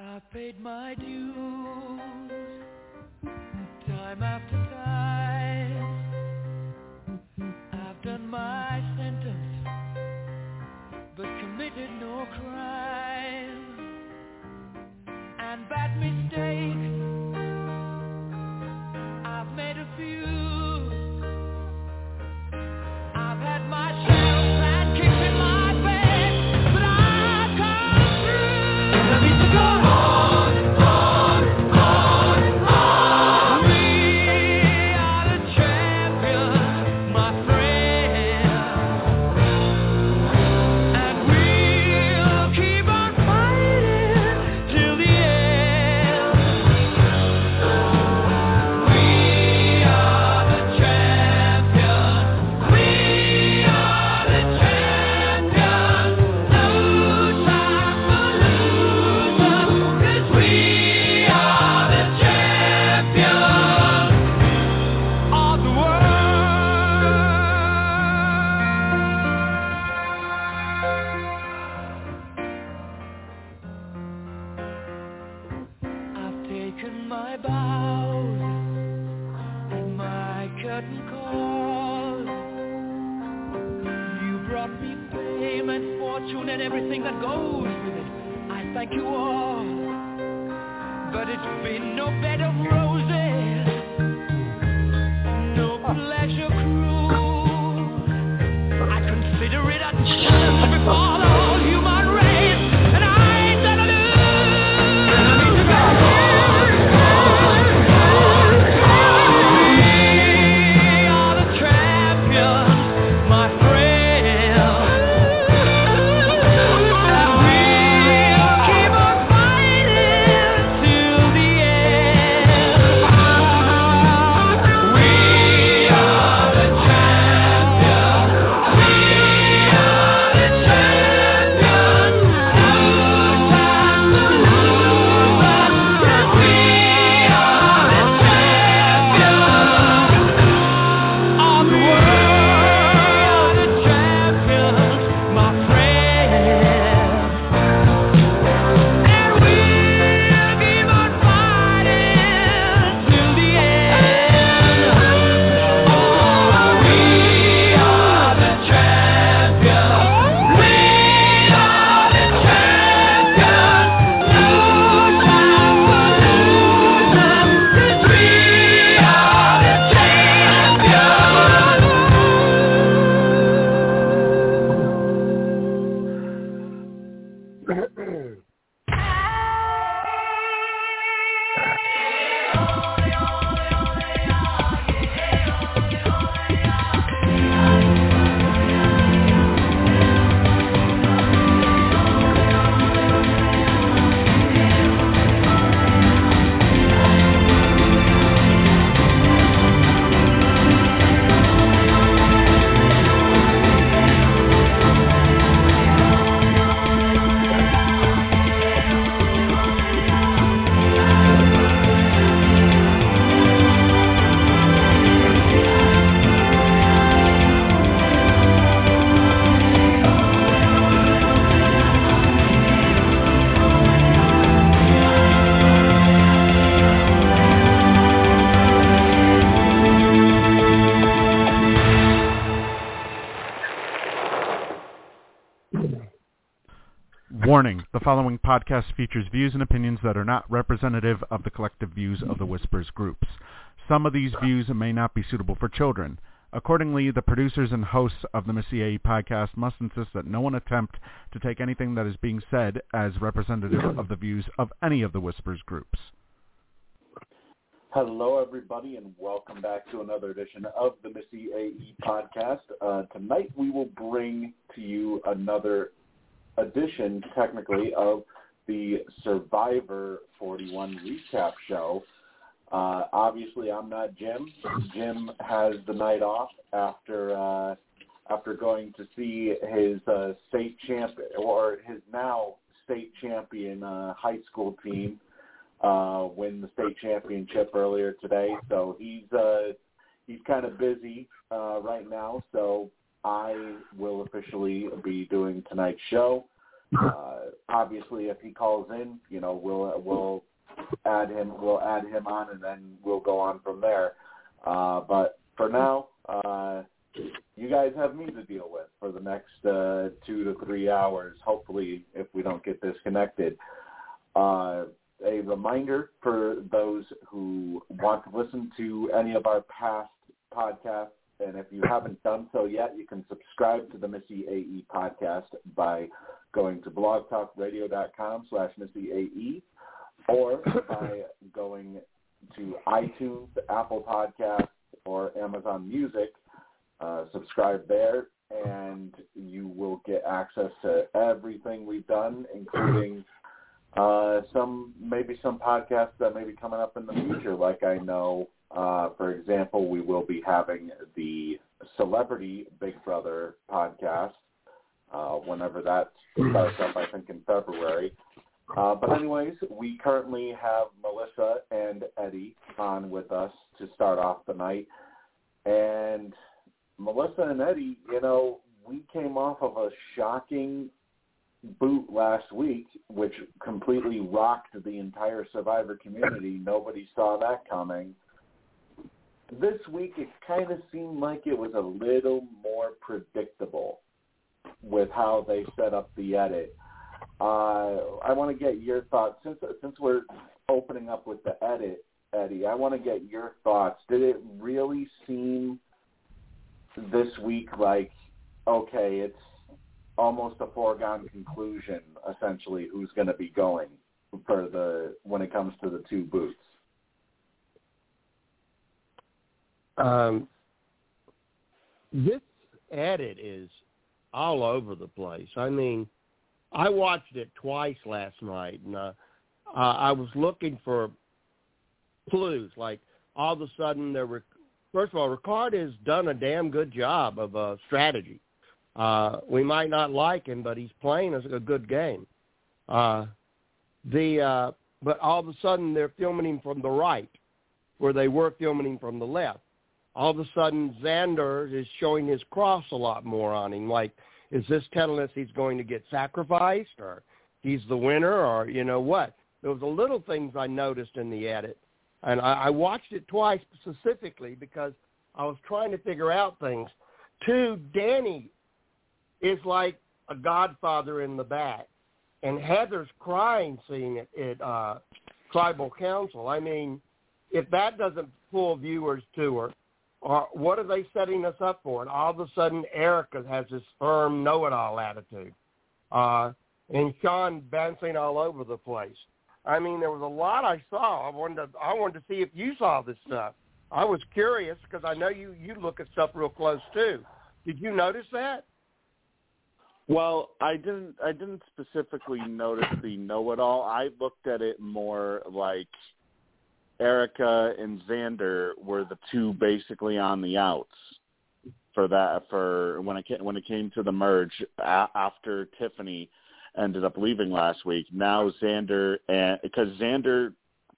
I paid my dues time after time. I've done my sentence, but committed no crime. And bad mistakes, following podcast features views and opinions that are not representative of the collective views of the Whispers groups. Some of these views may not be suitable for children. Accordingly, the producers and hosts of the Missyae podcast must insist that no one attempt to take anything that is being said as representative of the views of any of the Whispers groups. Hello, everybody, and welcome back to another edition of the Missyae podcast. Uh, tonight, we will bring to you another edition, technically, of the Survivor 41 recap show. Uh, obviously, I'm not Jim. Jim has the night off after uh, after going to see his uh, state champ or his now state champion uh, high school team uh, win the state championship earlier today. So he's uh, he's kind of busy uh, right now. So I will officially be doing tonight's show. Uh, obviously, if he calls in, you know, we'll we'll add him. We'll add him on, and then we'll go on from there. Uh, but for now, uh, you guys have me to deal with for the next uh, two to three hours. Hopefully, if we don't get disconnected. Uh, a reminder for those who want to listen to any of our past podcasts, and if you haven't done so yet, you can subscribe to the Missyae podcast by going to blogtalkradio.com slash Missyae or by going to iTunes, Apple Podcasts, or Amazon Music. Uh, subscribe there, and you will get access to everything we've done, including uh, some maybe some podcasts that may be coming up in the future. Like I know, uh, for example, we will be having the Celebrity Big Brother podcast uh, whenever that starts up. I think in February. Uh, but anyways, we currently have Melissa and Eddie on with us to start off the night. And Melissa and Eddie, you know, we came off of a shocking boot last week, which completely rocked the entire Survivor community. Nobody saw that coming. This week, it kind of seemed like it was a little more predictable with how they set up the edit. Uh, I want to get your thoughts since since we're opening up with the edit, Eddie. I want to get your thoughts. Did it really seem this week like okay, it's almost a foregone conclusion essentially who's going to be going for the when it comes to the two boots? Um, this edit is all over the place. I mean, I watched it twice last night, and uh, I was looking for clues. Like all of a sudden, there were. First of all, Ricard has done a damn good job of uh, strategy. Uh, we might not like him, but he's playing a good game. Uh, the uh, but all of a sudden they're filming him from the right, where they were filming him from the left. All of a sudden Xander is showing his cross a lot more on him. Like, is this telling us he's going to get sacrificed, or he's the winner, or you know what? There was a little things I noticed in the edit, and I, I watched it twice specifically because I was trying to figure out things. Two, Danny is like a godfather in the back. And Heather's crying seeing it at uh, Tribal Council. I mean, if that doesn't pull viewers to her, or what are they setting us up for? And all of a sudden, Erika has this firm know-it-all attitude, uh, and Sean bouncing all over the place. I mean, there was a lot I saw. I wanted to, I wanted to see if you saw this stuff. I was curious because I know you you look at stuff real close too. Did you notice that? Well, I didn't. I didn't specifically notice the know-it-all. I looked at it more like Erika and Xander were the two basically on the outs for that. For when it came, when it came to the merge a- after Tiffany ended up leaving last week. Now Xander and because Xander,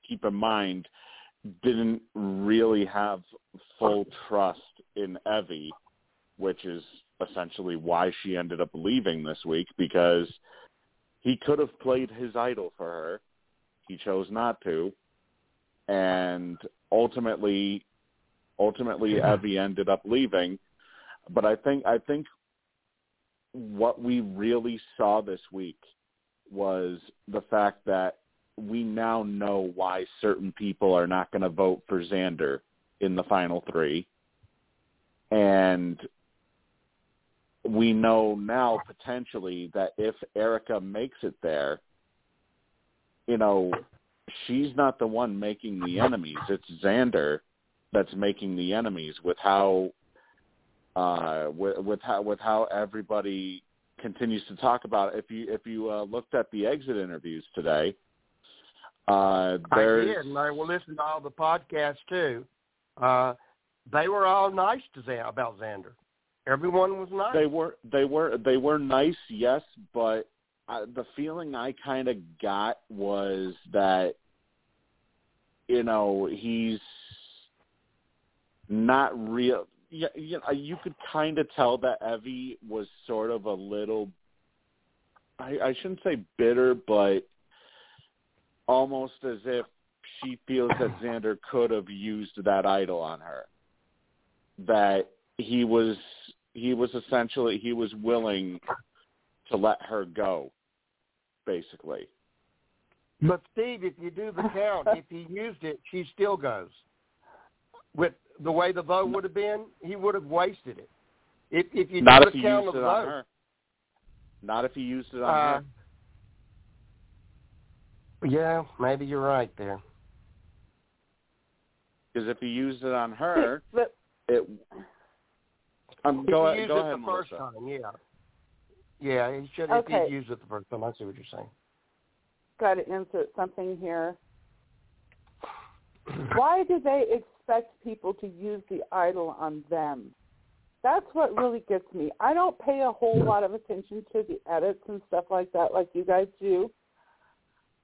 keep in mind, didn't really have full trust in Evvie, which is essentially why she ended up leaving this week because he could have played his idol for her. He chose not to. And ultimately ultimately Yeah. Evvie ended up leaving. But I think I think what we really saw this week was the fact that we now know why certain people are not going to vote for Xander in the final three. And we know now potentially that if Erika makes it there, you know, she's not the one making the enemies. It's Xander that's making the enemies with how uh with, with how with how everybody continues to talk about it. If you if you uh, looked at the exit interviews today, uh I there's did, and I will listen to all the podcasts too. Uh, they were all nice to about Xander. Everyone was nice. They were they were they were nice, yes, but uh, the feeling I kind of got was that you know he's not real. Yeah, you, know, you could kind of tell that Evvie was sort of a little I, I shouldn't say bitter, but almost as if she feels that Xander could have used that idol on her. That he was he was essentially he was willing to let her go, basically. But Steve, if you do the count, if he used it, she still goes. With the way the vote would have been, he would have wasted it. If if you Not do if the he count used of it on votes, her. Not if he used it on uh, her. yeah, maybe you're right there. Because if he used it on her, it. Um, If go he ahead. used Go it ahead, the first Melissa. time, yeah. Yeah, he should. Okay. If he used it the first time, I see what you're saying. got to insert something here. Why do they expect people to use the idol on them? That's what really gets me. I don't pay a whole lot of attention to the edits and stuff like that, like you guys do.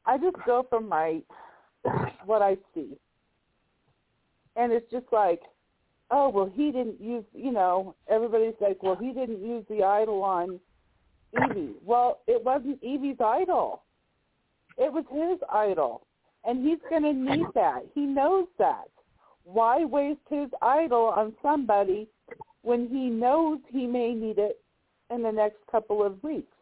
I just go from my what I see, and it's just like, oh well, he didn't use. You know, everybody's like, well, he didn't use the idol on Evvie. Well, it wasn't Evvie's idol. It was his idol. And he's going to need that. He knows that. Why waste his idol on somebody when he knows he may need it in the next couple of weeks?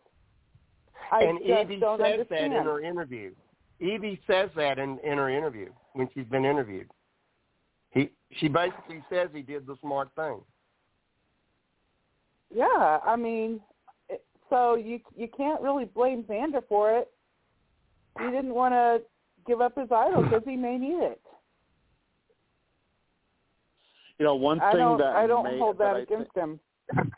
I and Evvie says understand. that in her interview. Evvie says that in, in her interview when she's been interviewed. He she basically says he did the smart thing. Yeah, I mean, so you you can't really blame Xander for it. He ah. didn't want to give up his idol because he may need it. You know, one I thing don't that I don't may, hold that that I against him.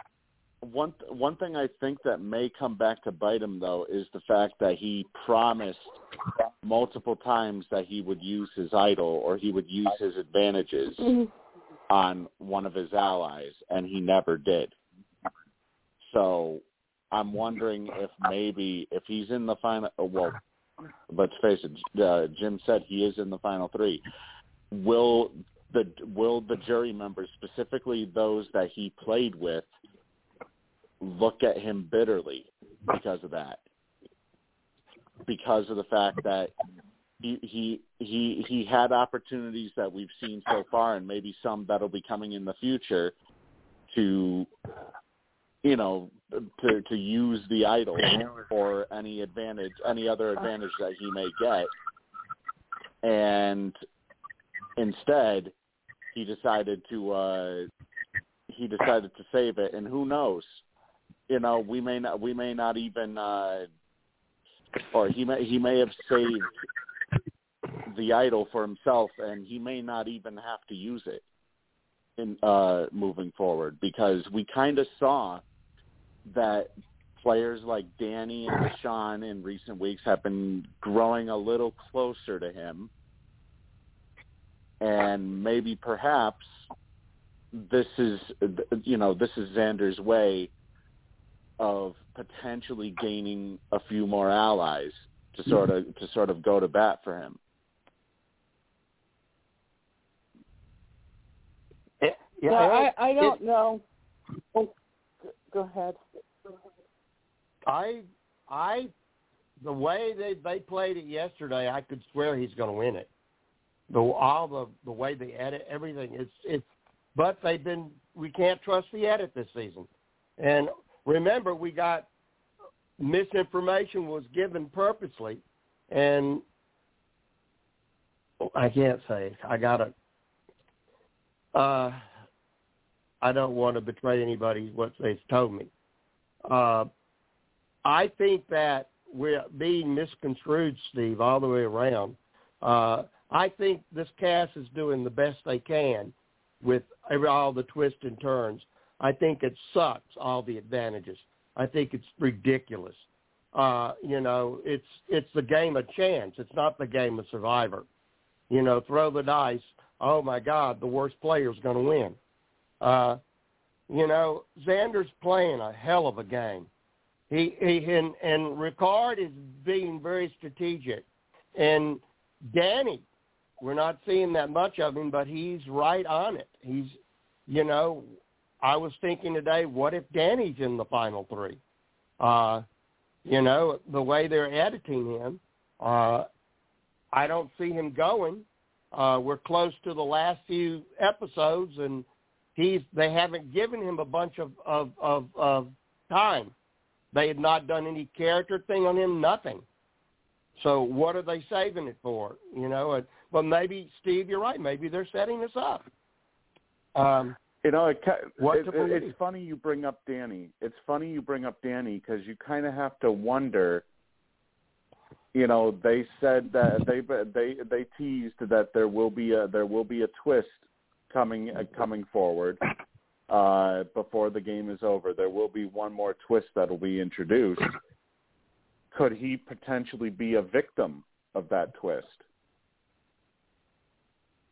one one thing I think that may come back to bite him though is the fact that he promised multiple times that he would use his idol or he would use his advantages mm-hmm. on one of his allies and he never did. So I'm wondering if maybe if he's in the final well let's face it uh, Jim said he is in the final 3 will the will the jury members specifically those that he played with look at him bitterly because of that? Because of the fact that he he he he had opportunities that we've seen so far and maybe some that'll be coming in the future to you know to to use the idol for any advantage any other advantage that he may get. And instead he decided to uh he decided to save it. And who knows? You know we may not we may not even uh or he may he may have saved the idol for himself and he may not even have to use it in uh moving forward. Because we kind of saw that players like Danny and Deshawn in recent weeks have been growing a little closer to him and maybe perhaps this is you know this is Xander's way of potentially gaining a few more allies to mm-hmm. sort of to sort of go to bat for him. Yeah, Yeah, I, I don't know. Oh, go ahead. I I the way they they played it yesterday, I could swear he's going to win it. The all the the way they edit everything, it's it's. But they've been we can't trust the edit this season, and remember we got misinformation was given purposely, and I can't say I got to. Uh, I don't want to betray anybody what they've told me. Uh, I think that we're being misconstrued, Steve, all the way around. Uh, I think this cast is doing the best they can with all the twists and turns. I think it sucks, all the advantages. I think it's ridiculous. Uh, you know, it's it's the game of chance. It's not the game of survivor. You know, throw the dice. Oh my God, the worst player is going to win. Uh, you know, Xander's playing a hell of a game. He, he and, and Ricard is being very strategic, and Danny, we're not seeing that much of him, but he's right on it. He's, you know, I was thinking today, what if Danny's in the final three? Uh, You know, the way they're editing him, uh, I don't see him going. Uh, we're close to the last few episodes, and he's they haven't given him a bunch of of of, of time. They had not done any character thing on him, nothing. So what are they saving it for? You know, and, but maybe Steve, you're right. Maybe they're setting this up. Um, You know, it, What it- it's funny you bring up Danny. It's funny you bring up Danny because you kind of have to wonder. You know, they said that they they they teased that there will be a there will be a twist coming uh, coming forward uh, before the game is over. There will be one more twist that will be introduced. Could he potentially be a victim of that twist?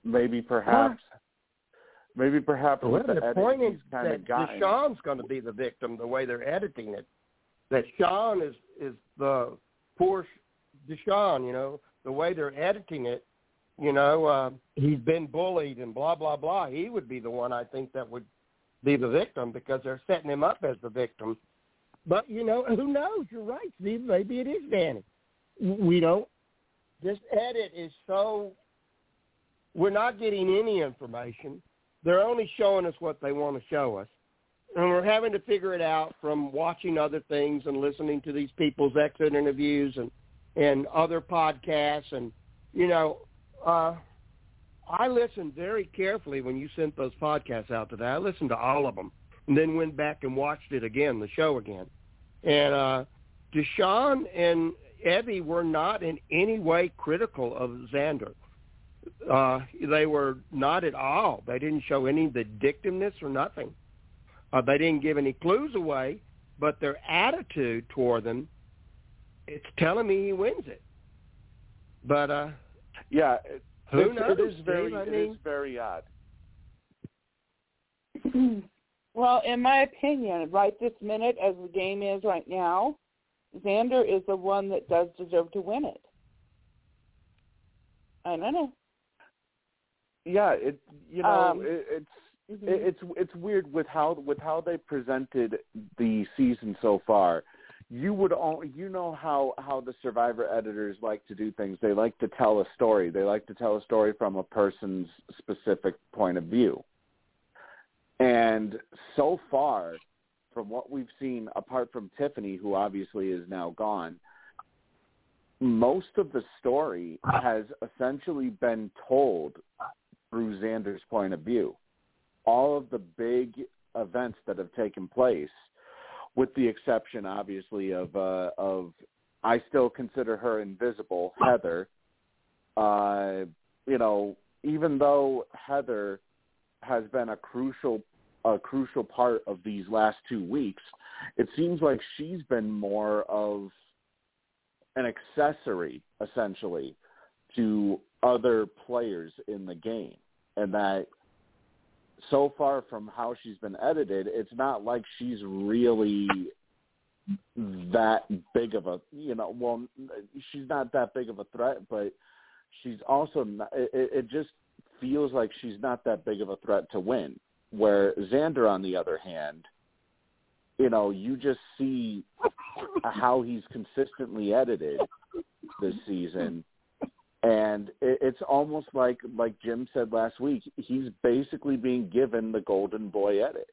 Maybe, perhaps. Maybe, perhaps well, with the the point is kind that of gotten. Deshawn's going to be the victim the way they're editing it. That Sean is is the poor Deshawn. You know, the way they're editing it. You know, uh, he's been bullied and blah blah blah. He would be the one I think that would be the victim because they're setting him up as the victim. But you know, who knows? You're right, Steve. Maybe it is Danny. We don't. This edit is so. We're not getting any information. They're only showing us what they want to show us, and we're having to figure it out from watching other things and listening to these people's exit interviews and and other podcasts and you know. Uh, I listened very carefully when you sent those podcasts out today. I listened to all of them and then went back and watched it again, the show again. And uh, Deshawn and Evvie were not in any way critical of Xander. Uh, they were not at all. They didn't show any vindictiveness or nothing. Uh, they didn't give any clues away, but their attitude toward them, it's telling me he wins it. But uh, Yeah, Who it's- knows, it is very Steve? I it mean- is very odd. well, in my opinion, right this minute, as the game is right now, Xander is the one that does deserve to win it. I don't know. Yeah, it you know Um, it, it's Mhm. it, it's it's weird with how with how they presented the season so far. You would all you know how how the Survivor editors like to do things. They like to tell a story. They like to tell a story from a person's specific point of view. And so far, from what we've seen, apart from Tiffany, who obviously is now gone, most of the story has essentially been told through Xander's point of view. All of the big events that have taken place, with the exception, obviously, of uh, of I still consider her invisible, Heather. Uh, you know, even though Heather has been a crucial a crucial part of these last two weeks, it seems like she's been more of an accessory, essentially, to other players in the game, and that so far from how she's been edited, it's not like she's really that big of a you know well she's not that big of a threat but she's also not it, it just feels like she's not that big of a threat to win. Where xander on the other hand you know you just see how he's consistently edited this season and it, it's almost like like Jim said last week. He's basically being given the golden boy edit.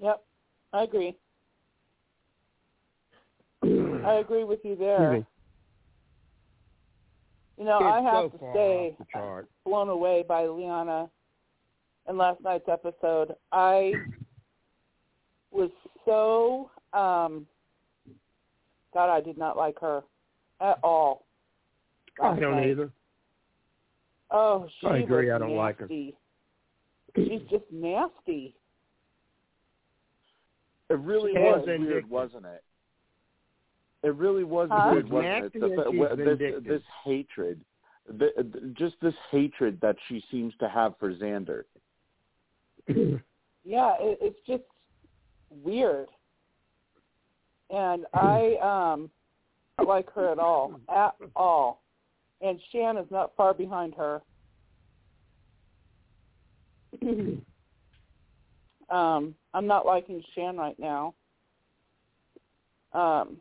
Yep, I agree. I agree with you there. Excuse You know, it's I have so to far say, off the chart. blown away by Liana in last night's episode. I was so um God, I did not like her at all. I don't night. either. Oh, she I agree, was I don't like her. nasty. She's just nasty. It really She was weird, vindictive. wasn't it? It really was Huh? weird, wasn't nasty it? The, and fa- this this hatred, the, just this hatred that she seems to have for Xander. Yeah, it, it's just weird. And I um don't like her at all. At all. And Shan is not far behind her. Um, I'm not liking Shan right now. Um,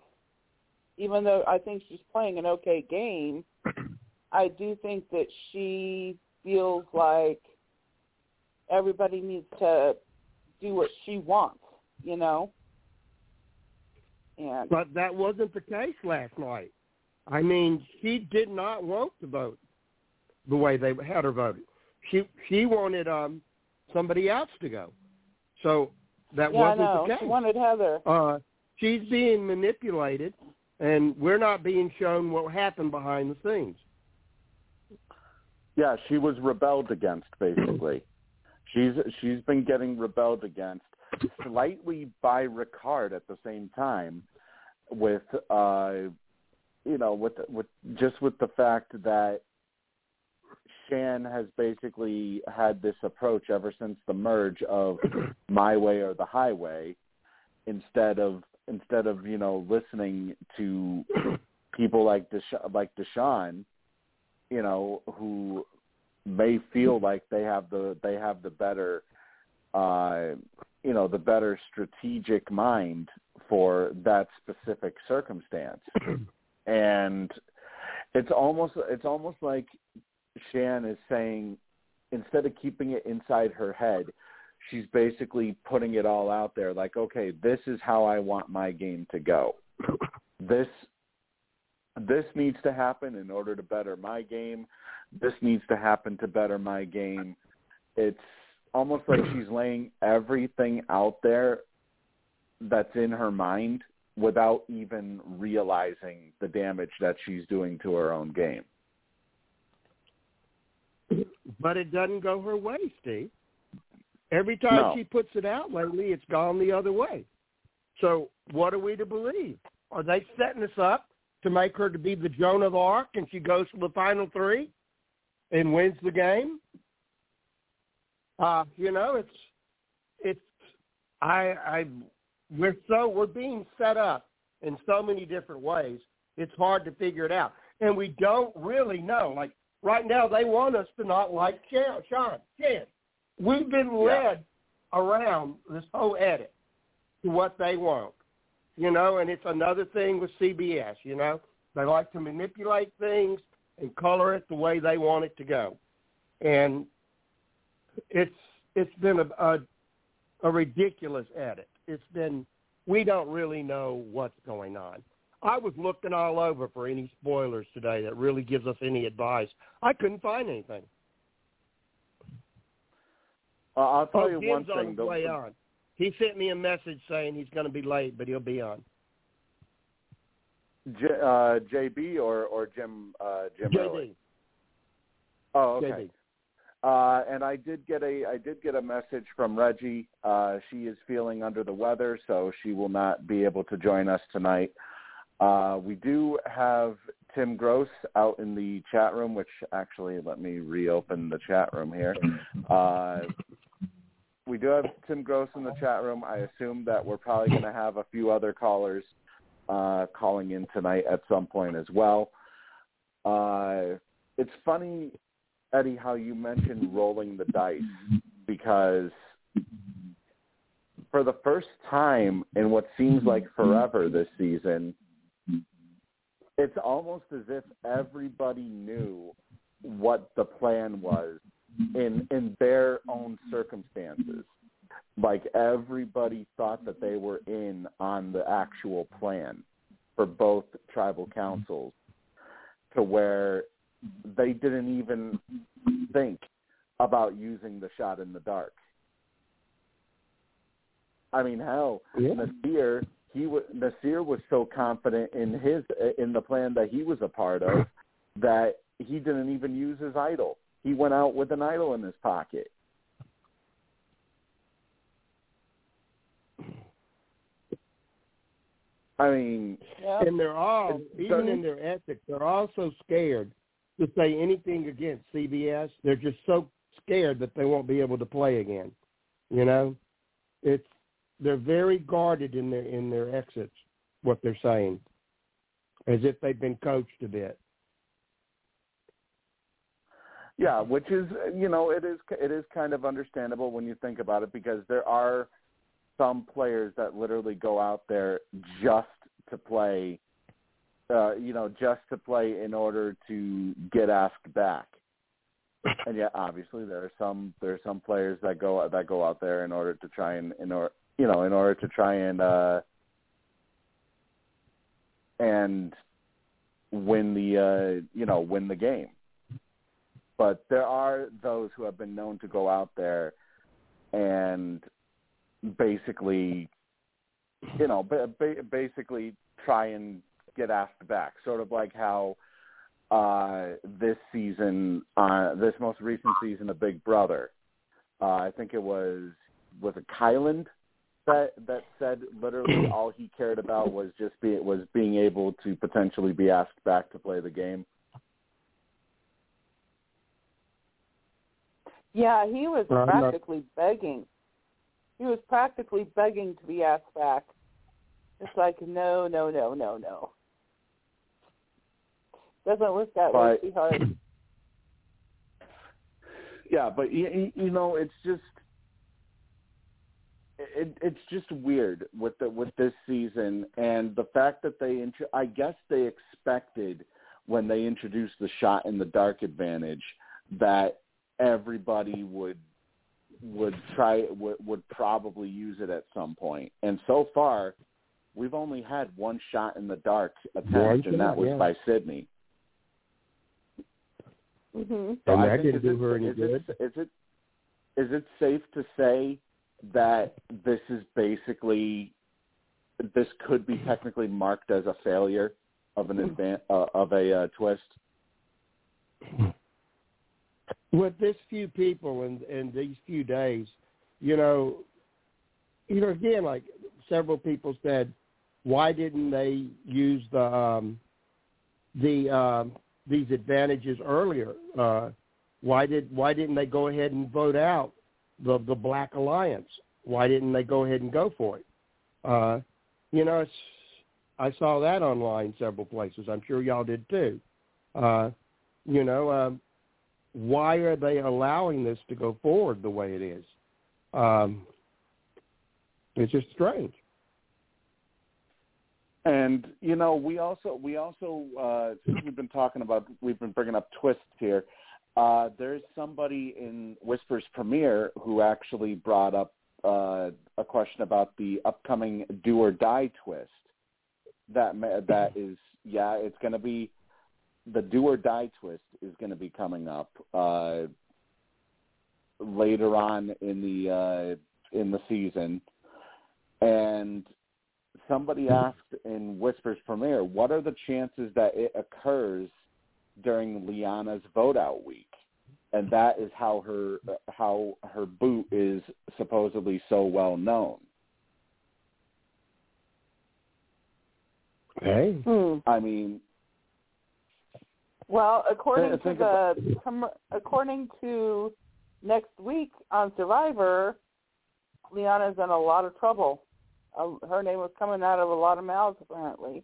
even though I think she's playing an okay game, I do think that she feels like everybody needs to do what she wants, you know. And But that wasn't the case last night. I mean, she did not want to vote the way they had her voted. She she wanted um somebody else to go. So that yeah, wasn't I know. the She case. wanted Heather. uh she's being manipulated and we're not being shown what happened behind the scenes. Yeah, she was rebelled against basically. She's she's been getting rebelled against slightly by Ricard at the same time with uh you know with with just with the fact that Shan has basically had this approach ever since the merge of my way or the highway instead of instead of you know listening to people like Desha- like Deshawn you know who may feel like they have the they have the better uh you know the better strategic mind for that specific circumstance. And it's almost it's almost like Shan is saying instead of keeping it inside her head she's basically putting it all out there like okay this is how I want my game to go. This this needs to happen in order to better my game. This needs to happen to better my game. It's almost like she's laying everything out there that's in her mind without even realizing the damage that she's doing to her own game But it doesn't go her way, Steve. Every time No. she puts it out lately, it's gone the other way. So what are we to believe? Are they setting us up to make her to be the Joan of Arc and she goes to the final three and wins the game? Uh, you know, it's it's I I we're so we're being set up in so many different ways. It's hard to figure it out, and we don't really know. Like right now, they want us to not like Sean. Shan. We've been led around this whole edit to what they want, you know. And it's another thing with CBS. You know, they like to manipulate things and color it the way they want it to go, and it's it's been a, a a ridiculous edit. It's been we don't really know what's going on. I was looking all over for any spoilers today that really gives us any advice. I couldn't find anything. uh, I'll tell Oh, you Jim's one on thing the- way on. He sent me a message saying he's going to be late, but he'll be on. J, uh, JB or or Jim uh, Jim Early? JD. Oh, okay. JD. Uh, and I did get a I did get a message from Reggie. Uh, she is feeling under the weather, so she will not be able to join us tonight. Uh, we do have Tim Gross out in the chat room, which actually let me reopen the chat room here. Uh, we do have Tim Gross in the chat room. I assume that we're probably going to have a few other callers uh, calling in tonight at some point as well. Uh, it's funny Eddie, how you mentioned rolling the dice because for the first time in what seems like forever this season, it's almost as if everybody knew what the plan was in in their own circumstances. Like everybody thought that they were in on the actual plan for both tribal councils to where they didn't even think about using the shot in the dark. I mean, hell, Yeah. Naseer, he was Naseer was so confident in his in the plan that he was a part of that he didn't even use his idol. He went out with an idol in his pocket. I mean, Yeah. And they're all, even in their ethics, they're all so scared to say anything against CBS. They're just so scared that they won't be able to play again. You know, it's they're very guarded in their in their exits. What they're saying, as if they've been coached a bit. Yeah, which is you know it is it is kind of understandable when you think about it because there are some players that literally go out there just to play, uh, you know, just to play in order to get asked back. And yet, obviously, there are some there are some players that go that go out there in order to try and in order you know in order to try and uh, and win the uh, you know win the game. But there are those who have been known to go out there and basically, you know, ba- ba- basically try and get asked back, sort of like how uh, this season, uh, this most recent season of Big Brother, uh, I think it was was it Kyland that that said literally all he cared about was just be was being able to potentially be asked back to play the game. Yeah, he was Well, I'm not- practically begging. He was practically begging to be asked back. It's like no, no, no, no, no. Doesn't work that way, But- sweetheart. Yeah, but you, you know, it's just it, it's just weird with the with this season and the fact that they intro- I guess they expected when they introduced the shot in the dark advantage that everybody would would try would, would probably use it at some point. And so far, we've only had one shot in the dark attempt, One and that was yeah. by Sydney. Mhm. So And I that think, didn't is do it, her any is good. It, is it is it safe to say that this is basically this could be technically marked as a failure of an advan- uh, of a uh, twist? with this few people and and these few days, you know, you know, again, like several people said, why didn't they use the um, the um, these advantages earlier? Uh, why did why didn't they go ahead and vote out the the Black Alliance? Why didn't they go ahead and go for it? Uh, you know, I saw that online several places. I'm sure y'all did too. Uh, you know, um, why are they allowing this to go forward the way it is? Um, it's just strange. And you know, we also we also uh, since we've been talking about we've been bringing up twists here. Uh, there's somebody in Whispers Premiere who actually brought up uh, a question about the upcoming Do or Die twist. That that is yeah, it's going to be the Do or Die twist is going to be coming up uh, later on in the uh, in the season, and somebody asked in Whispers Premiere, what are the chances that it occurs during Liana's vote out week? And that is how her how her boot is supposedly so well known. Hey, Hmm. I mean, Well, according to the com- according to next week on Survivor, Liana's in a lot of trouble. Uh, her name was coming out of a lot of mouths apparently.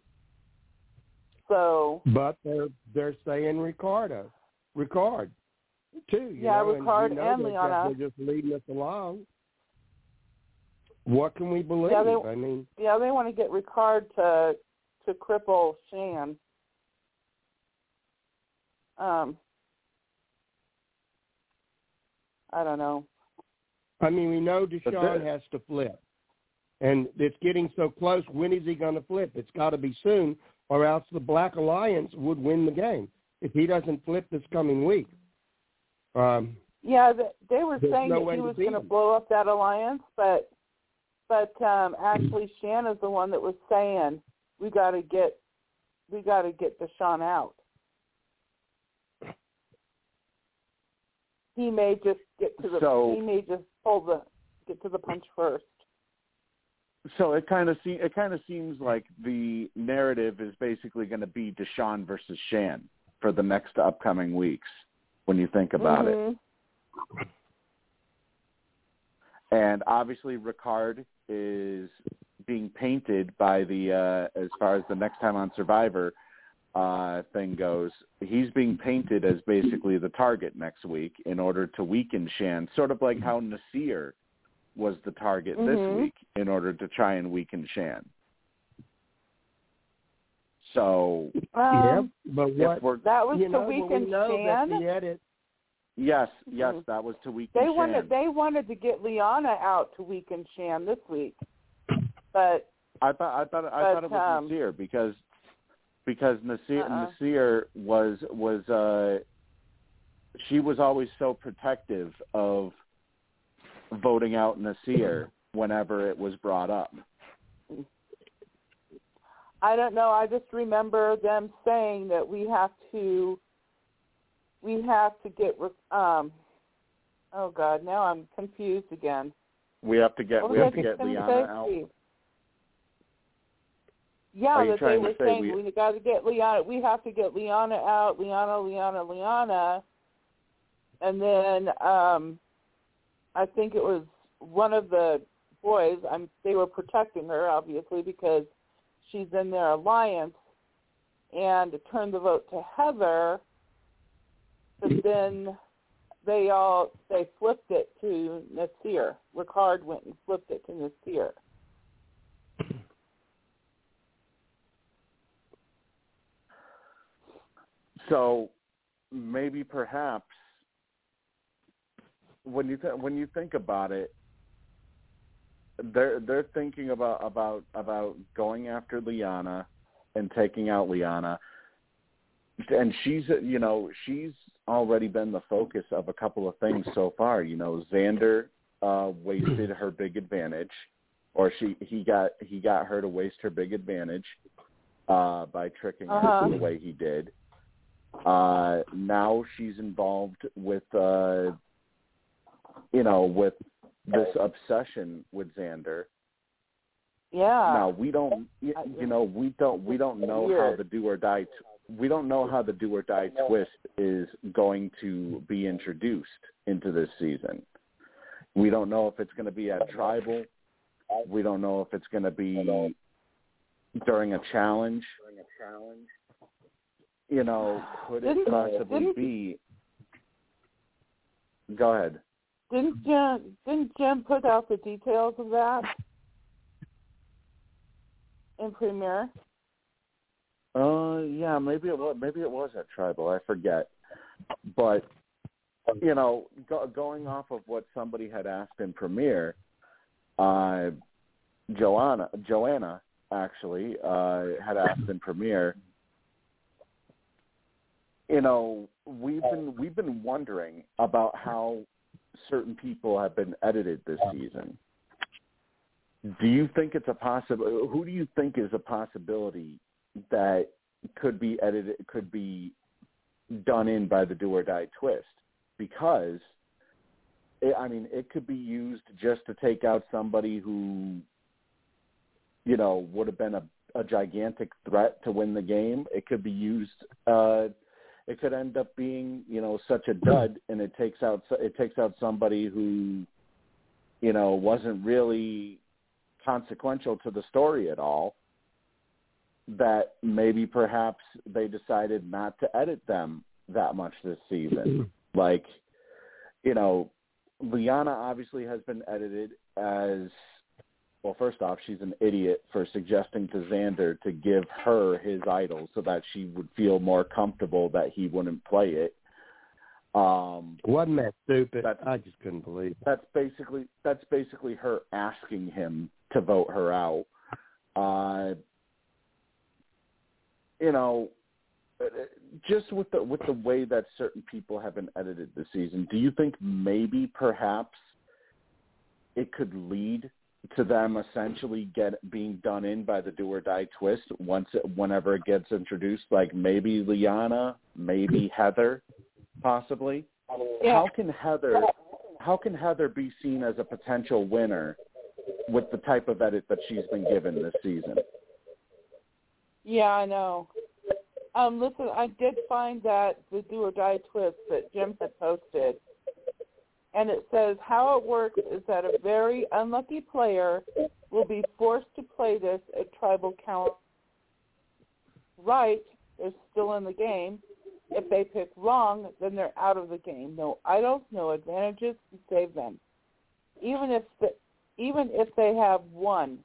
So but they're they're saying Ricardo, Ricard, too. You Yeah, know, Ricard and, we know and they're, They're just leading us along. What can we believe? Yeah, they- I mean, yeah, they want to get Ricard to to cripple Shan. Um, I don't know. I mean, we know But Deshawn has to flip, and it's getting so close. When is he going to flip? It's got to be soon, or else the Black Alliance would win the game if he doesn't flip this coming week. Um, Yeah, th- they were saying no that he was going to blow up that alliance, but but um actually Shan is the one that was saying we got to get we got to get Deshawn out. He may just get to the So- he may just pull the get to the punch first. So it kind of se- it kind of seems like the narrative is basically going to be Deshawn versus Shan for the next upcoming weeks when you think about it. Mhm. and obviously Ricard is being painted by the uh as far as the next time on Survivor uh, thing goes, he's being painted as basically the target next week in order to weaken Shan, sort of like how Naseer was the target Mhm. this week in order to try and weaken Shan. So Um, yep. But if what we're That was to know, when we weaken Shan. that edit yes, yes, Mhm. that was to weaken They Shan. wanted they wanted to get Liana out to weaken Shan this week, but I thought I thought I But, thought it was um, Naseer because because Naseer Uh-uh. Naseer was was uh she was always so protective of voting out Naseer whenever it was brought up. I don't know. I just remember them saying that we have to we have to get re- um oh god now I'm confused again. We have to get What we have to get Liana out. Yeah, Are that they were say saying we- we got to get Liana. We have to get Liana out. Liana, Liana, Liana, and then um I think it was one of the boys. I'm they were protecting her obviously because she's in their alliance, and turned the vote to Heather. But mm-hmm. then they all they flipped it to Naseer. Ricard went and flipped it to Naseer. So maybe perhaps when you th- when you think about it, they're they're thinking about about about going after Liana and taking out Liana, and she's you know she's already been the focus of a couple of things so far. You know, Xander uh, wasted her big advantage, or she he got he got her to waste her big advantage uh, by tricking Uh-huh. her the way he did. Uh, now she's involved with uh, you know with this obsession with Xander. Yeah. Now we don't, you know, we don't, we don't know how the do or die, t- we don't know how the do or die twist is going to be introduced into this season. We don't know if it's going to be at tribal. We don't know if it's going to be during a challenge. You know, could it possibly be? Go ahead. Didn't Jim didn't Jim put out the details of that in Premiere? Uh, yeah, maybe it was. Maybe it was at Tribal. I forget. But you know, go, going off of what somebody had asked in Premiere, uh, Joanna, Joanna actually uh, had asked in Premiere. You know, we've been we've been wondering about how certain people have been edited this season. Do you think it's a possible? Who do you think is a possibility that could be edited, could be done in by the do or die twist? Because, it, I mean, it could be used just to take out somebody who, you know, would have been a, a gigantic threat to win the game. It could be used. Uh, it could end up being, you know, such a dud, and it takes out it takes out somebody who, you know, wasn't really consequential to the story at all that maybe perhaps they decided not to edit them that much this season. Mm-hmm. like, you know, Liana obviously has been edited as well, first off, she's an idiot for suggesting to Xander to give her his idol so that she would feel more comfortable that he wouldn't play it. Um wasn't that stupid. I just couldn't believe. It. that's basically that's basically her asking him to vote her out. Uh, you know, uh, just with the with the way that certain people have been edited this season, do you think maybe perhaps it could lead to them essentially get being done in by the do or die twist once it, whenever it gets introduced? Like maybe Liana, maybe Heather, possibly. Yeah. How can Heather how can Heather be seen as a potential winner with the type of edit that she's been given this season? Yeah, I know. Um, listen, I did find that the do or die twist that Jim had posted, and it says how it works is that a very unlucky player will be forced to play this at tribal count. Right, they're still in the game. If they pick wrong, then they're out of the game. No idols, no advantages to save them. Even if the, even if they have one,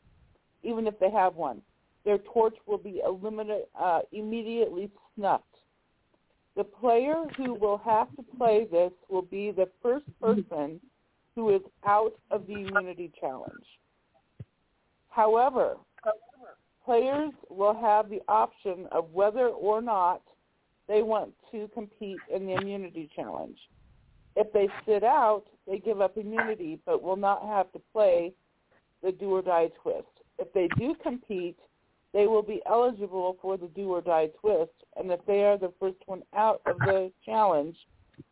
even if they have one, their torch will be eliminated uh, immediately snuffed. The player who will have to play this will be the first person who is out of the immunity challenge. However, players will have the option of whether or not they want to compete in the immunity challenge. If they sit out, they give up immunity but will not have to play the do or die twist. If they do compete, they will be eligible for the do or die twist, and if they are the first one out of the challenge,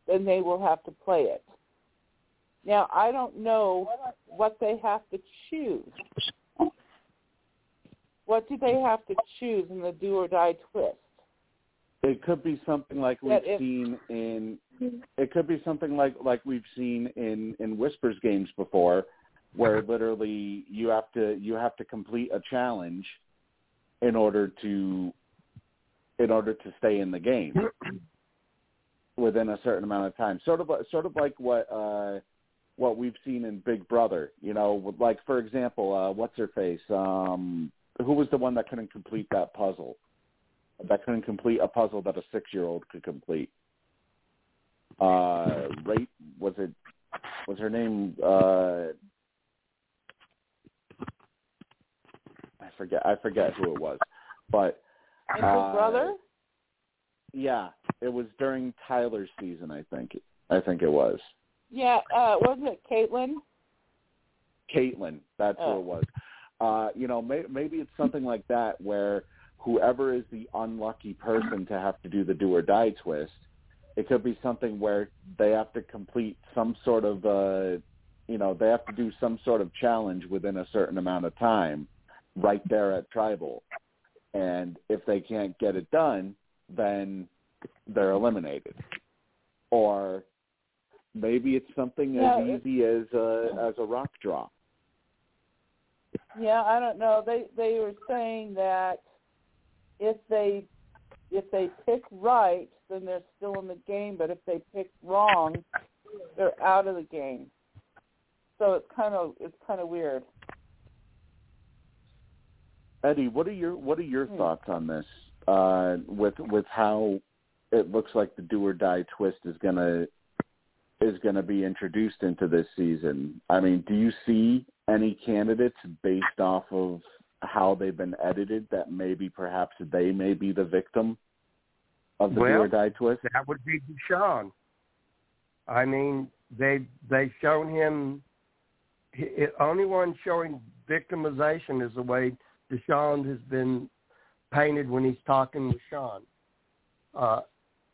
then they will have to play it. Now, I don't know what they have to choose. What do they have to choose in the do or die twist? It could be something like we've if- seen in. It could be something like like we've seen in in Whispers games before, where uh-huh. literally you have to you have to complete a challenge in order to in order to stay in the game within a certain amount of time. Sort of sort of like what uh what we've seen in Big Brother. You know, like for example, uh what's her face? Um who was the one that couldn't complete that puzzle? That couldn't complete a puzzle that a six year old could complete. Uh right was it was her name uh I forget I forget who it was. But And Uh, Brother? yeah, it was during Tyler's season, I think. I think it was. Yeah, uh, wasn't it Caitlin? Caitlin, that's Oh. who it was. Uh, you know, may, maybe it's something like that where whoever is the unlucky person to have to do the do or die twist, it could be something where they have to complete some sort of, uh, you know, they have to do some sort of challenge within a certain amount of time, right there at tribal. And if they can't get it done, then they're eliminated. Or maybe it's something Yeah, as it- easy as a as a rock drop. Yeah, I don't know. They they were saying that if they if they pick right, then they're still in the game, but if they pick wrong, they're out of the game. So it's kind of it's kind of weird. Eddie, what are your what are your Hmm. thoughts on this? Uh, with with how it looks like the do or die twist is gonna is gonna be introduced into this season. I mean, do you see any candidates based off of how they've been edited that maybe perhaps they may be the victim of the do or die twist? That would be Deshawn. I mean, they they shown him. The only one showing victimization is the way Deshawn has been painted when he's talking with Sean. Uh,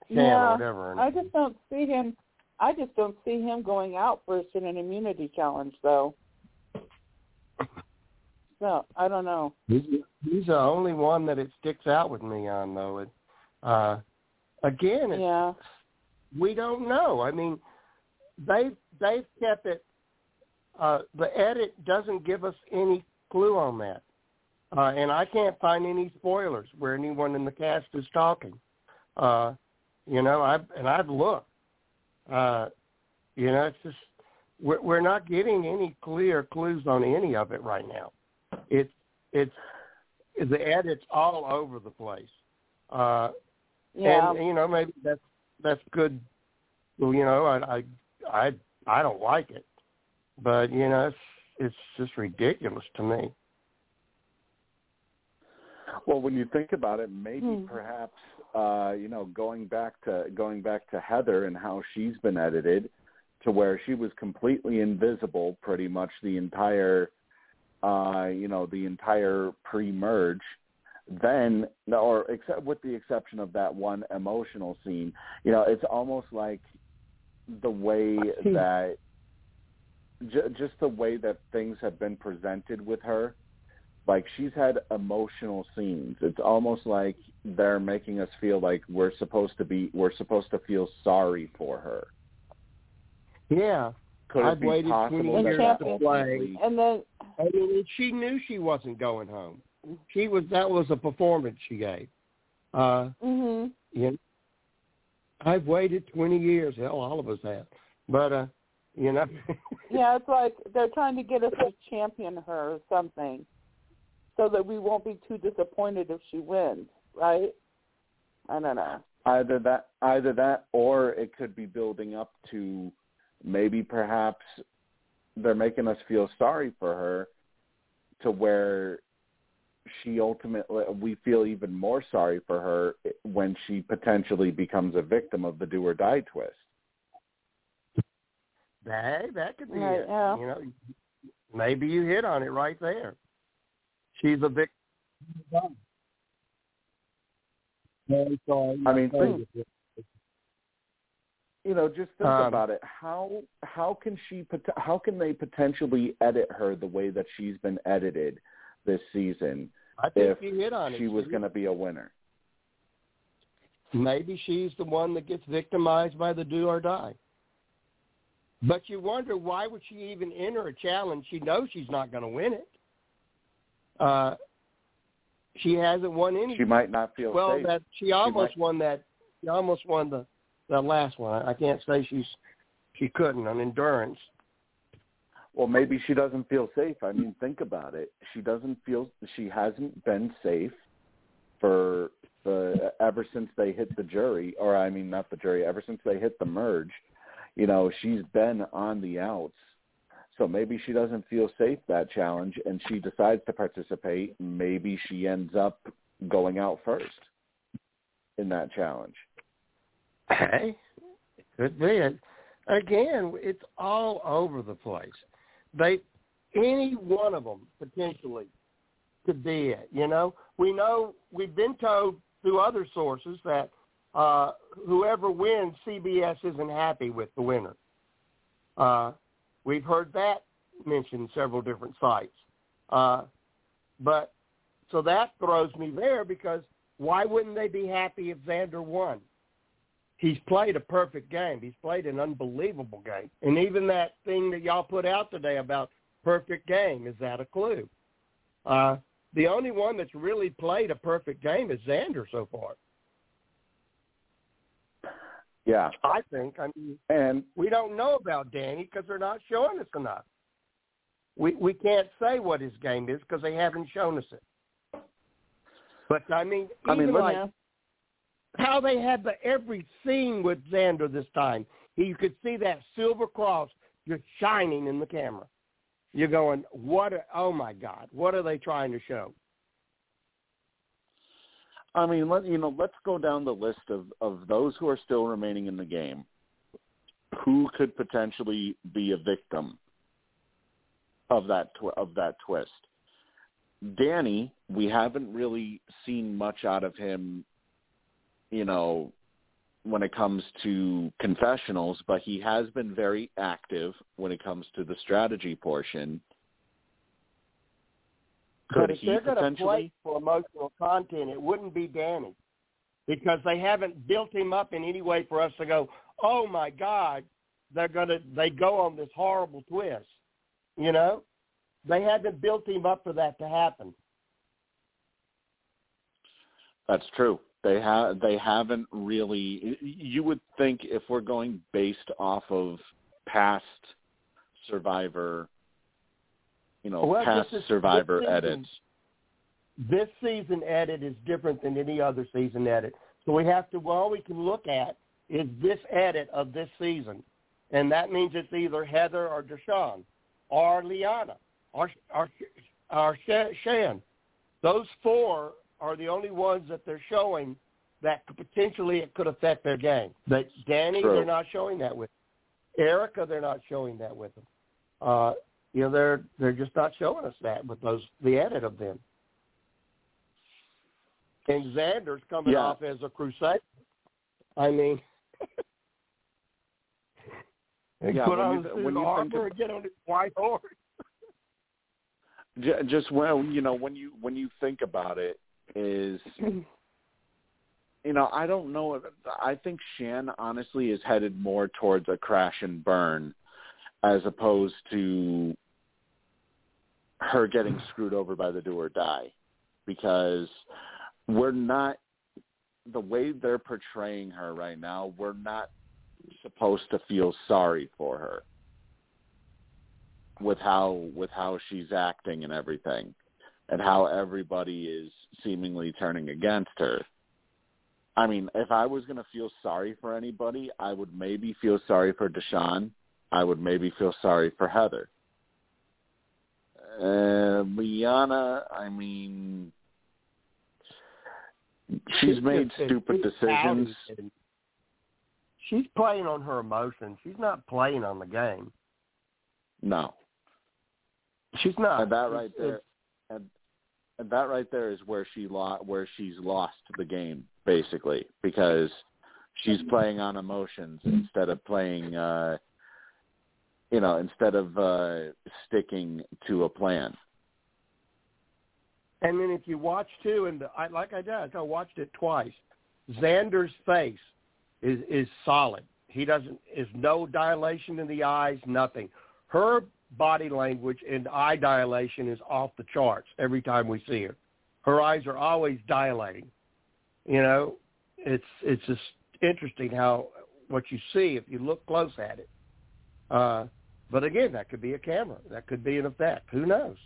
Shan Yeah, whatever. I just don't see him. I just don't see him going out first in an immunity challenge, though. So I don't know. He's, he's the only one that it sticks out with me on, though. It, uh, again, it's, Yeah, we don't know. I mean, they they've kept it. Uh, the edit doesn't give us any clue on that, uh, and I can't find any spoilers where anyone in the cast is talking. Uh, you know, I and I've looked. Uh, you know, it's just we're, we're not getting any clear clues on any of it right now. It's it's the edit's all over the place. Uh, yeah. and you know, maybe that's that's good. Well, you know, I I I I don't like it, but you know, it's it's just ridiculous to me. Well, when you think about it, maybe Hmm. perhaps uh, you know going back to going back to Heather and how she's been edited to where she was completely invisible pretty much the entire uh, you know the entire pre-merge. Then, or except with the exception of that one emotional scene, you know, it's almost like the way that j- just the way that things have been presented with her like she's had emotional scenes it's almost like they're making us feel like we're supposed to be we're supposed to feel sorry for her Yeah, could I've it be waited possible 20 that years to play. ultimately- And then I mean, she knew she wasn't going home. She was that was a performance she gave. Uh, Mhm. you know, I've waited 20 years. Hell, all of us have. But, uh, you know. Yeah, it's like they're trying to get us to champion her or something, so that we won't be too disappointed if she wins, right? I don't know. Either that, either that, or it could be building up to maybe perhaps they're making us feel sorry for her, to where she ultimately we feel even more sorry for her when she potentially becomes a victim of the do or die twist. That that could be Right, it. yeah. You know, maybe you hit on it right there. She's a victim. I mean, think, you know, just think Um, about it. How how can she pot- how can they potentially edit her the way that she's been edited this season I think if you hit on it. she was going to be a winner? Maybe she's the one that gets victimized by the do or die. But you wonder why would she even enter a challenge? She knows she's not going to win it. Uh, she hasn't won any. She might not feel well, safe. that she almost might- won that. She almost won the the last one. I can't say she's she couldn't on endurance. Well, maybe she doesn't feel safe. I mean, think about it. She doesn't feel she hasn't been safe for the ever since they hit the jury, or I mean, not the jury. Ever since they hit the merge, you know, she's been on the outs. So maybe she doesn't feel safe that challenge, and she decides to participate. Maybe she ends up going out first in that challenge. Hey, could be. Again, it's all over the place. They, any one of them potentially could be it. You know, we know we've been told through other sources that uh, whoever wins, CBS isn't happy with the winner. Uh, we've heard that mentioned several different sites. Uh, but so that throws me there because why wouldn't they be happy if Xander won? He's played a perfect game. He's played an unbelievable game. And even that thing that y'all put out today about perfect game, is that a clue? Uh, the only one that's really played a perfect game is Xander so far. Yeah, I think. I mean, and we don't know about Danny because they're not showing us enough. We we can't say what his game is because they haven't shown us it. But I mean, I mean, like how they had the every scene with Xander this time, you could see that silver cross just shining in the camera. You're going, what? A, oh my God, what are they trying to show? I mean, let you know. Let's go down the list of of those who are still remaining in the game. Who could potentially be a victim of that tw- of that twist? Danny, we haven't really seen much out of him. You know, when it comes to confessionals, but he has been very active when it comes to the strategy portion. Could but if he they're going to potentially? play for emotional content, it wouldn't be Danny because they haven't built him up in any way for us to go, oh my God, they're going to they go on this horrible twist. You know, they haven't built him up for that to happen. That's true. They have they haven't really. You would think if we're going based off of past Survivor, you know, Well, past is- Survivor season- edits. This season edit is different than any other season edit. So we have to, all we can look at is this edit of this season. And that means it's either Heather or Deshawn or Liana or, or, or Shan. Those four are the only ones that they're showing that could potentially it could affect their game. But Danny, True. they're not showing that with. Erika, they're not showing that with them. Uh, you know, they're they're just not showing us that with those the edit of them. And Xander's coming Yeah. off as a crusade. I mean, and Yeah, put when on you- his when you think armor and get on his white horse. Just when you know when you when you think about it, is you know I don't know. if- I think Shan honestly is headed more towards a crash and burn, as opposed to her getting screwed over by the do or die, because we're not the way they're portraying her right now, we're not supposed to feel sorry for her with how with how she's acting and everything and how everybody is seemingly turning against her. I mean, if I was going to feel sorry for anybody, I would maybe feel sorry for Deshawn. I would maybe feel sorry for Heather. Uh, Liana, I mean, she's made just- stupid she's decisions. She's playing on her emotions. She's not playing on the game. No, She's not. and that It's- right there, and, and that right there is where she lo- where she's lost the game basically because she's playing on emotions instead of playing, uh, you know, instead of uh, sticking to a plan. And then if you watch too, and I like I did, I watched it twice. Xander's face is is solid. He doesn't is no dilation in the eyes, nothing. Her body language and eye dilation is off the charts every time we see her. Her eyes are always dilating. You know, it's it's just interesting how what you see if you look close at it. Uh, but again, that could be a camera. That could be an effect. Who knows?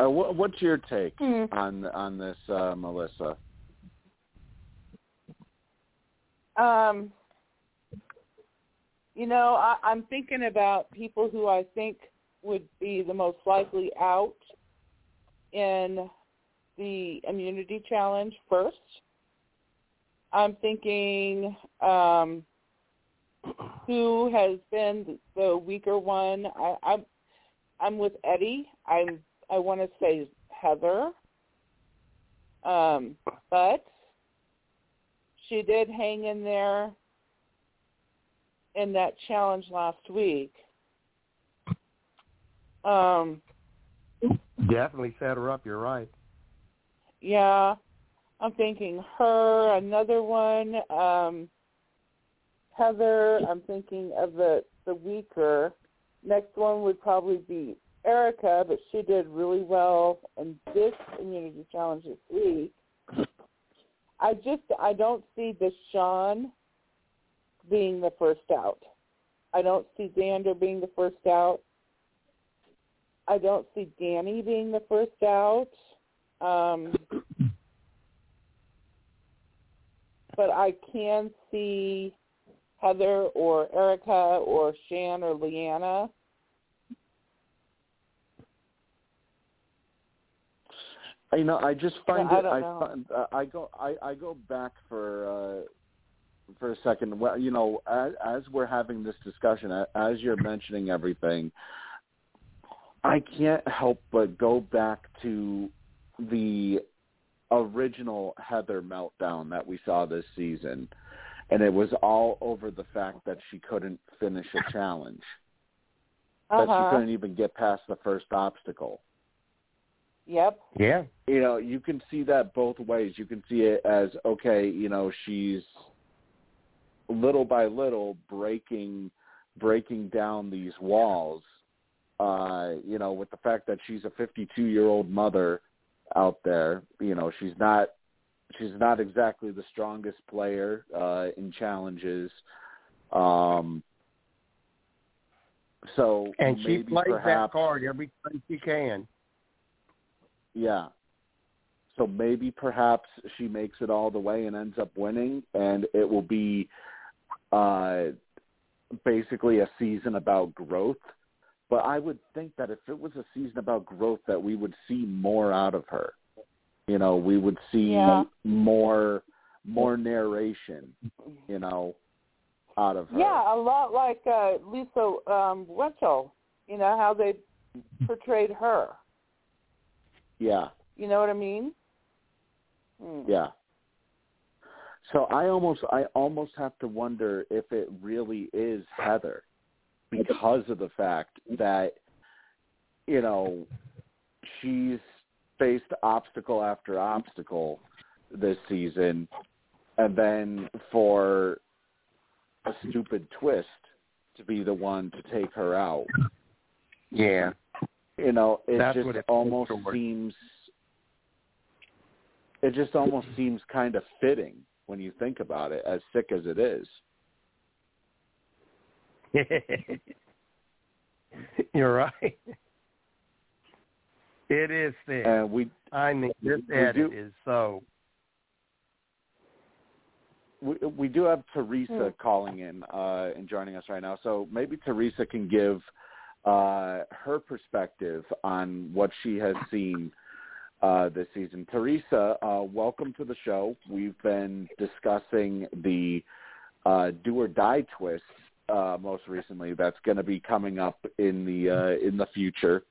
Uh, what, what's your take Hmm. on on this, uh, Melissa? Um, you know, I, I'm thinking about people who I think would be the most likely out in the immunity challenge first. I'm thinking um, who has been the weaker one. I, I'm I'm with Eddie. I'm I want to say Heather, um, but she did hang in there in that challenge last week. Um, Definitely set her up. You're right. yeah, I'm thinking her. Another one, um, Heather. I'm thinking of the the weaker. Next one would probably be Erika, but she did really well in this immunity challenge this week. I just I don't see Deshawn being the first out. I don't see Xander being the first out. I don't see Danny being the first out. Um, but I can see Heather or Erika or Shan or Liana. You know, I just find I it. I know. find, uh, I go I, I go back for uh, for a second. Well, you know, as, as we're having this discussion, as you're mentioning everything, I can't help but go back to the original Heather meltdown that we saw this season, and it was all over the fact that she couldn't finish a challenge, that she Uh-huh. couldn't even get past the first obstacle Yep. Yeah. you know, you can see that both ways. You can see it as okay, you know, she's little by little breaking breaking down these walls. Uh, you know, with the fact that she's a 52-year-old mother out there, you know, she's not she's not exactly the strongest player uh in challenges. Um so And she plays that card every time she can. Yeah. So maybe perhaps she makes it all the way and ends up winning and it will be uh basically a season about growth. But I would think that if it was a season about growth that we would see more out of her. You know, we would see Yeah. more more narration, you know, out of her. Yeah, a lot like uh, Lisa um, Whelchel. You know how they portrayed her. Yeah. You know what I mean? Hmm. Yeah. So I almost I almost have to wonder if it really is Heather because of the fact that you know she's faced obstacle after obstacle this season and then for a stupid twist to be the one to take her out. Yeah. You know, it That's just it almost seems it just almost seems kind of fitting when you think about it, as sick as it is. You're right. It is thick. And we I mean, this we edit do- is so. we, we do have Teresa calling in uh, and joining us right now. So maybe Teresa can give uh, her perspective on what she has seen uh, this season. Teresa, uh, welcome to the show. We've been discussing the uh, do or die twist uh, most recently. That's going to be coming up in the uh, in the future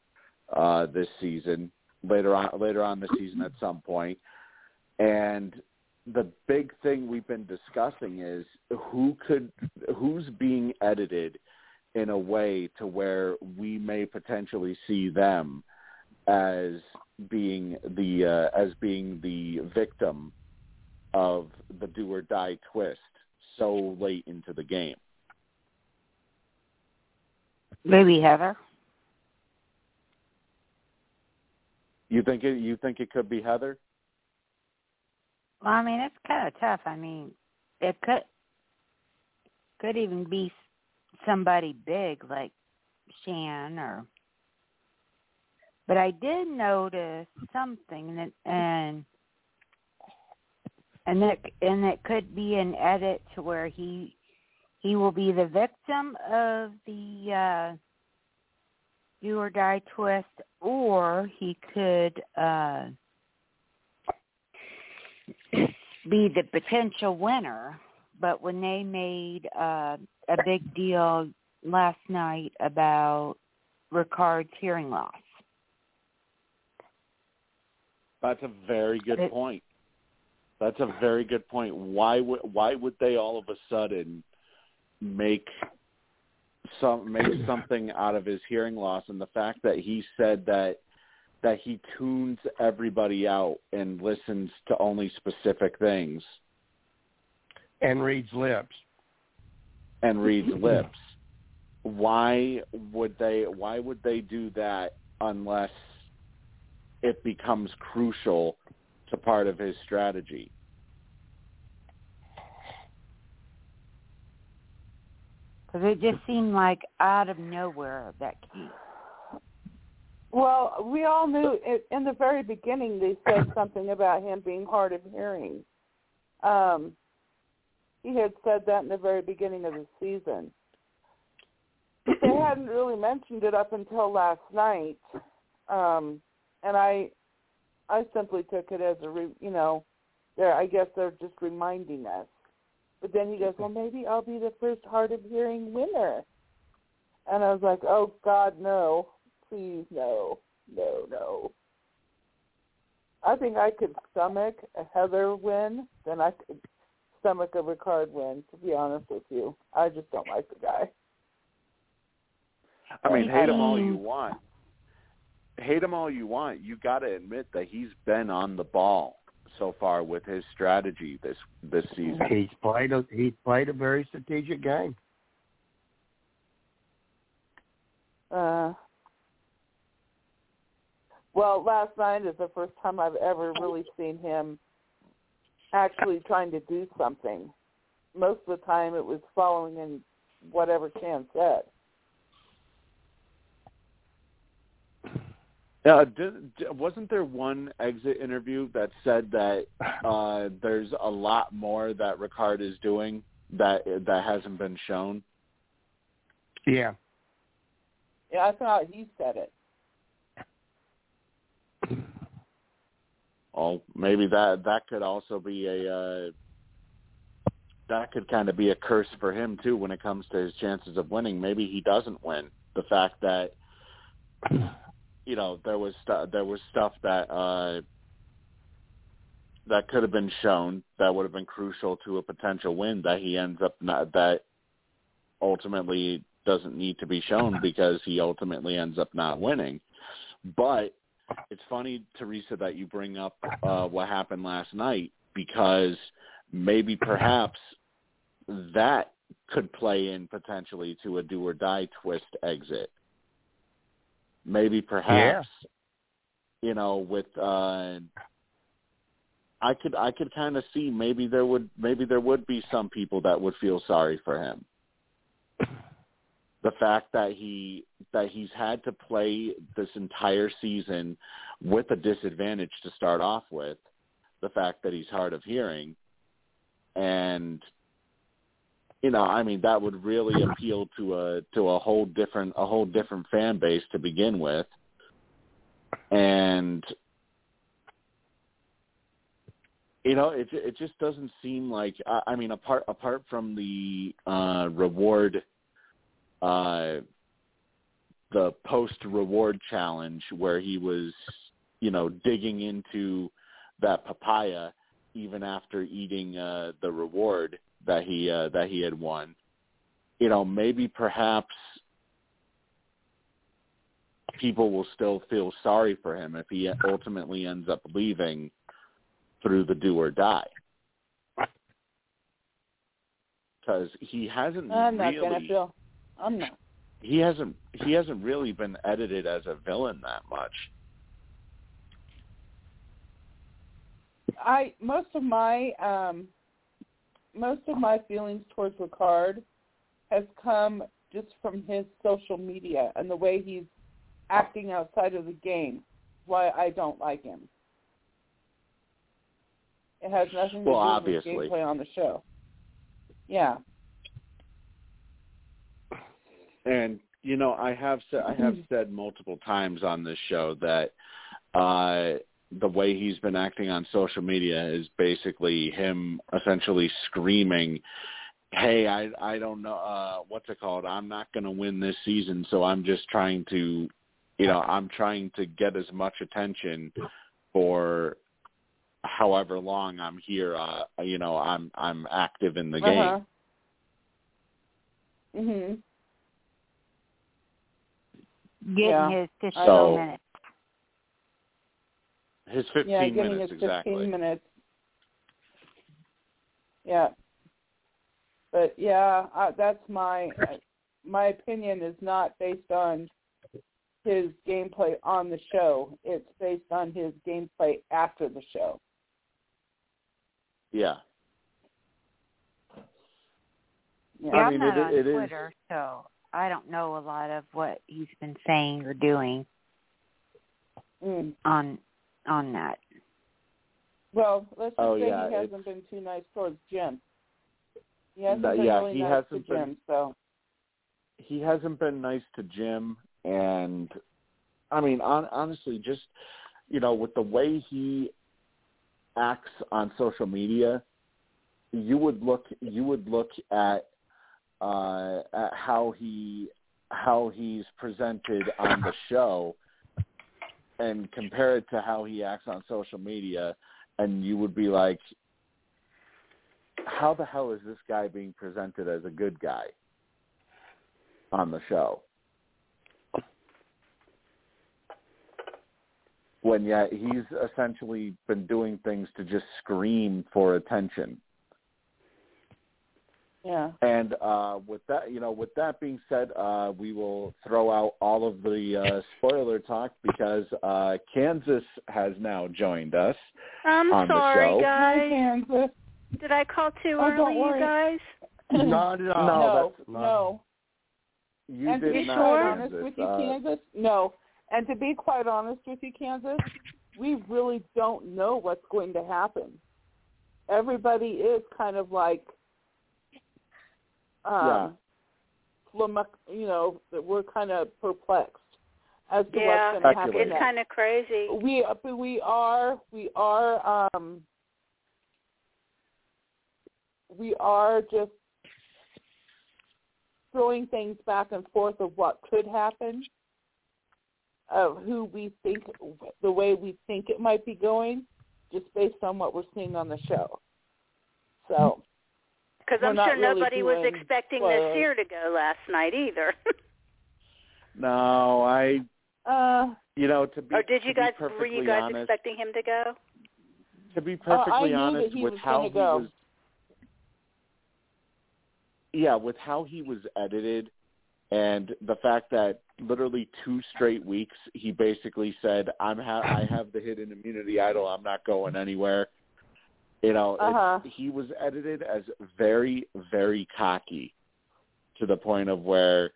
uh, this season, later on later on this season at some point. And the big thing we've been discussing is who could who's being edited in a way to where we may potentially see them as being the uh, as being the victim of the do or die twist so late into the game. Maybe Heather. You think it you think it could be Heather? Well, I mean, it's kind of tough. I mean, it could could even be somebody big like Shan or. But I did notice something that and and that and it could be an edit to where he he will be the victim of the uh do or die twist or he could uh be the potential winner. But when they made uh, a big deal last night about Ricard's hearing loss, That's a very good It- point. That's a very good point. Why would why would they all of a sudden make some make something out of his hearing loss and the fact that he said that that he tunes everybody out and listens to only specific things And reads lips. and reads lips. Why would they why would they do that unless it becomes crucial to part of his strategy? Because it just seemed like out of nowhere that came. Well, we all knew it, in the very beginning they said something about him being hard of hearing. Um, he had said that in the very beginning of the season. But they hadn't really mentioned it up until last night, um, and I, I simply took it as a, re, you know, they're I guess they're just reminding us. But then he goes, well, maybe I'll be the first hard of hearing winner. And I was like, oh God, no, please, no, no, no. I think I could stomach a Heather win, then I could stomach a Ricard win. To be honest with you, I just don't like the guy. I mean, hate him all you want. Hate him all you want. You got to admit that he's been on the ball so far with his strategy this this season. He's played a he's played a very strategic game. Uh, well, last night is the first time I've ever really seen him actually trying to do something. Most of the time, it was following in whatever Shan said. Yeah, did, wasn't there one exit interview that said that uh there's a lot more that Ricard is doing that that hasn't been shown? Yeah. Yeah, I thought he said it. Well, maybe that that could also be a uh that could kind of be a curse for him too when it comes to his chances of winning. Maybe he doesn't win. The fact that you know there was stu- there was stuff that uh that could have been shown that would have been crucial to a potential win that he ends up not that ultimately doesn't need to be shown because he ultimately ends up not winning. But it's funny, Teresa, that you bring up uh, what happened last night because maybe perhaps that could play in potentially to a do or die twist exit. Maybe perhaps, you know, with uh, I could I could kind of see maybe there would maybe there would be some people that would feel sorry for him. The fact that he that he's had to play this entire season with a disadvantage to start off with, the fact that he's hard of hearing, and you know, I mean that would really appeal to a to a whole different a whole different fan base to begin with. And you know, it it just doesn't seem like I, I mean apart apart from the uh reward uh the post reward challenge where he was, you know, digging into that papaya even after eating uh the reward that he uh that he had won. You know, maybe perhaps people will still feel sorry for him if he ultimately ends up leaving through the do or die. Because he hasn't I'm not really gonna feel. I'm not. he hasn't he hasn't really been edited as a villain that much. I most of my um most of my feelings towards Ricard has come just from his social media and the way he's acting outside of the game. Why I don't like him. It has nothing to Well, do obviously. with gameplay on the show. Yeah. And you know, I have said I have said multiple times on this show that uh the way he's been acting on social media is basically him essentially screaming, "Hey, I I don't know uh what's it called? I'm not going to win this season, so I'm just trying to, you know, I'm trying to get as much attention for however long I'm here uh you know, I'm I'm active in the game." Uh-huh. Mhm. Getting Yeah. his I 15 know. minutes. His 15 yeah, getting minutes his exactly. 15 minutes. Yeah. But yeah, uh, that's my uh, my opinion is not based on his gameplay on the show. It's based on his gameplay after the show. Yeah. Yeah. Yeah, I I'm mean, not it- on it is- Twitter, so I don't know a lot of what he's been saying or doing Mm. on on that. Well, let's just Oh, say yeah, he hasn't it's- been too nice towards Jim. He hasn't No, been yeah, really he nice hasn't to been- Jim. So he hasn't been nice to Jim, and I mean, on, honestly, just you know, with the way he acts on social media, you would look you would look at uh, at how he how he's presented on the show, and compare it to how he acts on social media, and you would be like, how the hell is this guy being presented as a good guy? on the show. When yet he's essentially been doing things to just scream for attention. Yeah. And uh, with that, you know, with that being said, uh, we will throw out all of the uh, spoiler talk because uh, Kansas has now joined us. I'm on the sorry, show. Hi, guys. Kansas. Did I call too Oh, early, you guys? Not at all. No, no, that's no. You and to be not, quite sure? honest with you, Uh, Kansas, no. And to be quite honest with you, Kansas, we really don't know what's going to happen. Everybody is kind of like, um, flummox- you know, that we're kind of perplexed as to Yeah, what's going to happen. It's kind of crazy. we we are we are um we are just throwing things back and forth of what could happen of who we think the way we think it might be going just based on what we're seeing on the show so Because I'm not sure really nobody was doing expecting spoilers. Naseer to go last night either. no, I, uh you know, to be or did you guys were you guys honest, expecting him to go? to be Uh, perfectly knew that honest with how gonna he go. was yeah with how he was edited and the fact that literally two straight weeks he basically said i'm ha- i have the hidden immunity idol i'm not going anywhere You know, Uh-huh. he was edited as very, very cocky to the point of where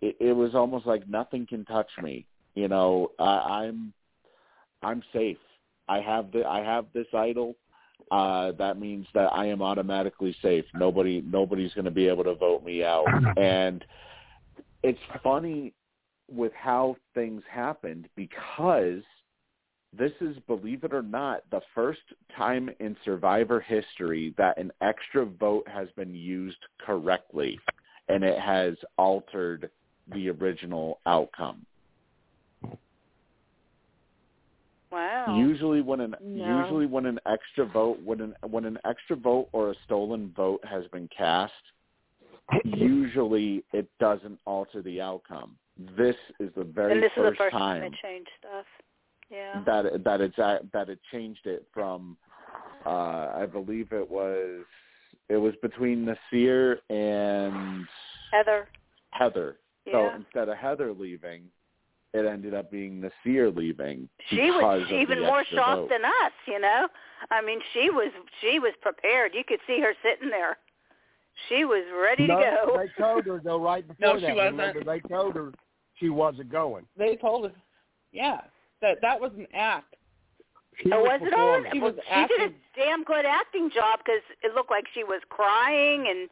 it, it was almost like nothing can touch me. You know, I, I'm I'm safe. I have the I have this idol. Uh, that means that I am automatically safe. Nobody nobody's going to be able to vote me out. And it's funny with how things happened because this is, believe it or not, the first time in Survivor history that an extra vote has been used correctly, and it has altered the original outcome. Wow. Usually, when an No. usually when an extra vote when an when an extra vote or a stolen vote has been cast, usually it doesn't alter the outcome. This is the very and this is the first time time they changed stuff. Yeah. that that it's that it changed it from uh I believe it was it was between Naseer and Heather. Heather. Yeah. So instead of Heather leaving, it ended up being Naseer leaving she was even more shocked vote. than us, you know. I mean, she was she was prepared. You could see her sitting there. She was ready no, to go. They told her though right before No, before she wasn't. Remember, they told her she wasn't going. They told us, yeah, that that was an act. She Oh, was was it all? performing. She well, was she did a damn good acting job because it looked like she was crying and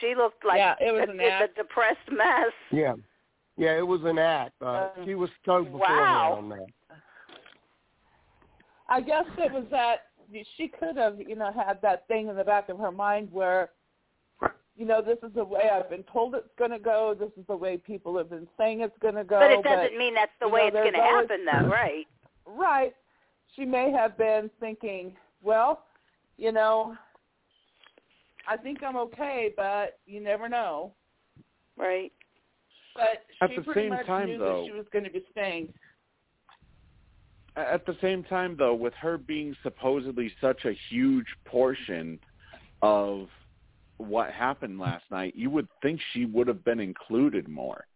she looked like Yeah, it was a, an a act. depressed mess. Yeah, yeah, it was an act. Uh, Uh, she was told beforehand wow. on that. I guess it was that she could have, you know, had that thing in the back of her mind where, you know, this is the way I've been told it's going to go. This is the way people have been saying it's going to go. but it doesn't mean that's the way know, it's going to happen, though, right? right. She may have been thinking, well, you know, I think I'm okay, but you never know. Right. But At she the pretty same much time, knew though- that she was going to be staying. At the same time, though, with her being supposedly such a huge portion of what happened last night, you would think she would have been included more.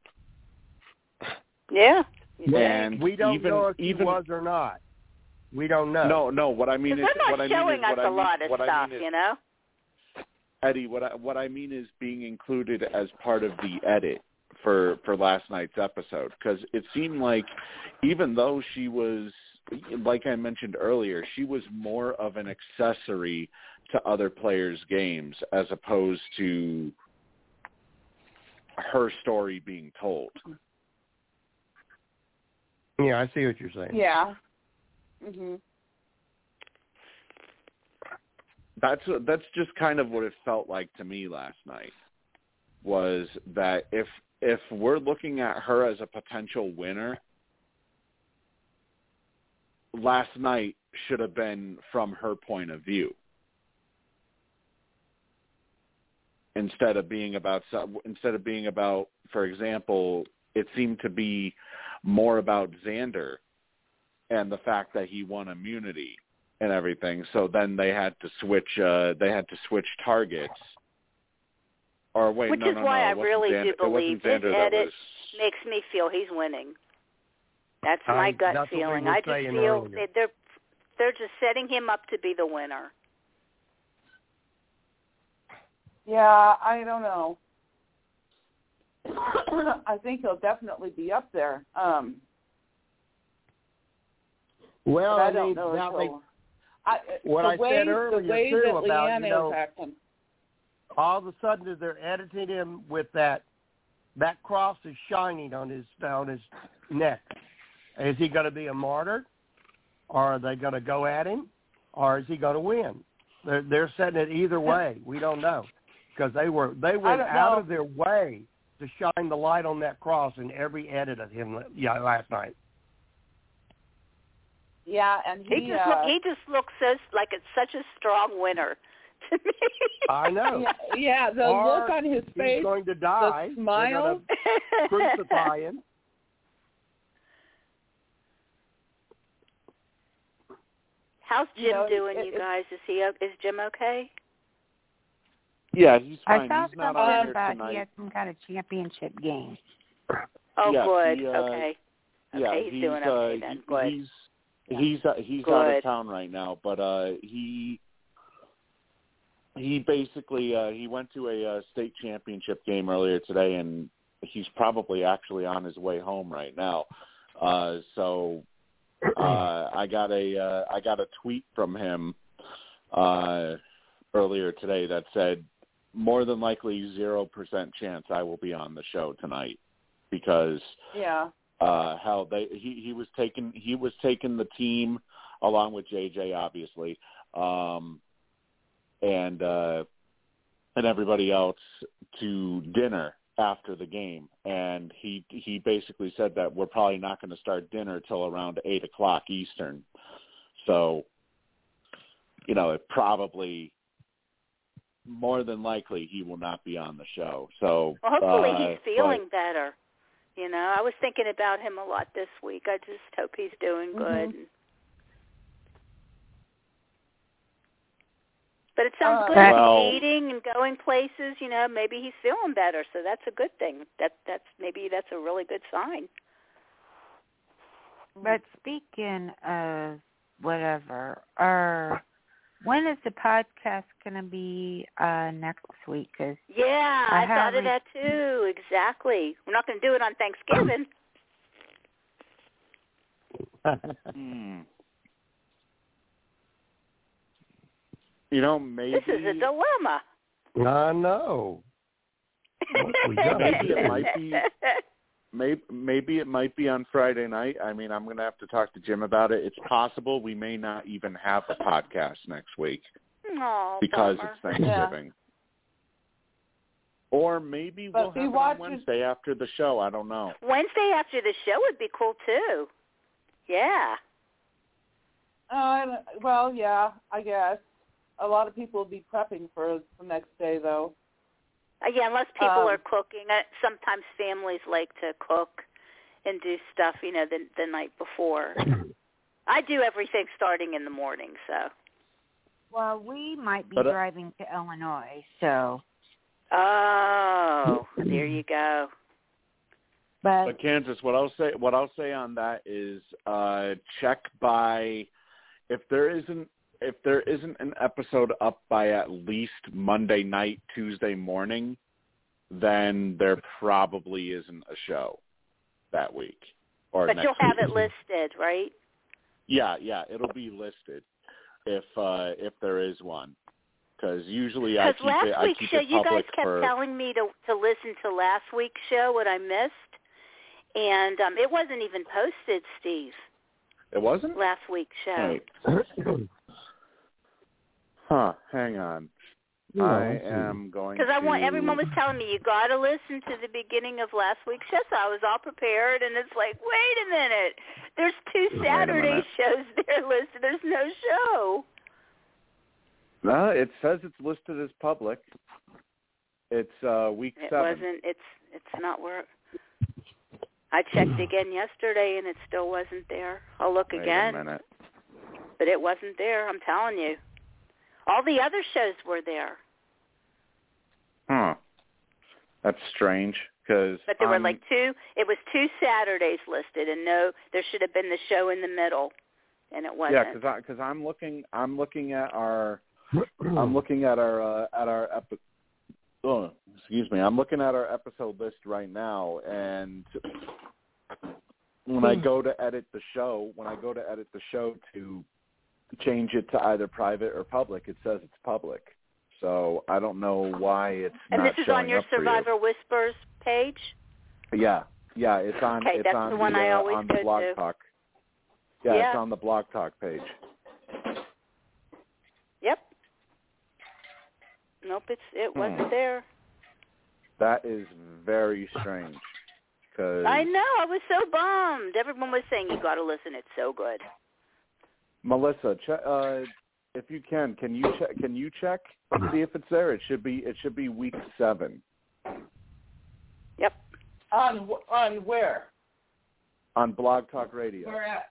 Yeah. And we don't even, know if even she was or not. We don't know. no, no. What I mean is, they're what not I mean showing is, us what I a mean, lot of what stuff, I mean is, you know. Eddie, what I what I mean is being included as part of the edit for for last night's episode because it seemed like even though she was like I mentioned earlier, she was more of an accessory to other players' games as opposed to her story being told. Yeah, I see what you're saying. Yeah. Mhm. That's that's just kind of what it felt like to me last night. Was that if if we're looking at her as a potential winner, last night should have been from her point of view. Instead of being about instead of being about for example it seemed to be more about Xander and the fact that he won immunity and everything. So then they had to switch uh they had to switch targets. Or wait Which no is no why no I really Xander, do believe this that edit was makes me feel he's winning. That's my I- gut that's what we feeling. I just feel earlier. they're they're just setting him up to be the winner. Yeah, I don't know. I think he'll definitely be up there. Um, Well, but I I don't mean, know now they, I, what the I way, said the earlier, way too, that about, Liana you know, is all of a sudden they're editing him with that that cross is shining on his on his neck. Is he going to be a martyr, or are they going to go at him, or is he going to win? They're they're setting it either way. We don't know because they were they went out know. of their way to shine the light on that cross in every edit of him yeah, last night. Yeah, and He, he, just uh, look, he just looks so like it's such a strong winner to me. I know. yeah, yeah, the Or look on his face. He's going to die. the They're smile. gonna crucify him. How's Jim You know, doing, it- you guys? Is he is Jim okay? yeah he's I fine saw he's not something on here about tonight he had some kind of championship game. Oh, Yes, good. he, uh, okay. yeah, Okay, he's he's doing uh, okay then. he- Good. He's he's uh, he's out Good. of town right now, but uh he he basically uh, he went to a uh, state championship game earlier today, and he's probably actually on his way home right now. Uh, so uh, I got a uh, I got a tweet from him uh, earlier today that said more than likely zero percent chance I will be on the show tonight because Yeah. uh how they he he was taking he was taking the team along with JJ obviously um and uh and everybody else to dinner after the game and he he basically said that we're probably not going to start dinner till around eight o'clock eastern so you know it probably more than likely he will not be on the show so Well, hopefully uh, he's feeling better. You know, I was thinking about him a lot this week. I just hope he's doing good. But it sounds Uh, good. Well- He's eating and going places. You know, maybe he's feeling better, so that's a good thing. That that's maybe that's a really good sign. But speaking of whatever, uh, when is the podcast going to be uh, next week? Cause Yeah, I I, thought haven't- of that too. Exactly. We're not going to do it on Thanksgiving. Hmm. You know, maybe This is a dilemma. I know. What? Maybe it might be- maybe maybe it might be on Friday night. I mean, I'm going to have to talk to Jim about it. It's possible we may not even have a podcast next week Oh, because bummer. it's Thanksgiving. Or maybe But we'll have it on Wednesday after the show. I don't know. Wednesday after the show would be cool too. Yeah. Uh, well, yeah, I guess. A lot of people will be prepping for the next day, though. Uh, yeah, unless people Um, are cooking. Uh, sometimes families like to cook and do stuff, you know, the the night before. I do everything starting in the morning, so. well, we might be But, uh, driving to Illinois, so. Oh, there you go. But, But Kansas, what I'll say what I'll say on that is uh check by if there isn't if there isn't an episode up by at least Monday night, Tuesday morning, then there probably isn't a show that week or But you'll have week. it listed, right? Yeah, yeah, it'll be listed if uh if there is one. Because usually I keep last it I week's keep show, it you guys public kept for telling me to to listen to last week's show, what I missed, and um it wasn't even posted, Steve. it wasn't. Last week's show. Wait. Huh, hang on. Yeah, I I am going Because I want to- everyone was telling me you got to listen to the beginning of last week's show, so I was all prepared, and it's like, wait a minute, there's two Wait Saturday shows there listed. There's no show. No, it says it's listed as public. It's uh week It seven. wasn't. It's it's not where. I checked again yesterday, and it still wasn't there. I'll look Wait again, a minute. but it wasn't there. I'm telling you. All the other shows were there, Huh. That's strange because but there were like two. It was two Saturdays listed, and no, there should have been the show in the middle, and it wasn't. yeah, because I because I'm looking I'm looking at our I'm looking at our uh, at our epi- oh, excuse me I'm looking at our episode list right now and when I go to edit the show when I go to edit the show to change it to either private or public it says it's public so I don't know why it's and this is on your for you. Survivor Whispers page. Yeah, yeah, it's on. Okay, it's that's on the one the, I uh, always on the blog to. talk. Yeah, Yeah. it's on the blog talk page. Yep. Nope, it's it Hmm. wasn't there. That is very strange. Cause I know. I was so bummed. Everyone was saying you got to listen. It's so good. Melissa, che- uh, if you can, can you check? Can you check see if it's there? It should be. It should be week seven Yep. On on where? on Blog Talk Radio. Where at?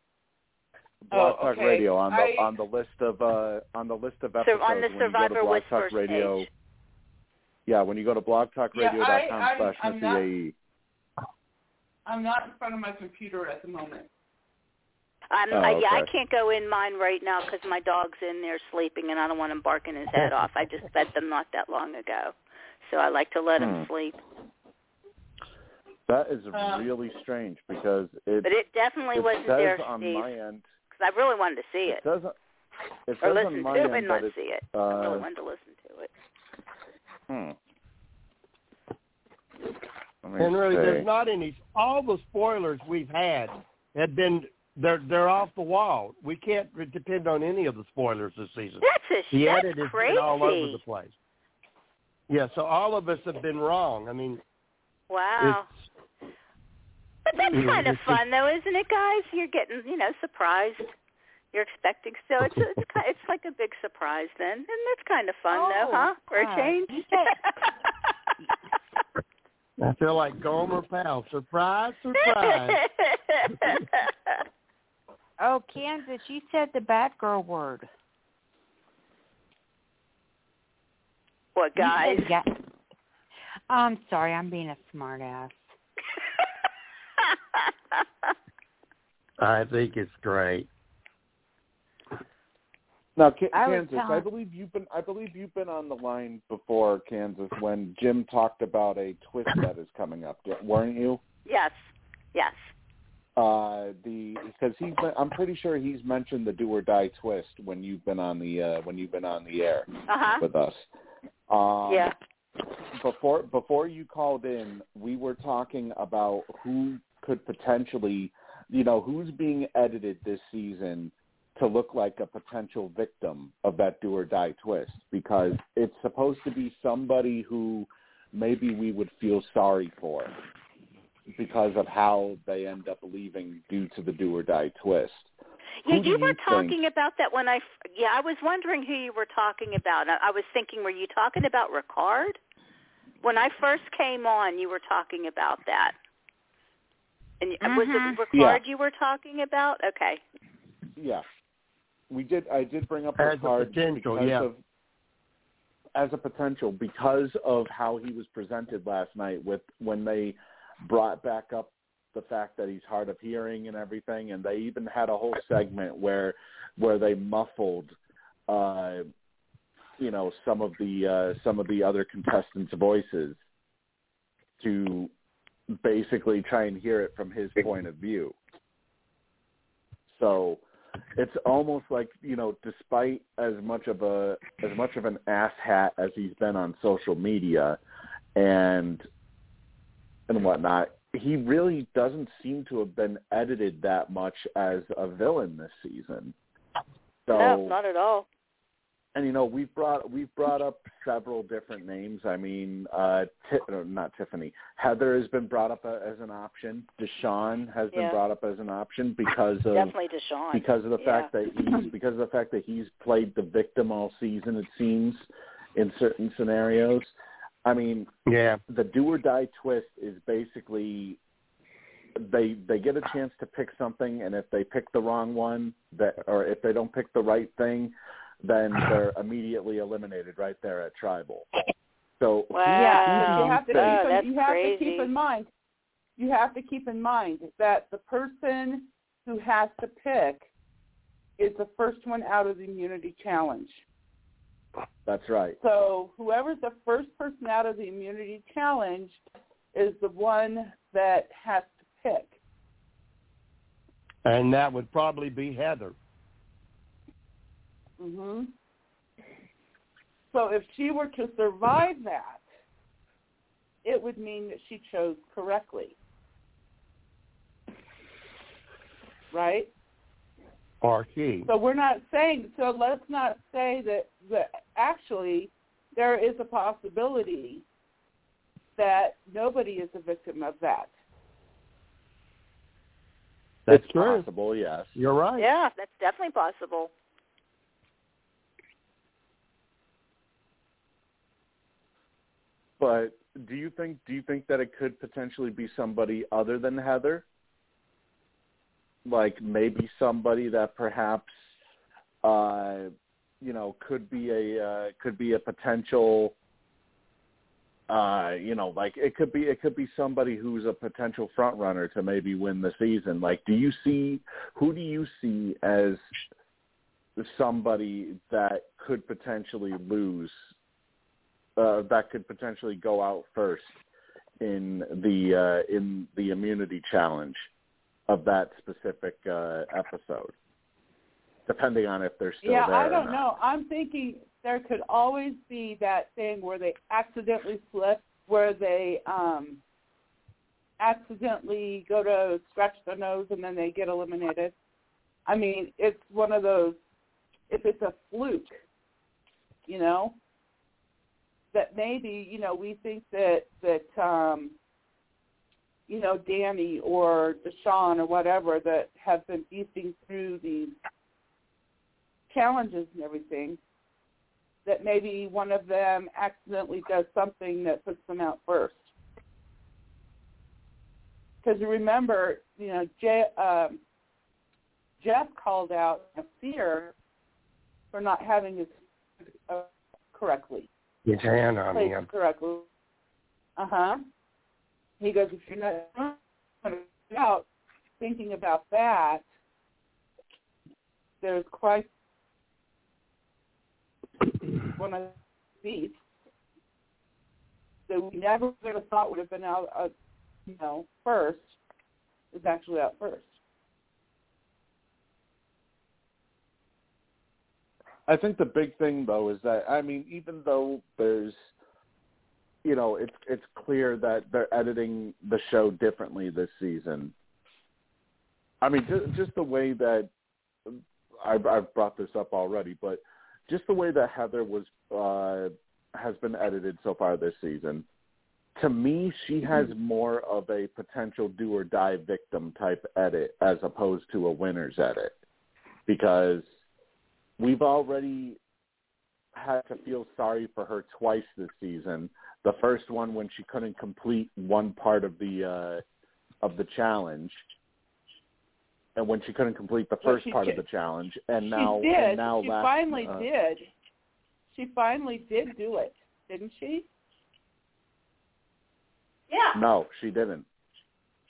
Blog Oh, Talk okay. Radio on the I- on the list of uh on the list of episodes So on the when you go to Survivor Blog Talk Radio, page. yeah, when you go to blogtalkradio.com Yeah, I- I'm- slash I'm not- I'm not in front of my computer at the moment. Um, Oh, I, yeah, I can't go in mine right now because my dog's in there sleeping, and I don't want him barking his head off. I just fed them not that long ago, so I like to let him Hmm. sleep. That is Um, really strange because it, But it definitely it wasn't says there, on Steve, my end. because I really wanted to see It it, says it or says listen on my to it, end and not that it's see it. I uh, really wanted to listen to it. hmm. Let me And really, see. there's not any. All the spoilers we've had have been they're they're off the wall. We can't re- depend on any of the spoilers this season. That's a The that's edit crazy. been all over the place. Yeah, so all of us have been wrong. I mean, Wow. But that's you know, kind of fun, though, isn't it, guys? You're getting, you know, surprised. You're expecting, so it's it's ki- it's like a big surprise then, and that's kind of fun, though, Oh, huh? For a change. you said- I feel like Gomer Pyle. Surprise, surprise. oh, Kansas, you said the Batgirl word. what, guys? said ga- I'm sorry, I'm being a smart ass. I think it's great. Now, Ka- I was Kansas, I believe you've been I believe you've been on the line before, Kansas, when Jim talked about a twist that is coming up, weren't you? yes, yes. Uh, the because he's been, I'm pretty sure he's mentioned the do or die twist when you've been on the uh, when you've been on the air Uh huh. with us. Um, Yeah. Before before you called in, we were talking about who could potentially, you know, who's being edited this season to look like a potential victim of that do or die twist because it's supposed to be somebody who maybe we would feel sorry for because of how they end up leaving due to the do or die twist. Yeah, Who you were you talking think- about that when I. Yeah, I was wondering who you were talking about. I, I was thinking, were you talking about Ricard? When I first came on, you were talking about that. And y- was it mm-hmm. Ricard Yeah. you were talking about? Okay. Yeah, we did. I did bring up As a Ricard potential, because yeah. of as a potential because of how he was presented last night with when they brought back up the fact that he's hard of hearing and everything, and they even had a whole segment where where they muffled, uh, you know, some of the uh, some of the other contestants' voices to basically try and hear it from his point of view. So it's almost like you know, despite as much of a as much of an ass hat as he's been on social media, and and whatnot, he really doesn't seem to have been edited that much as a villain this season. So no, not at all. and you know we've brought we've brought up several different names. I mean, uh, no, not Tiffany. Heather has been brought up uh, as an option. Deshawn has been brought up as an option because of Definitely Deshawn. because of the Yeah. fact that he's because of the fact that he's played the victim all season. It seems in certain scenarios. I mean, Yeah. the do or die twist is basically they they get a chance to pick something and if they pick the wrong one that or if they don't pick the right thing then they're immediately eliminated right there at tribal so Wow. Yeah, but you have to Wow. keep in, you have to keep in mind you have to keep in mind that the person who has to pick is the first one out of the immunity challenge. That's right So whoever's the first person out of the immunity challenge is the one that has to pick. And that would probably be Heather. hmm So if she were to survive that, it would mean that she chose correctly. Right? Or she. So we're not saying so let's not say that that actually there is a possibility that nobody is a victim of that. That's it's true. possible yes You're right. Yeah, that's definitely possible. but do you think do you think that it could potentially be somebody other than heather like maybe somebody that perhaps uh you know could be a uh, could be a potential uh, you know, like it could be it could be somebody who's a potential front runner to maybe win the season. Like, do you see who do you see as somebody that could potentially lose, uh, that could potentially go out first in the uh, in the immunity challenge of that specific uh, episode, depending on if they're still yeah, there. I don't know. I'm thinking there could always be that thing where they accidentally slip, where they um accidentally go to scratch their nose and then they get eliminated. I mean, it's one of those if it's a fluke, you know, that maybe, you know, we think that that um you know, Danny or Deshawn or whatever that have been beasting through these challenges and everything, that maybe one of them accidentally does something that puts them out first. Because remember, you know, Jay, um, Jeff called out Sear for not having his uh, correctly His hand on him. correctly. Uh huh. He goes, if you're not out thinking about that, there's quite one of these that we never would have thought would have been out, uh, you know, first is actually out first. I think the big thing though is that I mean, even though there's, you know, it's it's clear that they're editing the show differently this season. I mean, just, just the way that I've, I've brought this up already, but just the way that Heather was uh, has been edited so far this season. To me, she has more of a potential do or die victim type edit as opposed to a winner's edit, because we've already had to feel sorry for her twice this season. The first one when she couldn't complete one part of the uh, of the challenge, and when she couldn't complete the first she part of the challenge, and now she did. and now she last, finally uh, did. She finally did do it, didn't she? Yeah. No, she didn't.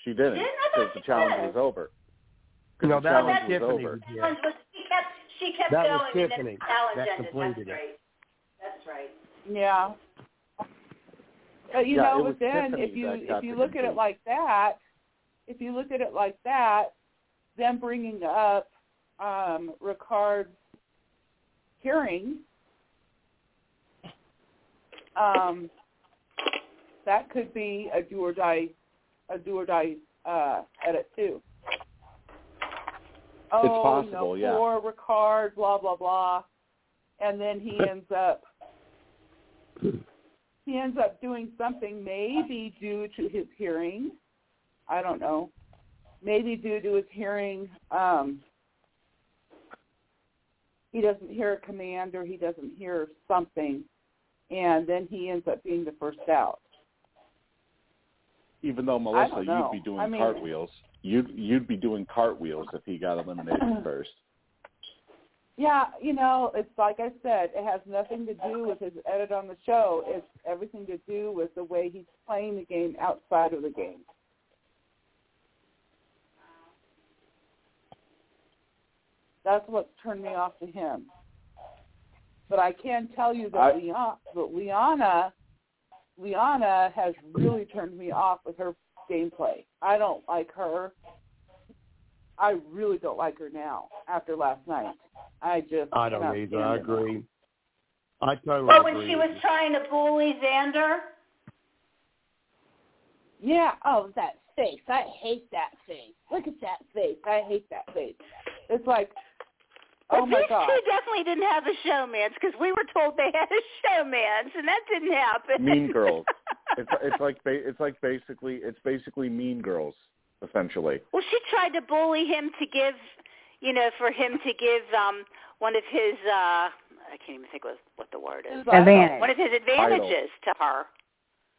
She didn't Didn't? I thought because the challenge did. was over. 'Cause No, the that was challenge was Tiffany. over. who. Challenge was- She kept she kept That was going and Tiffany then the challenge that ended. completed That's it. right. That's right. Yeah. But you Yeah, know, but then Tiffany if you if you look at it like that, if you look at it like that, them bringing up um Ricard's hearing, um, that could be a do or die, a do or die uh, edit too. Oh, possible, know, yeah. poor Ricard, blah blah blah, and then he ends up he ends up doing something maybe due to his hearing. I don't know. Maybe due to his hearing, um, he doesn't hear a command or he doesn't hear something, and then he ends up being the first out. Even though Melissa, you'd be doing I mean- cartwheels. You'd you'd be doing cartwheels if he got eliminated first. Yeah, you know, it's like I said, it has nothing to do with his edit on the show. It's everything to do with the way he's playing the game outside of the game. That's what's turned me off to him. But I can tell you that I- Leon, but Liana, Liana has really turned me off with her gameplay. I don't like her. I really don't like her now after last night. I just I don't either. I her. agree. I totally But when agree. she was trying to bully Xander, Yeah. Oh, that face. I hate that face. Look at that face. I hate that face. It's like, but oh my these god. two definitely didn't have a showman's because we were told they had a showman's, and that didn't happen. Mean Girls. It's it's like ba- it's like basically it's basically Mean Girls essentially. Well, she tried to bully him to give, you know, for him to give um one of his uh I can't even think what what the word is. Advantage. One of his advantages to her.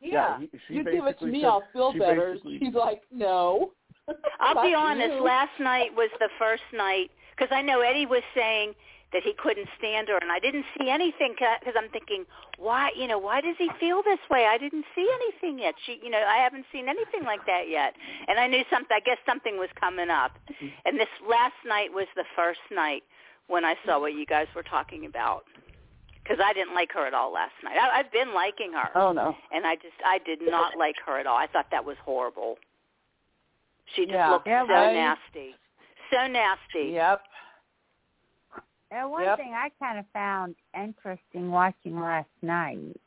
Yeah. he, you give it to me, said- I'll feel she better. basically- She's like, no. I'll be honest, you. last night was the first night because I know Eddie was saying that he couldn't stand her, and I didn't see anything because I'm thinking, why, you know, why does he feel this way? I didn't see anything yet. She, you know, I haven't seen anything like that yet, and I knew something. I guess something was coming up, and this last night was the first night when I saw what you guys were talking about. Because I didn't like her at all last night. I, I've been liking her, Oh no. and I just I did not like her at all. I thought that was horrible. She just Yeah. looked Yeah, so right. nasty, so nasty. Yep. And one Yep. thing I kind of found interesting watching last night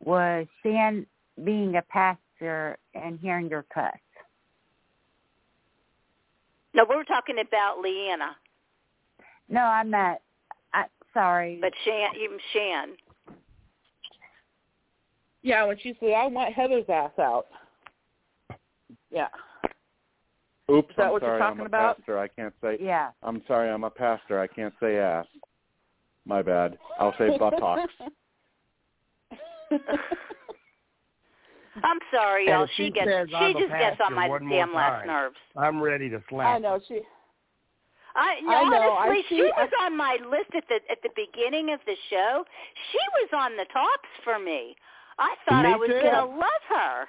was seeing being a pastor and hearing your cuss. No, we were talking about Liana, No, I meant. I sorry. but Shan, even Shan. Yeah, when she said, "I want Heather's ass out." Yeah. Oops, Is that I'm what you're talking I'm a about? pastor. I can't say. yeah. I'm sorry, I'm a pastor. I can't say ass. My bad. I'll say buttocks. I'm sorry, And y'all. She she gets says she I'm just gets on my damn last time. nerves. I'm ready to slap. I know she. I, no, I know, I honestly, see- she I- was on my list at the at the beginning of the show. She was on the tops for me. I thought Me I was too. gonna love her.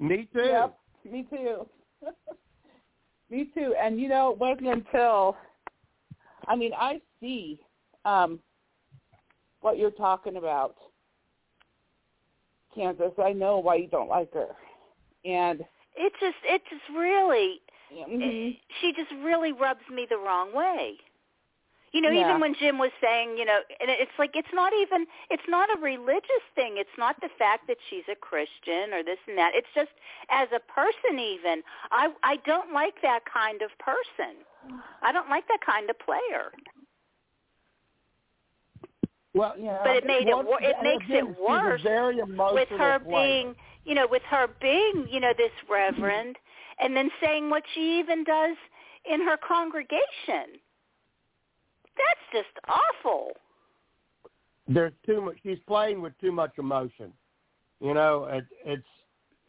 Me too. Yep. Me too. me too. And you know, it wasn't until I mean, I see um what you're talking about. Kansas, I know why you don't like her. And It just it just really mhm. she just really rubs me the wrong way. You know, Yeah. even when Jim was saying, you know, and it's like it's not even it's not a religious thing. It's not the fact that she's a Christian or this and that. It's just as a person even. I I don't like that kind of person. I don't like that kind of player. Well, yeah. But it made it once wor- it makes it worse with her player. being, you know, with her being, you know, this reverend and then saying what she even does in her congregation. That's just awful. there's too much. She's playing with too much emotion. You know, it, it's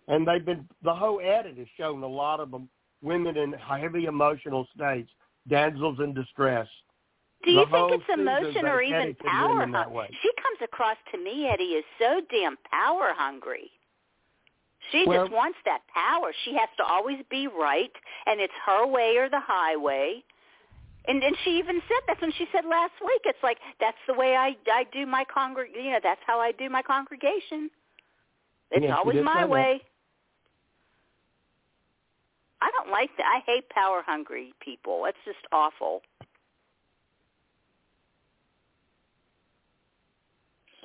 and they've been the whole edit has shown a lot of them, women in heavy emotional states, damsels in distress. Do you The think it's emotion or even power hungry? She comes across to me, Eddie, is so damn power hungry. She Well- just wants that power. She has to always be right, and it's her way or the highway. And and she even said that's when she said last week. It's like that's the way I I do my congreg. You know, that's how I do my congregation. It's Yeah, always my say that. way. I don't like that. I hate power hungry people. It's just awful.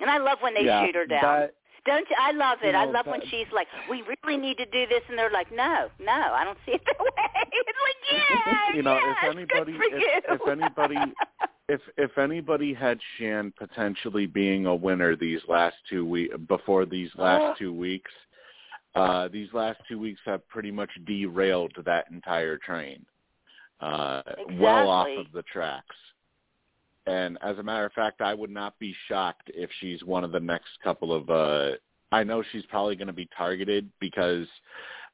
And I love when they yeah, shoot her down. That, Don't you? I love it. you I know, love when she's like, "We really need to do this," and they're like, "No, no, I don't see it that way." It's like, yeah, You know, if yes, anybody- good for if- you. if anybody- if if anybody had Shan potentially being a winner these last two week before these last Oh. two weeks, uh, these last two weeks have pretty much derailed that entire train, uh, well off of the tracks. And as a matter of fact, I would not be shocked if she's one of the next couple of. uh I know she's probably going to be targeted because,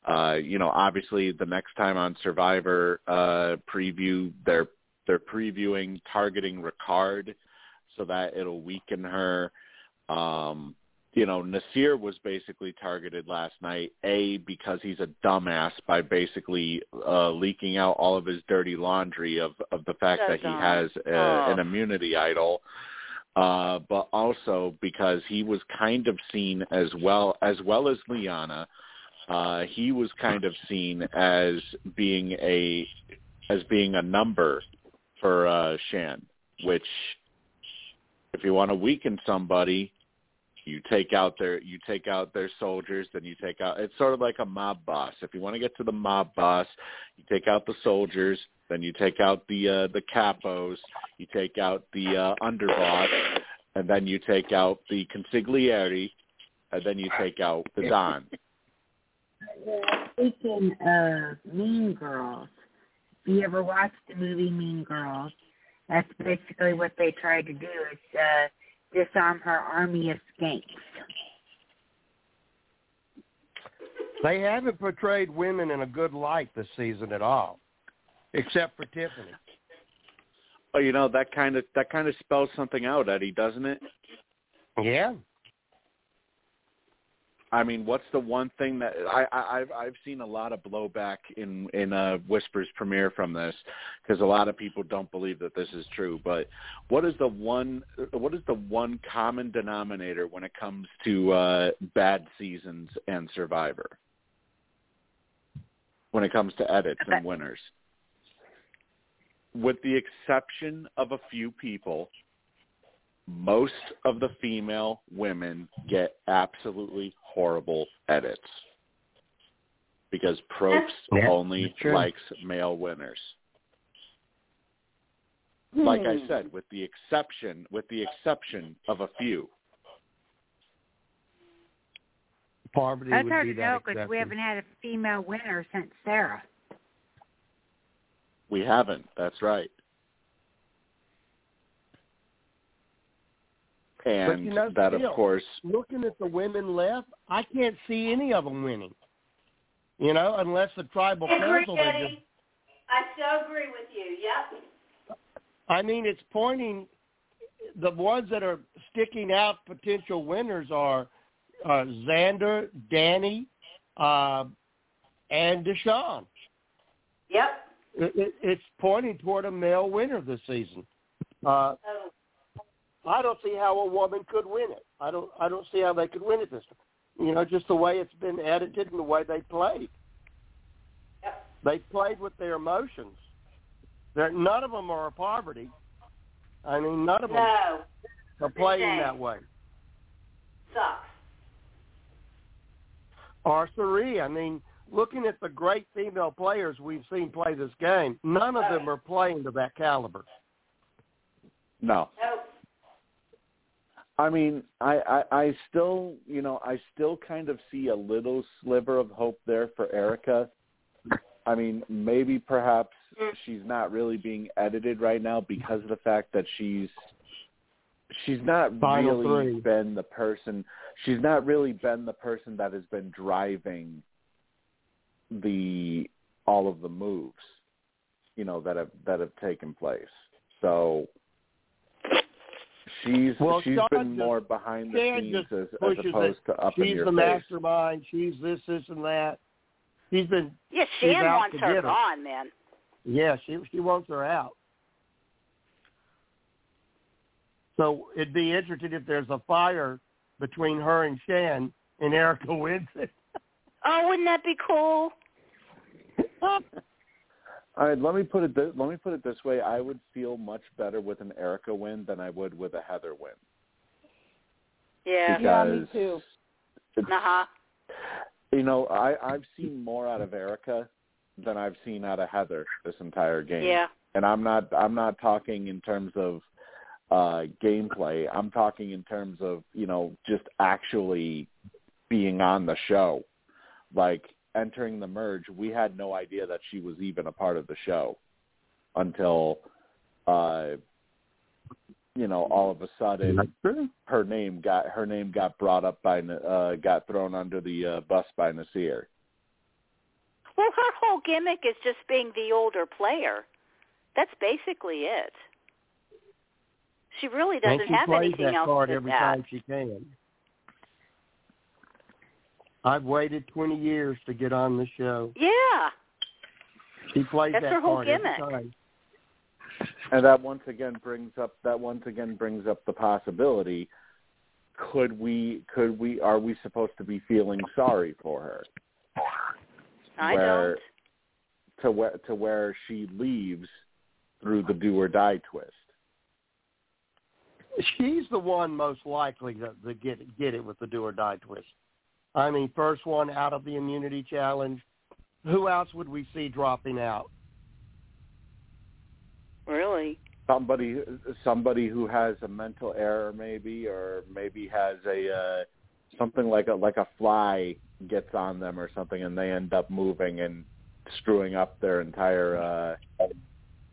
uh, you know, obviously the next time on Survivor uh, preview, they're they're previewing targeting Ricard so that it'll weaken her. Um, you know, Naseer was basically targeted last night, A, because he's a dumbass by basically uh, leaking out all of his dirty laundry of, of the fact So that he has uh, Oh. an immunity idol. Uh, but also because he was kind of seen as well as well as Liana, uh, he was kind of seen as being a as being a number for uh, Shan, which if you want to weaken somebody, you take out their you take out their soldiers, then you take out. It's sort of like a mob boss. If you want to get to the mob boss, you take out the soldiers, then you take out the uh, the capos, you take out the uh, underboss, and then you take out the consigliere, and then you take out the don. Speaking of Mean Girls, if you ever watched the movie Mean Girls, that's basically what they tried to do is uh, disarm her army of skanks. They haven't portrayed women in a good light this season at all, except for Tiffany. Oh, you know that kind of that kind of spells something out, Eddie, doesn't it? Yeah. I mean, what's the one thing that I, I I've I've seen a lot of blowback in in uh, Whispers premiere from this because a lot of people don't believe that this is true. But what is the one what is the one common denominator when it comes to uh, bad seasons and Survivor? When it comes to edits and winners, with the exception of a few people, most of the female women get absolutely horrible edits because Probst Yeah, only likes male winners. Like I Hmm. said, with the exception with the exception of a few. Parvati That's would hard be to know because we haven't had a female winner since Sarah. We haven't. That's right. And you know, that, still- of course, Looking at the women left, I can't see any of them winning. You know, unless the tribal council. they just- I so agree with you. Yep. I mean, it's pointing. The ones that are sticking out potential winners are uh, Xander, Danny, uh, and Deshawn. Yep. It, it, it's pointing toward a male winner this season. Uh, Oh, I don't see how a woman could win it. I don't. I don't see how they could win it this time. You know, just the way it's been edited and the way they played. Yep. They played with their emotions. They're, none of them are a Parvati. I mean, none of them no. are playing shame. that way. Sucks. Or Sari. I mean, looking at the great female players we've seen play this game, none of oh. them are playing to that caliber. no. Nope. I mean, I, I, I still, you know, I still kind of see a little sliver of hope there for Erika. I mean, maybe perhaps mm. she's not really being edited right now because of the fact that she's she's not Final really three. been the person she's not really been the person that has been driving the all of the moves, you know, that have that have taken place. So she's Well, she's Sean been just- more behind the Shan scenes as, as pushes opposed to up in She's your the face. mastermind. She's this, this, and that. She's been, Yeah, She's Shan wants her get her. gone, man. yeah, she she wants her out. So it'd be interesting if there's a fire between her and Shan, and Erika wins it. Oh, wouldn't that be cool? All right, let me put it. This, let me put it this way: I would feel much better with an Erika win than I would with a Heather win. Yeah. Yeah, me too. Uh huh. You know, I I've seen more out of Erika than I've seen out of Heather this entire game. Yeah. And I'm not I'm not talking in terms of uh gameplay. I'm talking in terms of, you know, just actually being on the show. Like entering the merge, we had no idea that she was even a part of the show until uh you know, all of a sudden her name got her name got brought up by uh got thrown under the uh, bus by Naseer. Well, her whole gimmick is just being the older player. That's basically it. She really doesn't she have plays anything that else card to every that. time she can. I've waited 20 years to get on the show. Yeah. She plays That's that her whole card every gimmick. time. And that once again brings up that once again brings up the possibility could we could we are we supposed to be feeling sorry for her I where don't. to where to where she leaves through the do or die twist. She's the one most likely to, to get get it with the do or die twist. I mean, first one out of the immunity challenge. Who else would we see dropping out? Really? Somebody somebody who has a mental error maybe or maybe has a uh something like a like a fly gets on them or something and they end up moving and screwing up their entire uh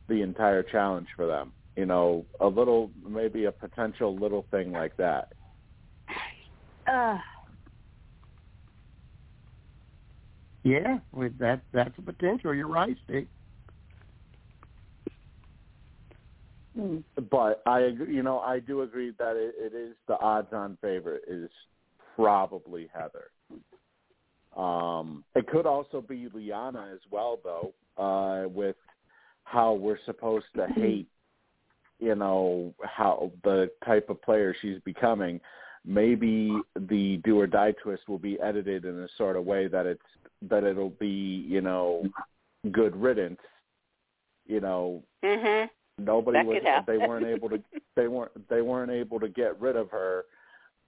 the entire challenge for them. You know, a little maybe a potential little thing like that. Uh, Yeah, with that that's a potential. You're right, Steve. Mm. but I agree, you know I do agree that it, it is the odds-on favorite is probably Heather. Um, it could also be Liana as well, though, uh, with how we're supposed to hate, you know, how the type of player she's becoming. Maybe the do or die twist will be edited in a sort of way that it's that it'll be, you know, good riddance. You know, Mhm. nobody That was they weren't able to they weren't they weren't able to get rid of her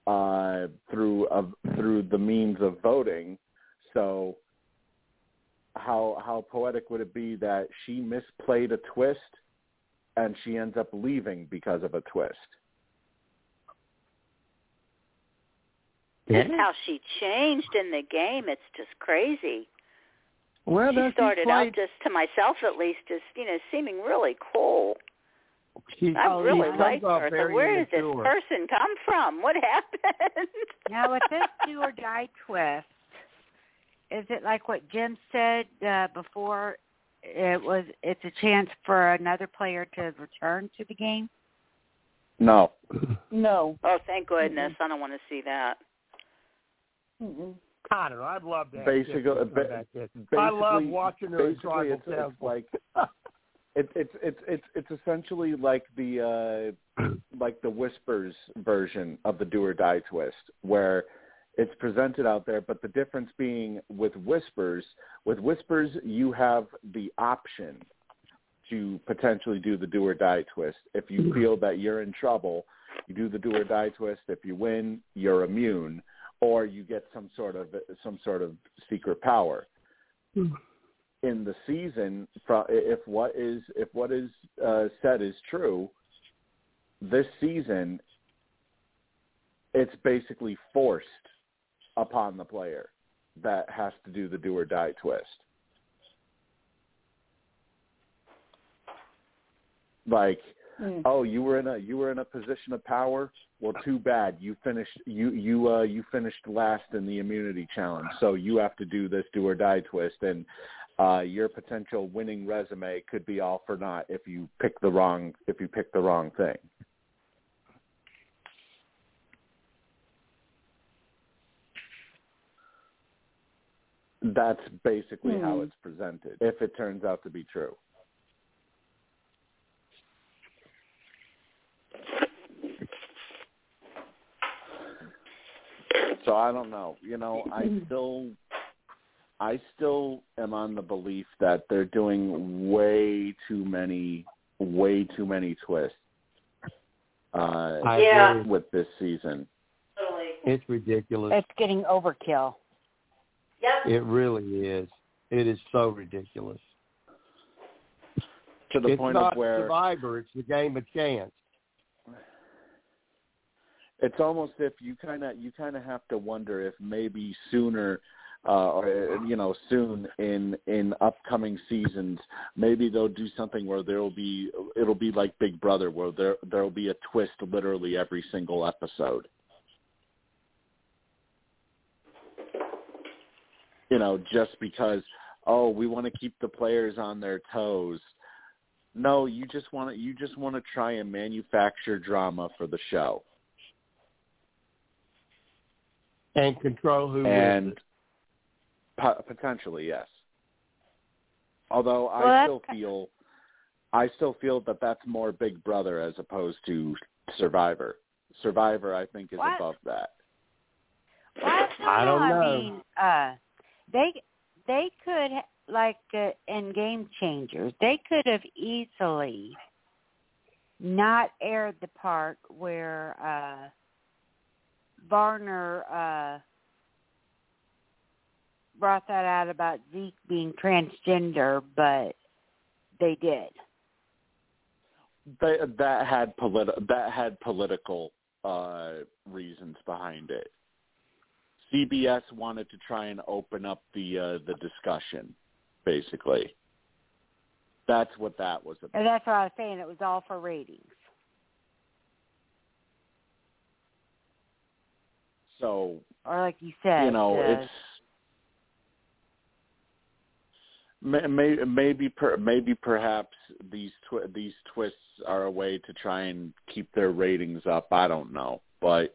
uh through uh, through the means of voting so how how poetic would it be that she misplayed a twist and she ends up leaving because of a twist Just how she changed in the game, it's just crazy. Well, she no, started she played, out just to myself at least, just you know, seeming really cool. She, I Oh, really yeah. liked comes off her. So very where did this person come from? What happened? Now with this do or die twist, is it like what Jim said uh, before? It was. It's a chance for another player to return to the game. no No. oh, thank goodness! I don't want to see that. Mm-mm. I don't know. I'd love to have Basically- Tiffany ba- back in. I love watching her in basically it's, it's like it, it's it's it's it's essentially like the uh like the whispers version of the do or die twist where it's presented out there but the difference being with whispers with whispers you have the option to potentially do the do or die twist if you feel that you're in trouble you do the do or die twist if you win you're immune or you get some sort of some sort of secret power. In the season if what is if what is uh, said is true this season it's basically forced upon the player that has to do the do or die twist. Like Mm. oh you were in a you were in a position of power? Well too bad. You finished you you uh you finished last in the immunity challenge. So you have to do this do or die twist and uh your potential winning resume could be all for naught if you pick the wrong if you pick the wrong thing. That's basically how Hmm. it's presented if it turns out to be true So I don't know. You know, I still I still am on the belief that they're doing way too many way too many twists uh I Yeah. agree. with this season. It's ridiculous. It's getting overkill. Yep. It really is. It is so ridiculous. To the it's point not of where Survivor. It's the game of chance. It's almost if you kind of you kind of have to wonder if maybe sooner uh or you know soon in in upcoming seasons maybe they'll do something where there'll be it'll be like big brother where there there'll be a twist literally every single episode. You know just because oh we want to keep the players on their toes. No you just want to you just want to try and manufacture drama for the show And control who and wins po- potentially yes. Although Well, I that's still feel, I still feel that that's more Big Brother as opposed to Survivor. Survivor, I think, is What? above that. Well, I don't know. I know. mean, uh, they they could like uh, in Game Changers, they could have easily not aired the part where uh Varner uh brought that out about Zeke being transgender, but they did. They, that had politi- that had political uh, reasons behind it. CBS wanted to try and open up the uh, the discussion, basically. That's what that was about. And that's what I was saying. It was all for ratings. So Or like you said, you know, uh, it's May- may- maybe per, maybe perhaps these twi- these twists are a way to try and keep their ratings up. I don't know, but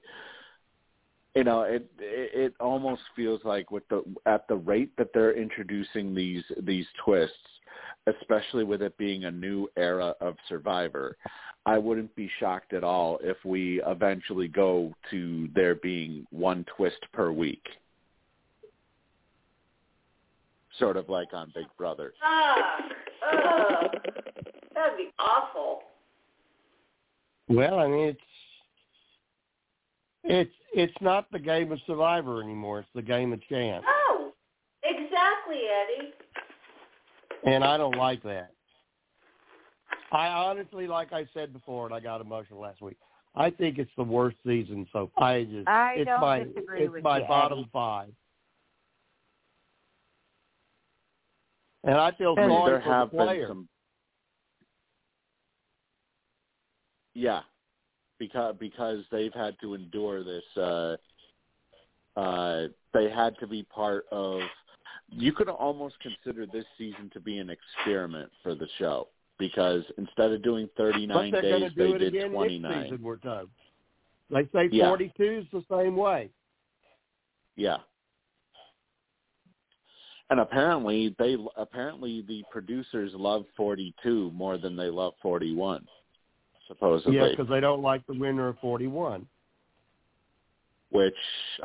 you know, it it, it almost feels like with the at the rate that they're introducing these these twists, especially with it being a new era of Survivor, I wouldn't be shocked at all if we eventually go to there being one twist per week. Sort of like on Big Brother. Ugh, ugh. That'd be awful. Well, I mean, it's it's it's not the game of Survivor anymore. It's the game of chance, No, exactly, Eddie. and I don't like that. I honestly, like I said before, and I got emotional last week. I think it's the worst season so far. I just I it's don't my disagree it's with my you, bottom Eddie. five. And I feel I sorry there for have the been player. some. Yeah, because because they've had to endure this. Uh, uh, they had to be part of. You could almost consider this season to be an experiment for the show because instead of doing 39 days, do they did 29. season. We're told. They say Yeah. 42 is the same way. Yeah. And apparently they apparently the producers love 42 more than they love 41. Supposedly. Yeah, because they don't like the winner of 41. Which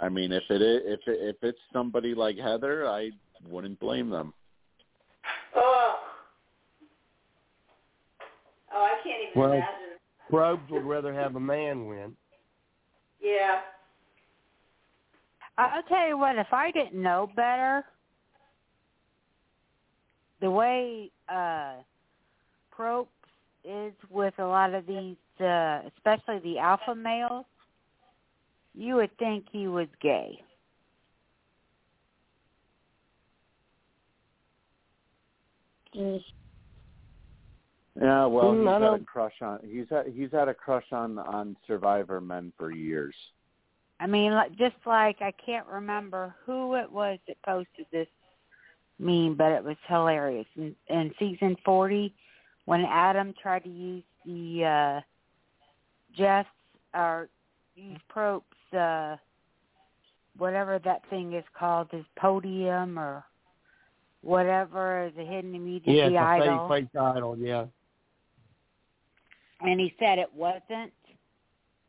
I mean, if it is, if it, if it's somebody like Heather, I wouldn't blame them. Ugh. Oh, I can't even Well- imagine. Probst would rather have a man win. Yeah. I'll tell you what, if I didn't know better, the way uh Probst is with a lot of these, uh especially the alpha males, you would think he was gay. Yeah, well, Mm, he's had a crush on he's had he's had a crush on on Survivor men for years. I mean, just like I can't remember who it was that posted this meme, but it was hilarious. In, in season 40, when Adam tried to use the uh Jeff's or use Probst's uh whatever that thing is called, his podium or whatever, the hidden immunity Yeah, it's a idol, fake, fake idol, yeah. and he said it wasn't.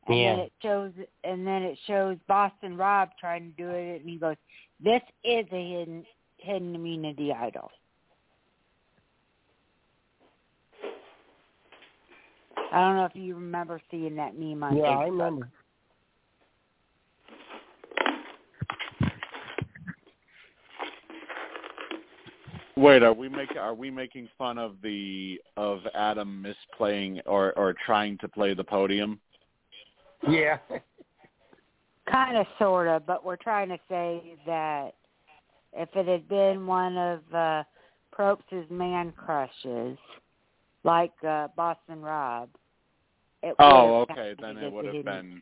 And Yeah. then it shows, and then it shows Boston Rob trying to do it, and he goes, "This is a hidden hidden immunity idol." I don't know if you remember seeing that meme on Yeah, Facebook. I remember. Wait, are we making are we making fun of the of Adam misplaying or or trying to play the podium? Yeah. Kind of, sort of, but we're trying to say that if it had been one of uh, Probst's man crushes, like uh, Boston Rob, it Oh, okay. Then it would have hidden- been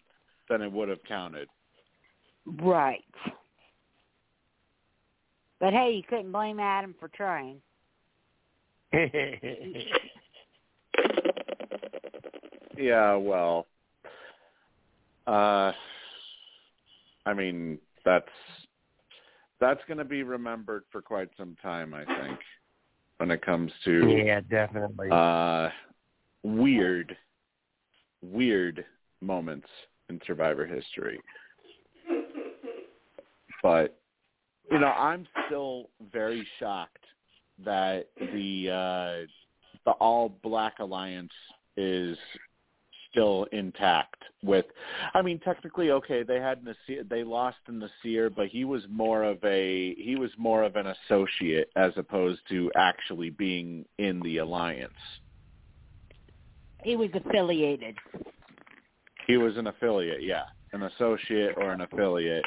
then it would have counted. right. But hey, you couldn't blame Adam for trying. Yeah, well, uh, I mean that's that's going to be remembered for quite some time, I think, when it comes to yeah, definitely. uh, weird, weird moments in Survivor history. But you know, I'm still very shocked that the uh, the All Black Alliance is still intact. With, I mean, technically, okay, they had Naseer, they lost in Naseer, but he was more of a he was more of an associate as opposed to actually being in the alliance. He was affiliated. He was an affiliate, yeah, an associate or an affiliate,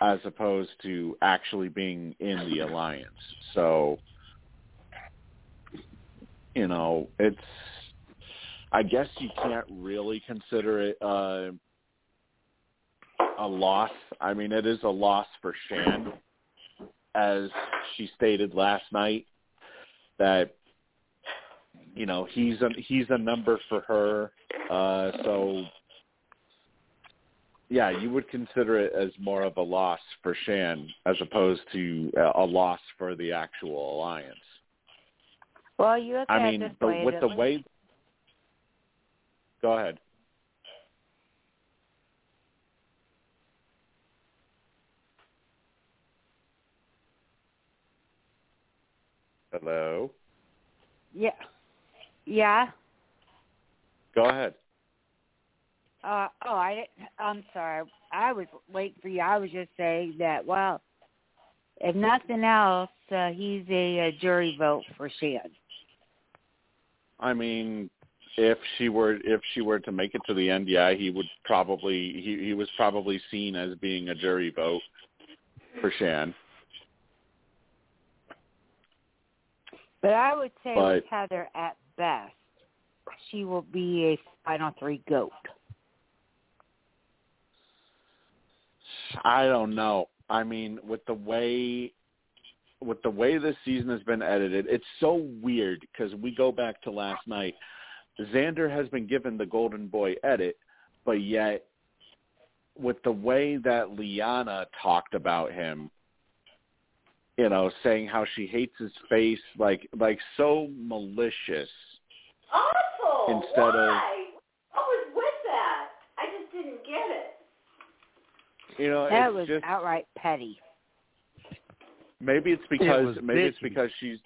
as opposed to actually being in the alliance. So, you know, it's. I guess you can't really consider it uh, a loss. I mean, it is a loss for Shan, as she stated last night that you know he's a he's a number for her. Uh, so yeah, you would consider it as more of a loss for Shan as opposed to a loss for the actual alliance. Well, you look I at mean, this way. with the way. Go ahead. Hello. Yeah. Yeah. Go ahead. Uh, oh, I I'm sorry. I was waiting for you. I was just saying that. Well, if nothing else, uh, he's a, a jury vote for Shan. I mean, if she were if she were to make it to the end, yeah, he would probably he he was probably seen as being a jury vote for Shan. But I would say But- with Heather, at best, she will be a final three goat. I don't know. I mean, with the way with the way this season has been edited, it's so weird because we go back to last night. Xander has been given the Golden Boy edit, but yet with the way that Liana talked about him, you know, saying how she hates his face, like like so malicious. Awful. Instead of- Why? What was with that? I just didn't get it. You know, that it's was just outright petty. Maybe it's because was maybe it's because she's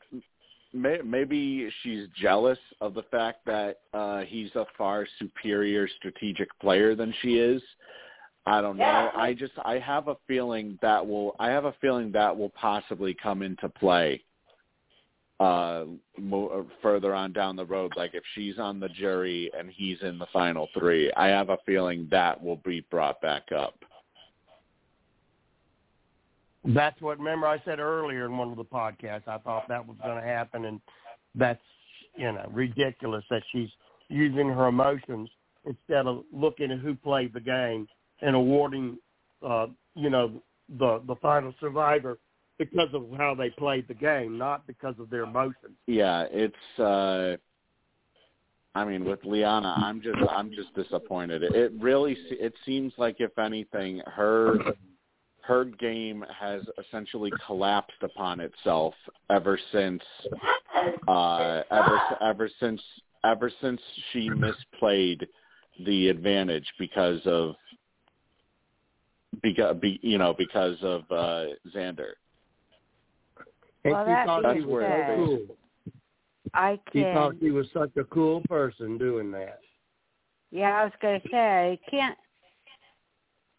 may, maybe she's jealous of the fact that uh he's a far superior strategic player than she is. I don't know. Yeah. I just I have a feeling that will I have a feeling that will possibly come into play uh mo- further on down the road like if she's on the jury and he's in the final 3. I have a feeling that will be brought back up. That's what. Remember, I said earlier in one of the podcasts. I thought that was going to happen, and that's you know ridiculous that she's using her emotions instead of looking at who played the game and awarding, uh, you know, the the final survivor because of how they played the game, not because of their emotions. Yeah, it's uh I mean with Liana, I'm just I'm just disappointed. It, really it seems like if anything her her game has essentially collapsed upon itself ever since uh ever ever since ever since she misplayed the advantage because of because be, you know because of uh Xander. And Well, she that thought being she was so cool. I She can. thought she was such a cool person doing that. Yeah, I was going to say I can't.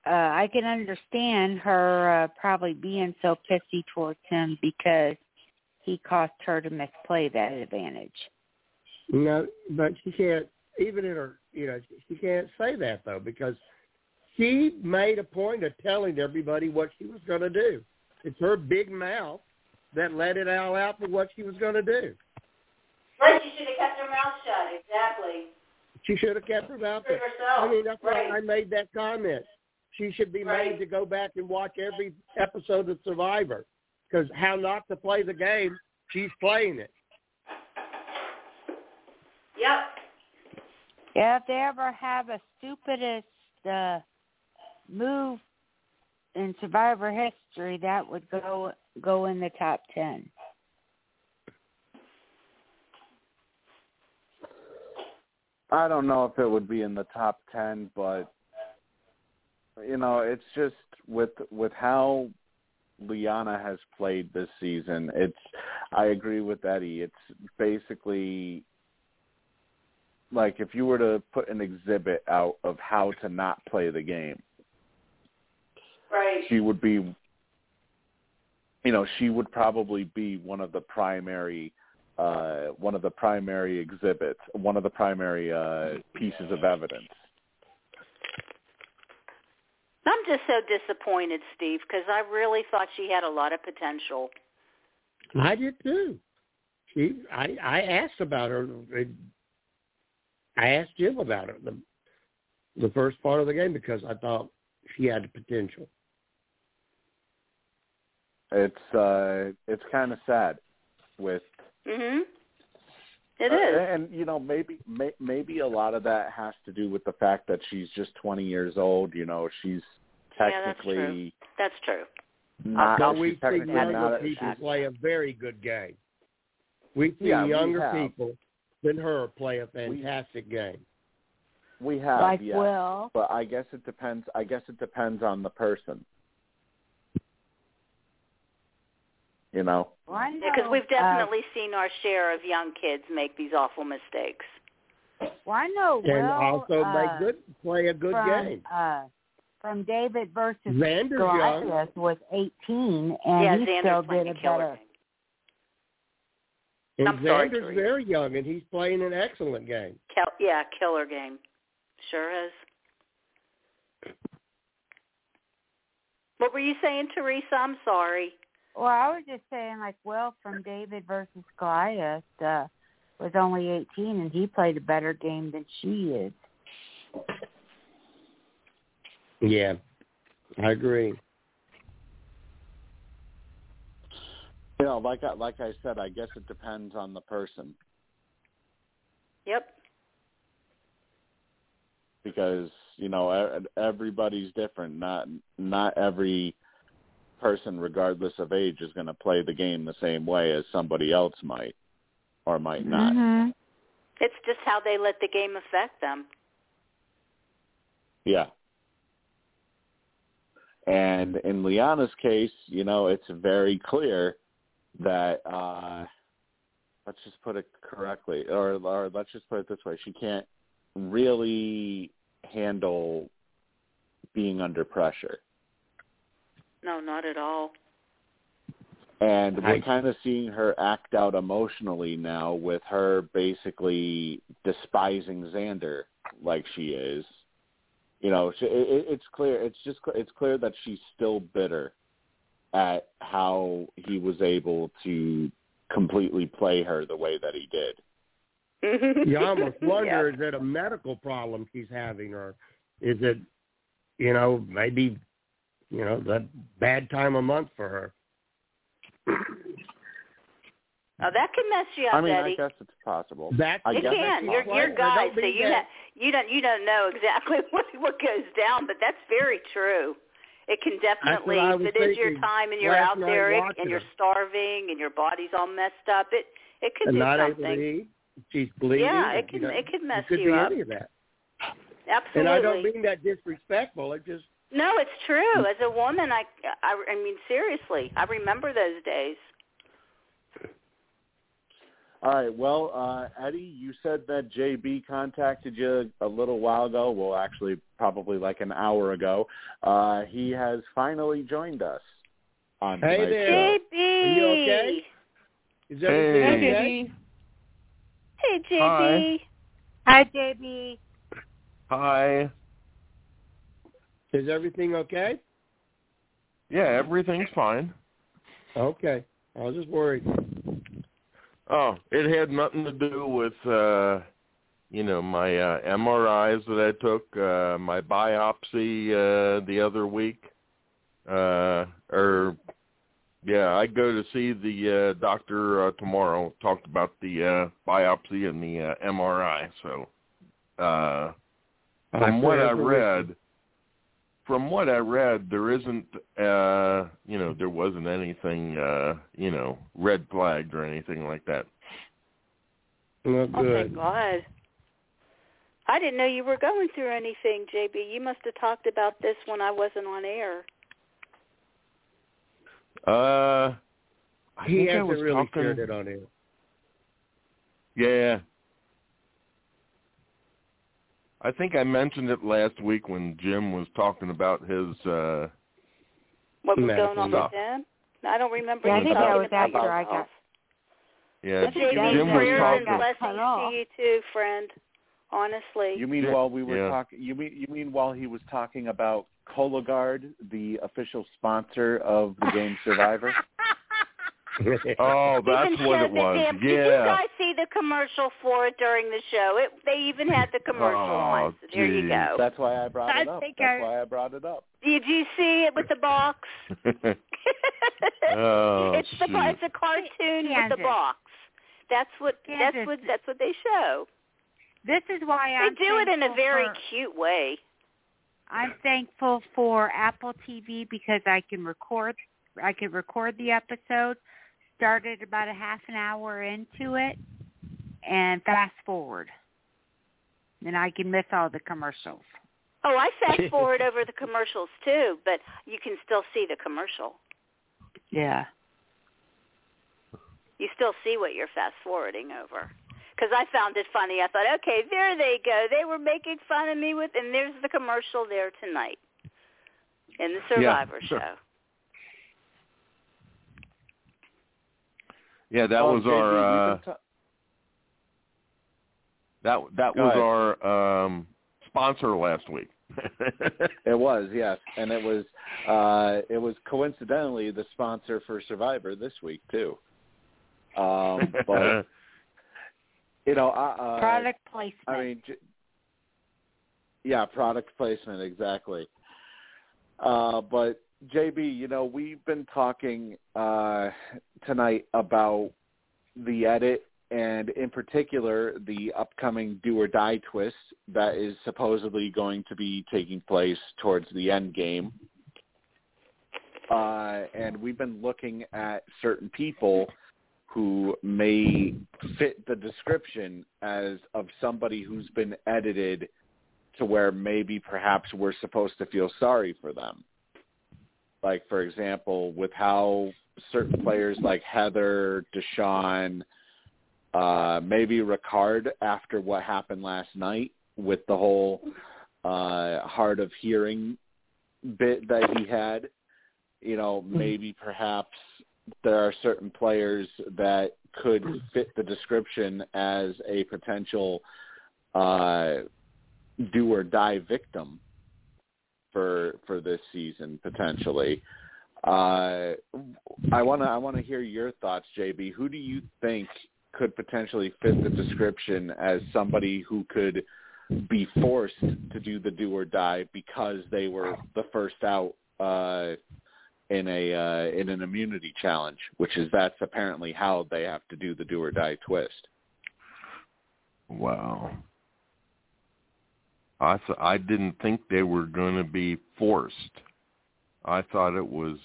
Uh, I can understand her uh, probably being so pissy towards him because he caused her to misplay that advantage. No, but she can't. Even in her, you know, she can't say that though because she made a point of telling everybody what she was going to do. It's her big mouth that let it all out for what she was going to do. Right, she should have kept her mouth shut. Exactly. She should have kept her mouth shut. herself. I mean, that's right. why I made that comment. She should be Right. made to go back and watch every episode of Survivor because how not to play the game, she's playing it. Yep. Yeah, if they ever have a stupidest uh, move in Survivor history, that would go go in the top ten. I don't know if it would be in the top ten, but you know, it's just with with how Liana has played this season. It's I agree with Eddie. It's basically like if you were to put an exhibit out of how to not play the game, Right. she would be you know, she would probably be one of the primary uh one of the primary exhibits, one of the primary uh pieces of evidence. I'm just so disappointed, Steve, because I really thought she had a lot of potential. I did too. She, I, I asked about her. I asked Jim about her the, the first part of the game because I thought she had the potential. It's uh it's kind of sad with Mhm. It Uh, is. and you know, maybe may, maybe a lot of that has to do with the fact that she's just 20 years old. You know, she's technically. Yeah, that's true. That's true. not. But she's we see technically younger not. people she's- play a very good game. We see Yeah, younger have. people than her play a fantastic game. We have, like yes. Will. But I guess it depends. I guess it depends on the person. You know. Well, I Because know, we've uh, definitely seen our share of young kids make these awful mistakes. well, I know Will. and also uh, make good play a good from, game. Uh, from David versus Xander's young. Goliath was 18, and yeah, he Xander's still did a a better. game. And I'm Xander's Teresa. very young, and he's playing an excellent game. Kel- yeah, killer game. Sure is. What were you saying, Teresa? I'm sorry. Well, I was just saying, like Will from David versus Goliath uh, was only 18, and he played a better game than she is. Yeah, I agree. You know, like I, like I said, I guess it depends on the person Yep. because you know e- everybody's different. Not not every person, regardless of age, is going to play the game the same way as somebody else might or might not. Mm-hmm. It's just how they let the game affect them. Yeah. And in Liana's case, you know, it's very clear that uh let's just put it correctly or or let's just put it this way, she can't really handle being under pressure. No, not at all. And we're Right. kind of seeing her act out emotionally now with her basically despising Xander like she is. You know, she, it, it's clear. It's just it's clear that she's still bitter at how he was able to completely play her the way that he did. You almost wonder Yeah. is it a medical problem she's having, or is it, you know, maybe, you know, that bad time of month for her. Oh, that can mess you up, I mean, Eddie. I guess it's possible. That's I it can. it's You're possible. you're guys, don't so you ha- you don't you don't know exactly what what goes down, but that's very true. It can definitely, I if was it is your time and you're last out there and watching you're starving and your body's all messed up, it it could and do not able something. to eat. She's bleeding. Yeah, it can you know, it could mess it could you be up. any of that. Absolutely. And I don't mean that disrespectful. It just No, it's true. As a woman, I, I, I mean, seriously, I remember those days. All right. Well, uh, Eddie, you said that JB contacted you a little while ago. Well, actually, probably like an hour ago. Uh, he has finally joined us on Hey tonight's there. show. JB. you okay? is everything Hey. okay? Hey, JB. Hi. Hi, JB. Hi. Is everything okay? Yeah, everything's fine. Okay. I was just worried. Oh, it had nothing to do with uh you know, my uh MRIs that I took, uh my biopsy uh the other week. Uh or yeah, I go to see the uh doctor uh, tomorrow. Talked about the uh biopsy and the uh, MRI. So uh from what I read, from what I read, there isn't, uh, you know, there wasn't anything, uh, you know, red flagged or anything like that. Well, Oh, good. thank God. I didn't know you were going through anything, JB. You must have talked about this when I wasn't on air. Uh, I he think I hasn't was really talking. shared it on air. Yeah. I think I mentioned it last week when Jim was talking about his. uh What was Medical going on stuff. with him? I don't remember Yeah, I you think that talking was about after I yourself. Yeah, Well, JB, Jim Jim was prayers and talking. got cut blessings off. to you too, friend. Honestly. You mean Yeah. while we were Yeah. talking? You mean you mean while he was talking about Cologuard, the official sponsor of the game Survivor? Oh, Even that's what showed it the was. damn- Did you guys see the commercial for it during the show? It, they even had the commercial Oh, on. So there you go. That's why I brought I it up. That's I- why I brought it up. Did you see it with the box? oh, it's the shoot. it's a cartoon with the box. That's what that's what that's what they show. This is why I'm do it in a very for- cute way. I'm thankful for Apple TV because I can record I can record the episode, start it about a half an hour into it, and fast forward. Then I can miss all the commercials. Oh, I fast forward over the commercials too, but you can still see the commercial. Yeah. You still see what you're fast forwarding over. Because I found it funny. I thought, okay, there they go. They were making fun of me with, and there's the commercial there tonight in the Survivor sure. show. Yeah, that Um, was JB, we've our uh, ta- that that Go was ahead. our um, sponsor last week. It was, yes, and it was uh, it was coincidentally the sponsor for Survivor this week too. Um, but you know, I- uh, Product placement. I mean, j- yeah, product placement exactly. Uh, but JB, you know, we've been talking uh, tonight about the edit and in particular the upcoming do or die twist that is supposedly going to be taking place towards the end game. Uh, and we've been looking at certain people who may fit the description as of somebody who's been edited to where maybe perhaps we're supposed to feel sorry for them. Like for example, with how certain players like Heather, Deshawn, uh, maybe Ricard after what happened last night with the whole uh, hard of hearing bit that he had. You know, maybe perhaps there are certain players that could fit the description as a potential uh, do or die victim for for this season potentially. Uh, I want to I want to hear your thoughts, JB. Who do you think could potentially fit the description as somebody who could be forced to do the do or die because they were the first out uh, in a uh, in an immunity challenge, which is that's apparently how they have to do the do or die twist. Wow. I th- I didn't think they were going to be forced. I thought it was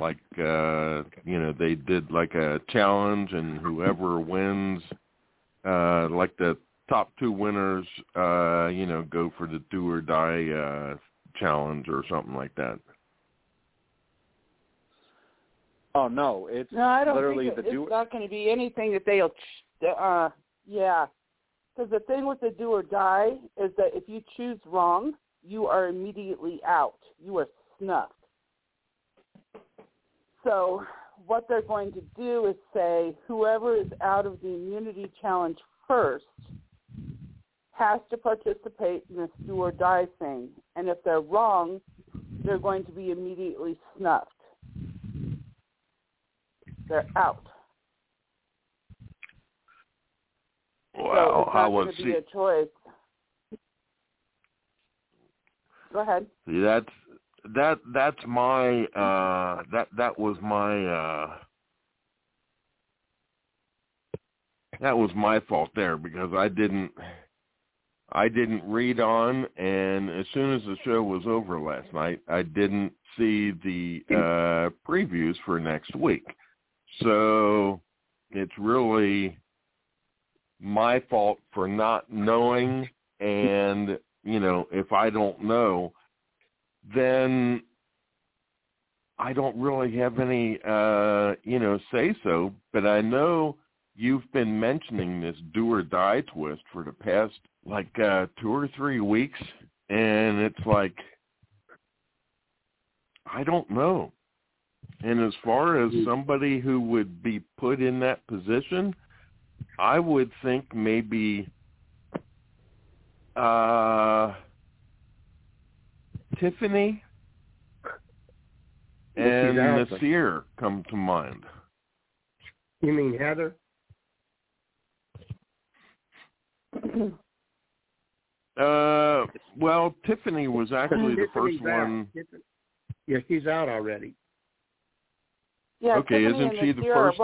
like uh you know they did like a challenge and whoever wins uh like the top two winners uh you know go for the do or die uh challenge or something like that. Oh no, it's No, I don't literally think it, the do it's not going to be anything that they'll. ch- Uh, yeah, because the thing with the do or die is that if you choose wrong, you are immediately out. You are snuffed. So what they're going to do is say whoever is out of the immunity challenge first has to participate in this do or die thing. And if they're wrong, they're going to be immediately snuffed. They're out. So Wow, it's I not was going to see, be a choice. Go ahead. see that's that that's my uh that that was my uh that was my fault there because I didn't I didn't read on and as soon as the show was over last night I didn't see the uh previews for next week. So it's really my fault for not knowing and you know if I don't know then I don't really have any uh you know say so but I know you've been mentioning this do or die twist for the past like uh two or three weeks and it's like I don't know. And as far as somebody who would be put in that position I would think maybe uh Tiffany and Allison. Naseer come to mind. You mean Heather? Uh, well, Tiffany was actually the Tiffany's first out. one. Yeah, she's out already. Yeah, Okay, Tiffany isn't she the first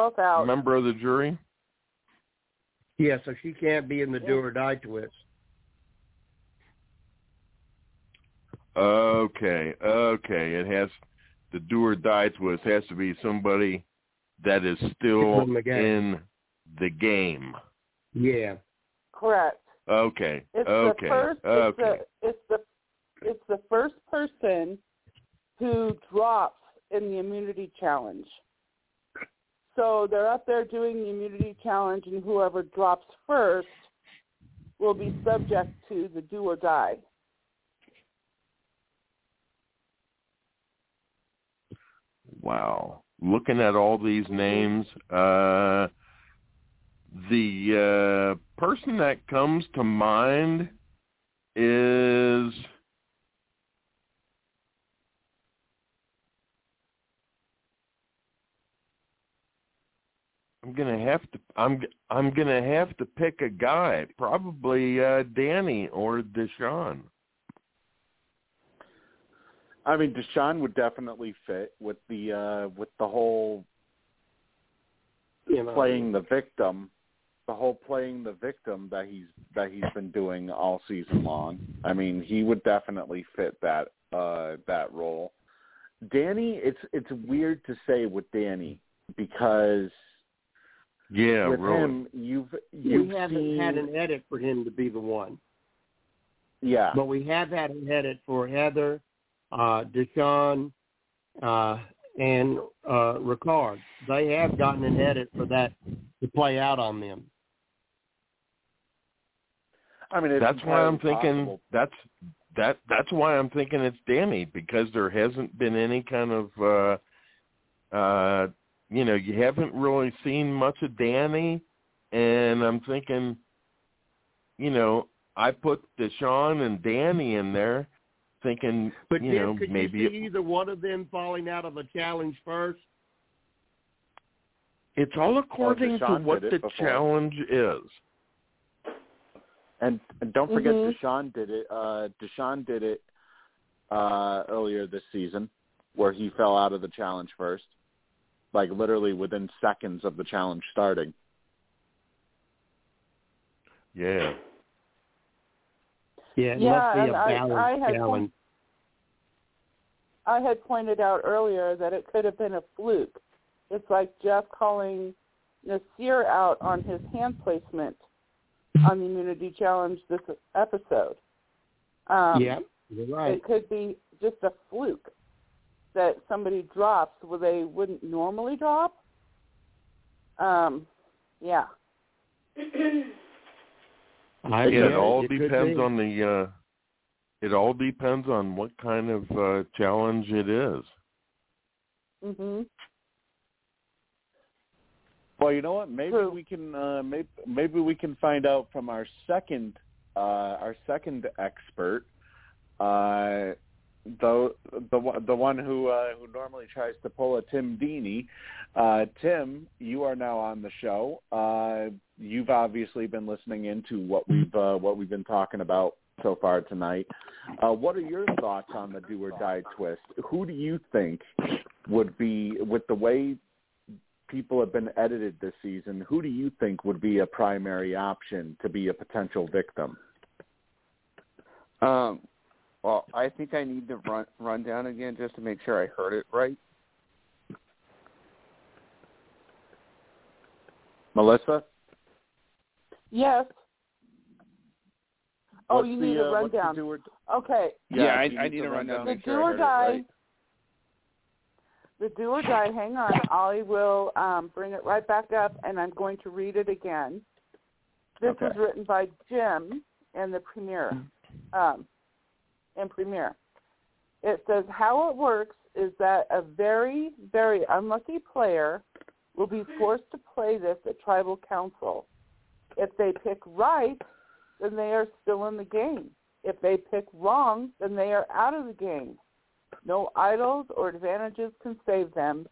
member of the jury? Yeah, so she can't be in the do or die twist. Okay, okay. It has the do or die twist has to be somebody that is still From the game. in the game. Yeah. Correct. Okay. It's okay. the first. okay. It's the it's the it's the first person who drops in the immunity challenge. So they're up there doing the immunity challenge, and whoever drops first will be subject to the do or die. Wow. Looking at all these names, uh the uh person that comes to mind is I'm gonna have to. I'm. I'm gonna have to pick a guy. Probably uh Danny or Deshawn. I mean, Deshawn would definitely fit with the uh with the whole You know, playing the victim, the whole playing the victim that he's that he's been doing all season long. I mean, he would definitely fit that uh that role. Danny, it's it's weird to say with Danny because Yeah, with really. him you've you've we haven't seen, had an edit for him to be the one. yeah But we have had an edit for Heather, uh, Deshawn, uh, and uh, Ricard. They have gotten an edit for that to play out on them. I mean it's that's why I'm entirely thinking possible. that's that that's why I'm thinking it's Danny because there hasn't been any kind of uh uh you know, you haven't really seen much of Danny and I'm thinking you know, I put Deshawn and Danny in there thinking But you Jim, know, could maybe you see it, either one of them falling out of a challenge first? it's all according to what the before. challenge is. And, and don't forget Mhm. Deshawn did it. Uh, Deshawn did it uh, earlier this season, where he fell out of the challenge first, like literally within seconds of the challenge starting. Yeah. Yeah, it Yeah, must be and a I- balanced I had challenge. I had pointed out earlier that it could have been a fluke. It's like Jeff calling Naseer out on his hand placement on the immunity challenge this episode. Um, yeah, you're right. It could be just a fluke that somebody drops where they wouldn't normally drop. Um, yeah. I it guess all it depends on the uh it all depends on what kind of uh challenge it is. Mhm. Well, you know what? Maybe True. we can uh, maybe maybe we can find out from our second uh, our second expert, uh, the the the one who uh, who normally tries to pull a Tim Deeney. Uh, Tim, you are now on the show. Uh, you've obviously been listening into what we've uh, what we've been talking about so far tonight. Uh, what are your thoughts on the do or die twist? Who do you think would be with the way people have been edited this season, who do you think would be a primary option to be a potential victim? Um, well, I think I need the run rundown again just to make sure I heard it right. Melissa? Yes. Oh, What's you the, need uh, a what's the rundown. do or- Okay. Yeah, I- if you I need the a rundown. The Make do sure I or die. right. The do or die. Hang on, I will um, bring it right back up, and I'm going to read it again. This Okay. was written by Jim in the premiere. Um, in premiere, it says how it works is that a very, very unlucky player will be forced to play this at tribal council. If they pick right, then they are still in the game. If they pick wrong, then they are out of the game. No idols or advantages can save them,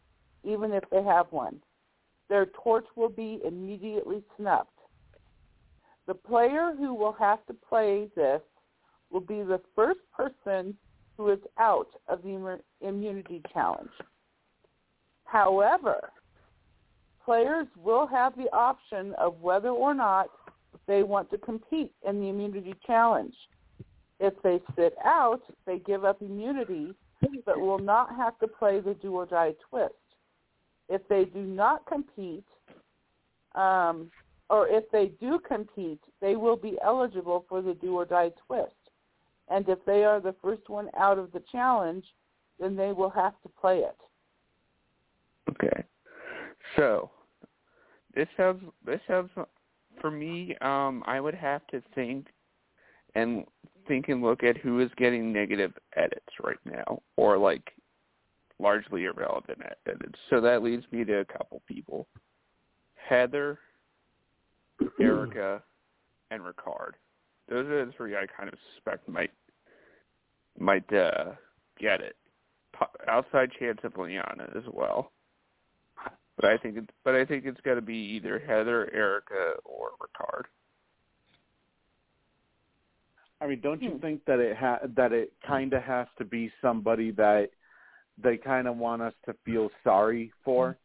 even if they have one. Their torch will be immediately snuffed. The player who will have to play this will be the first person who is out of the immu- immunity challenge. However, players will have the option of whether or not they want to compete in the immunity challenge. If they sit out, they give up immunity, but will not have to play the do or die twist. If they do not compete, um, or if they do compete, they will be eligible for the do or die twist. And if they are the first one out of the challenge, then they will have to play it. Okay. So this sounds this sounds for me. Um, I would have to think and think and look at who is getting negative edits right now, or like largely irrelevant edits. So that leads me to a couple people: Heather, Erika, and Ricard. Those are the three I kind of suspect might might uh, get it. Po- outside chance of Liana as well. But I think it's but I think it's got to be either Heather, Erika, or Ricard. I mean, don't you Hmm. think that it ha- that it kind of has to be somebody that they kind of want us to feel sorry for?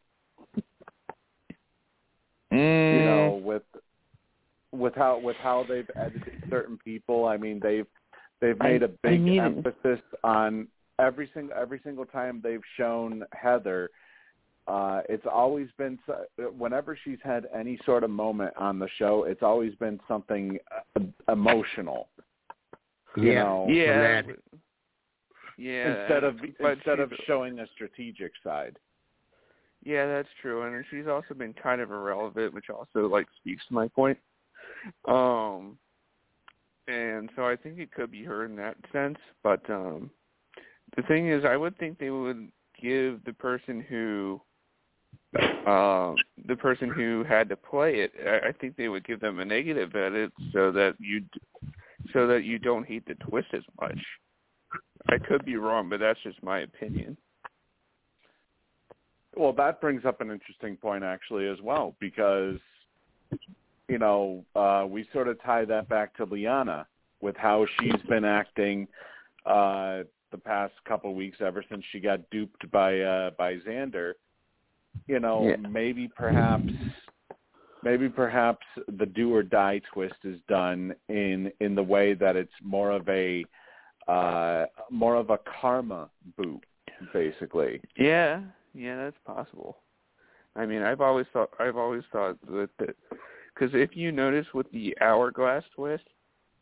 You know, with with how with how they've edited certain people. I mean, they've they've made a I big emphasis on every single every single time they've shown Heather. Uh, it's always been so- whenever she's had any sort of moment on the show, it's always been something uh, emotional. You Yeah. know, yeah, dramatic. yeah. instead of but instead of showing a strategic side. Yeah, that's true, and she's also been kind of irrelevant, which also like speaks to my point. Um, and so I think it could be her in that sense. But um, the thing is, I would think they would give the person who, um, the person who had to play it. I, I think they would give them a negative edit so that you, so that you don't hate the twist as much. I could be wrong, but that's just my opinion. Well, that brings up an interesting point actually as well because you know uh, we sort of tie that back to Liana with how she's been acting uh, the past couple of weeks ever since she got duped by uh, by Xander. You know, Yeah. maybe perhaps maybe perhaps the do or die twist is done in in the way that it's more of a uh more of a karma boot basically. Yeah, yeah, that's possible. I mean, I've always thought I've always thought that because if you notice with the hourglass twist,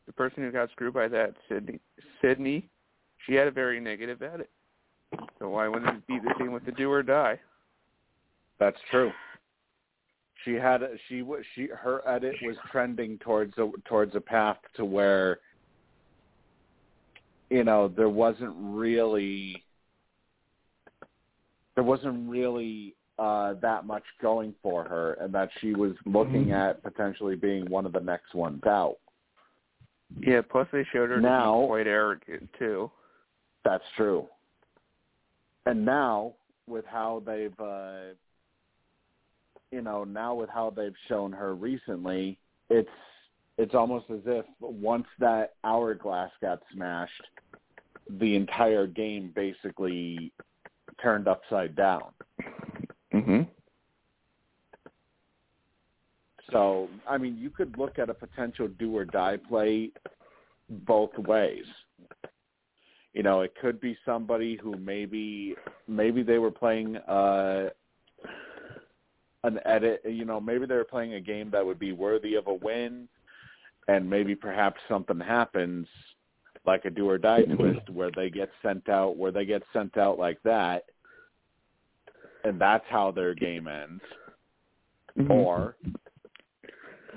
the person who got screwed by that Sydney Sydney, she had a very negative edit. So why wouldn't it be the same with the do or die? That's true. She had she she her edit was trending towards a towards a path to where you know there wasn't really there wasn't really uh that much going for her and that she was looking at potentially being one of the next ones out. Yeah. Plus, they showed her to Now- be quite arrogant too. That's true. And now with how they've uh you know, now with how they've shown her recently, it's it's almost as if once that hourglass got smashed, the entire game basically turned upside down. Mhm. So, I mean, you could look at a potential do or die play both ways. You know, it could be somebody who maybe maybe they were playing uh an edit, you know, maybe they were playing a game that would be worthy of a win and maybe perhaps something happens like a do or die twist where they get sent out where they get sent out like that and that's how their game ends Mhm. or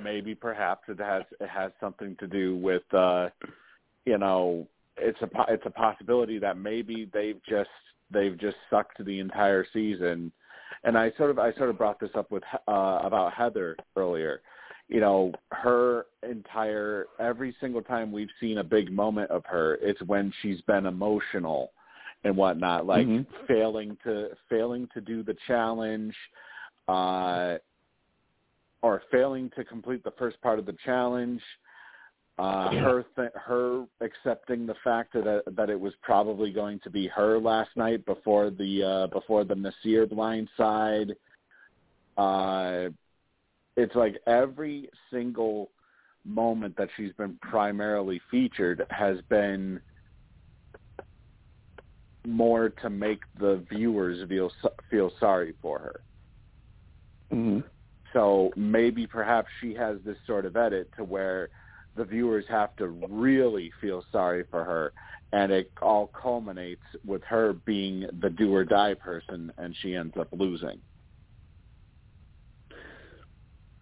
maybe perhaps it has it has something to do with uh you know it's a it's a possibility that maybe they've just they've just sucked the entire season and I sort of I sort of brought this up with uh about Heather earlier you know her entire every single time we've seen a big moment of her it's when she's been emotional and whatnot like Mhm. failing to failing to do the challenge uh or failing to complete the first part of the challenge, uh, her th- her accepting the fact that that it was probably going to be her last night before the uh, before the Naseer blind side, uh, it's like every single moment that she's been primarily featured has been more to make the viewers feel feel sorry for her. hmm So maybe perhaps she has this sort of edit to where the viewers have to really feel sorry for her and it all culminates with her being the do or die person and she ends up losing.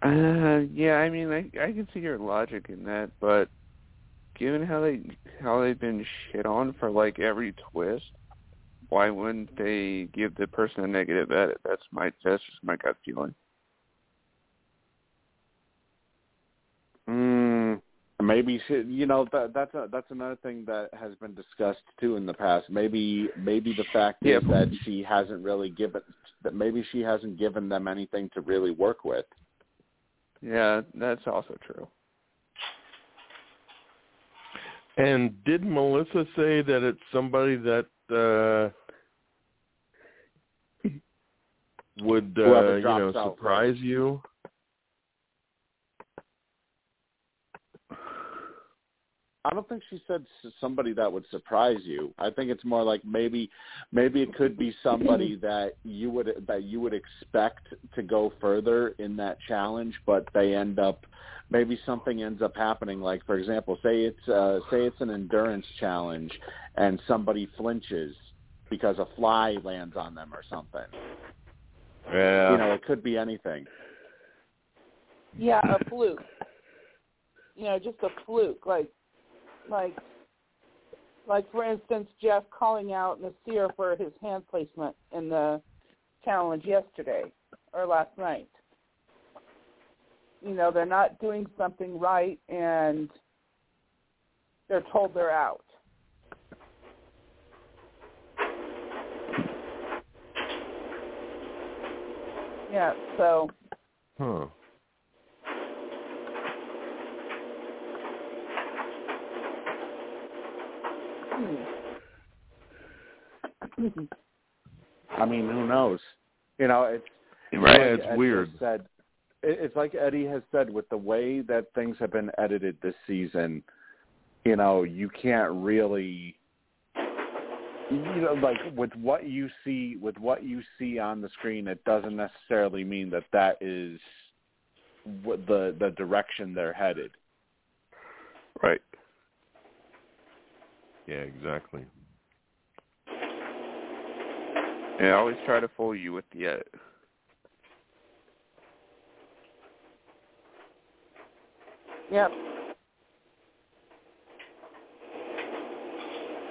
Uh, yeah, I mean, I I can see your logic in that, but given how they how they've been shit on for like every twist, why wouldn't they give the person a negative edit? That's my that's just my gut feeling. Mm, maybe she, you know that that's a, that's another thing that has been discussed too in the past. Maybe maybe the fact Yeah. is that she hasn't really given that maybe she hasn't given them anything to really work with. Yeah, that's also true. And did Melissa say that it's somebody that uh would uh, you know surprise you? I don't think she said somebody that would surprise you. I think it's more like maybe maybe it could be somebody that you would that you would expect to go further in that challenge, but they end up maybe something ends up happening. Like for example, say it's uh, say it's an endurance challenge and somebody flinches because a fly lands on them or something. Yeah. You know, it could be anything. Yeah, a fluke. You know, just a fluke. Like, like, like for instance, Jeff calling out Naseer for his hand placement in the challenge yesterday or last night. You know, they're not doing something right, and they're told they're out. Yeah, so Huh. I mean, who knows? You know, it's Right. like it's Eddie weird. Said it's like Eddie has said with the way that things have been edited this season. You know, you can't really. You know, like with what you see, with what you see on the screen, it doesn't necessarily mean that that is what the the direction they're headed. Right. Yeah, exactly. Yeah, I always try to fool you with the edit. Yep.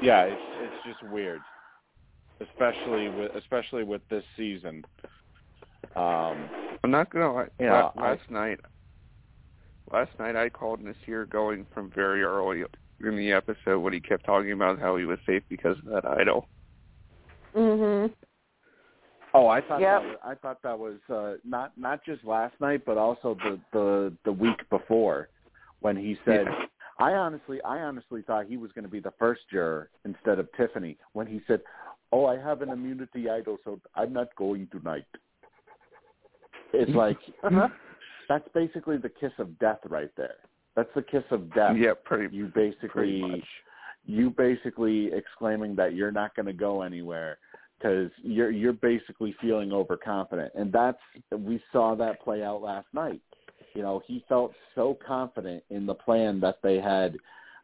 Yeah, it's it's just weird, especially with especially with this season. Um, I'm not gonna lie. Yeah, last, I- last night, last night I called Naseer going from very early in the episode when he kept talking about how he was safe because of that idol. Mhm. Oh, I thought Yep. that was, I thought that was uh, not not just last night, but also the the the week before when he said. Yeah. I honestly, I honestly thought he was going to be the first juror instead of Tiffany when he said, "Oh, I have an immunity idol, so I'm not going tonight." It's like that's basically the kiss of death right there. That's the kiss of death. Yeah, pretty You pretty basically much. you basically exclaiming that you're not going to go anywhere because you're you're basically feeling overconfident, and that's we saw that play out last night. You know, he felt so confident in the plan that they had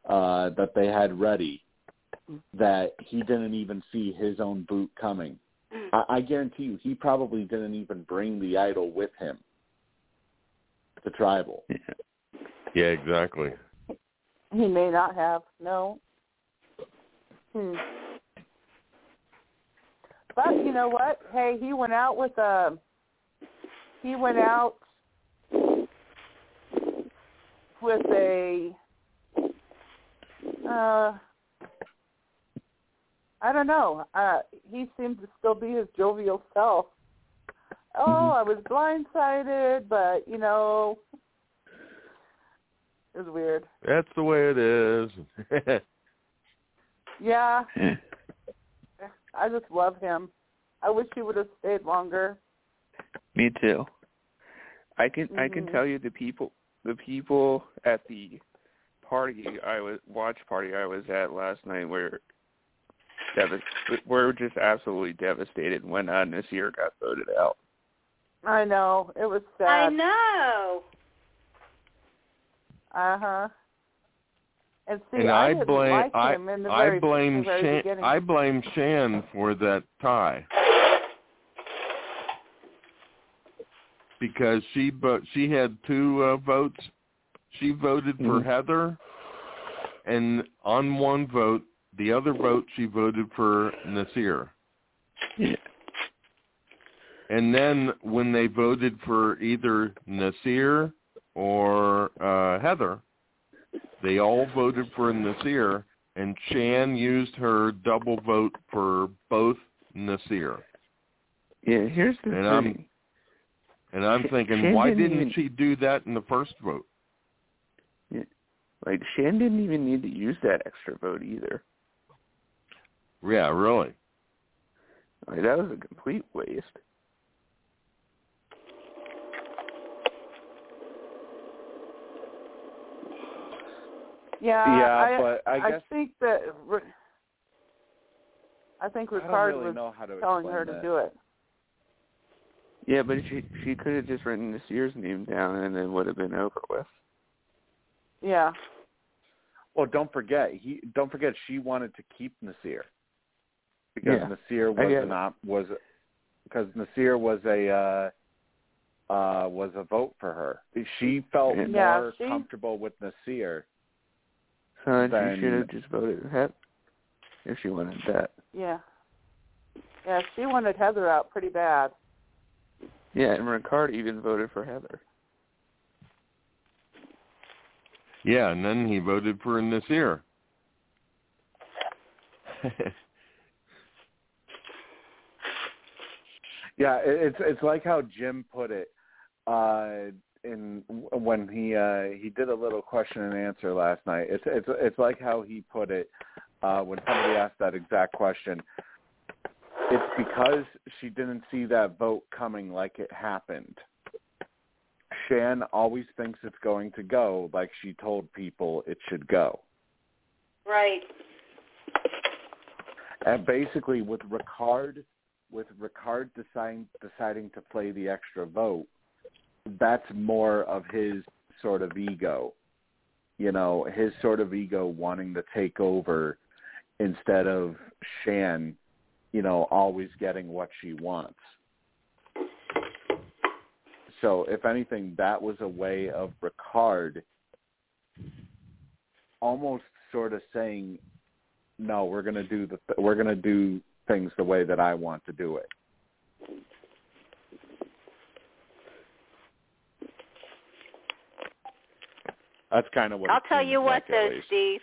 uh, that they had ready that he didn't even see his own boot coming. I, I guarantee you, he probably didn't even bring the idol with him. The tribal. Yeah, exactly. He may not have. No. Hmm. But you know what? Hey, he went out with a. He went out with a. Uh, I don't know. Uh, he seemed to still be his jovial self. Oh, I was blindsided, but you know, it weird. That's the way it is. Yeah, I just love him. I wish he would have stayed longer. Me too. I can I can Mhm. tell you the people the people at the party I was watch party I was at last night were devas- were just absolutely devastated when uh, Naseer got voted out. I know it was sad. I know. Uh huh. And see, and I, I, didn't blame like I him in I blame Shan beginning. I blame Shan for that tie because she but she had two uh, votes. She voted for Mhm. Heather, and on one vote, the other vote she voted for Naseer. Yeah. And then when they voted for either Naseer or uh, Heather, they all voted for Naseer, and Shan used her double vote for both Naseer. Yeah, here's the And I'm- thing. And I'm Sh- thinking, Shan why didn't didn't even- she do that in the first vote? Like Shan didn't even need to use that extra vote either. Yeah, really. Like that was a complete waste. Yeah, yeah, I, but I guess think that I think I Ricard really was know how to telling explain her to that. do it. Yeah, but she she could have just written Naseer's name down and it would have been over with. Yeah. Well, don't forget he don't forget she wanted to keep Naseer because Yeah, Naseer was get an it. op, was because Naseer was a uh uh was a vote for her. She felt Yeah, more she- comfortable with Naseer. So then Then- she should have just voted Heather if she wanted that. Yeah. Yeah, she wanted Heather out pretty bad. Yeah, and Ricard even voted for Heather. Yeah, and then he voted for Naseer. Yeah, it- it's it's like how Jim put it uh in when he uh he did a little question and answer last night. It's it's it's like how he put it uh when somebody asked that exact question. It's because she didn't see that vote coming like it happened. Shan always thinks it's going to go like she told people it should go. Right. And basically, with Ricard, with Ricard deciding deciding to play the extra vote, that's more of his sort of ego. You know, his sort of ego wanting to take over instead of Shan, you know, always getting what she wants. So, if anything, that was a way of Ricard almost sort of saying, "No, we're going to do the we're going to do things the way that I want to do it." That's kind of what I'll tell you what, like, though. Steve.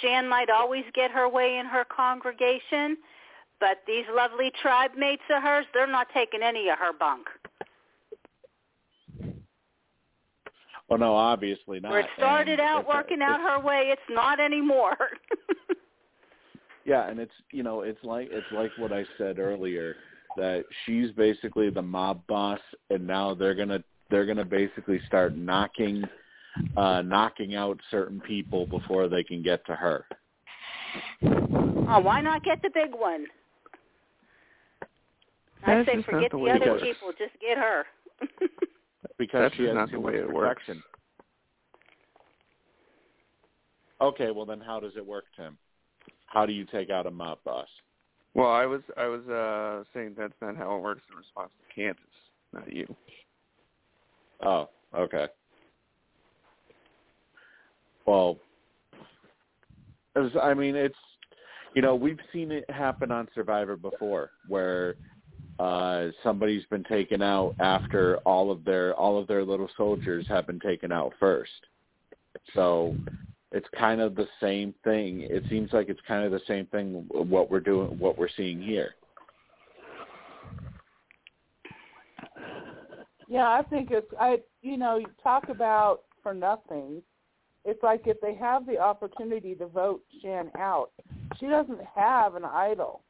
Shan might always get her way in her congregation, but these lovely tribe mates of hers, they're not taking any of her bunk. Well, no, obviously not. Where it started And out working out her way, it's not anymore. Yeah, and it's you know it's like it's like what I said earlier that she's basically the mob boss, and now they're gonna they're gonna basically start knocking uh knocking out certain people before they can get to her. oh, why not get the big one? I That's say forget the the, other works. people, just get her. because That's she has not too the much way it works. Okay, well then how does it work, Tim? How do you take out a mob boss? Well, I was I was uh saying that's not how it works in response to Kansas, not you. Oh, okay. Well, I mean, it's you know we've seen it happen on Survivor before, where uh somebody's been taken out after all of their all of their little soldiers have been taken out first. So it's kind of the same thing. It seems like it's kind of the same thing what we're doing, what we're seeing here. Yeah, I think it's I you know, you talk about for nothing. It's like if they have the opportunity to vote Shan out, she doesn't have an idol,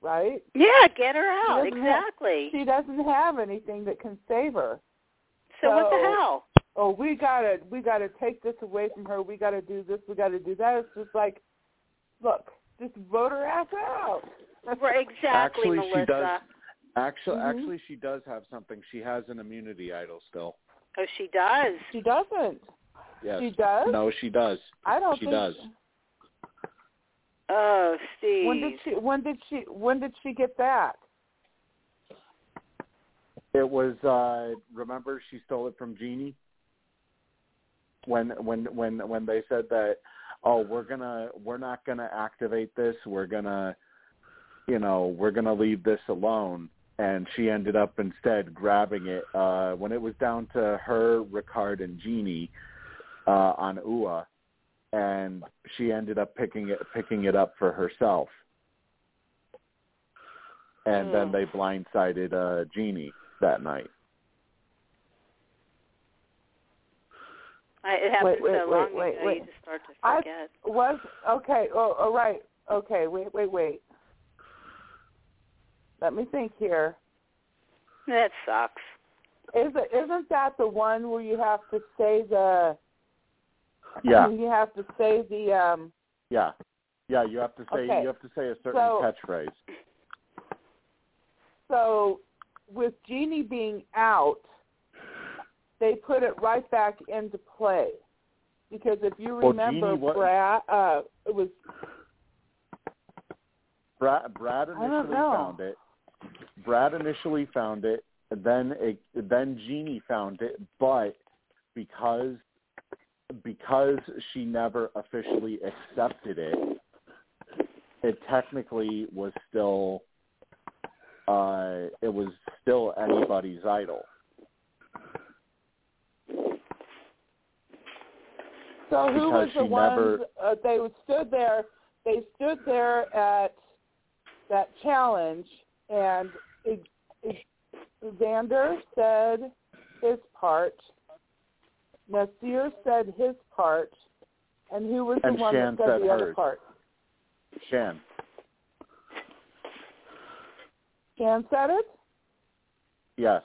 right? yeah, get her out. doesn't have- Exactly. She doesn't have anything that can save her. So, what the hell? Oh, we gotta we gotta take this away from her. We gotta do this. We gotta do that. It's just like, look, just vote her ass out. Right, exactly, Actually, Melissa. she does. Actually, Mhm. actually, she does have something. She has an immunity idol still. Oh, she does. She doesn't. Yes. She does. No, she does. I don't she think does. Oh, Steve. When did she? When did she? When did she get that? It was. uh Remember, she stole it from Genie. When when when when they said that, oh, we're gonna we're not gonna activate this. We're gonna, you know, we're gonna leave this alone. And she ended up instead grabbing it uh when it was down to her, Ricard, and Genie uh on UA, and she ended up picking it picking it up for herself. And then Hmm. they blindsided uh Genie that night. I, it happened Wait, wait, so wait, long wait, ago, wait. you just start to I forget. was okay. Oh, all right. Okay. Wait, wait, wait. Let me think here. That sucks. Is it, isn't that the one where you have to say the? Yeah. You have to say the. um Yeah, yeah. You have to say Okay. you have to say a certain So- catchphrase. So, with Genie being out, they put it right back into play. Because if you remember, wa- Brad, uh, it was Brad, Brad initially found it. Brad initially found it. Then it, then Genie found it, but because because she never officially accepted it, it technically was still uh, it was still anybody's idol. So who was the ones? never- Uh, they stood there. They stood there at that challenge, and Xander said his part. Naseer said his part, and who was And the one Shan that said said the other part? Shan, Shan said it. yes.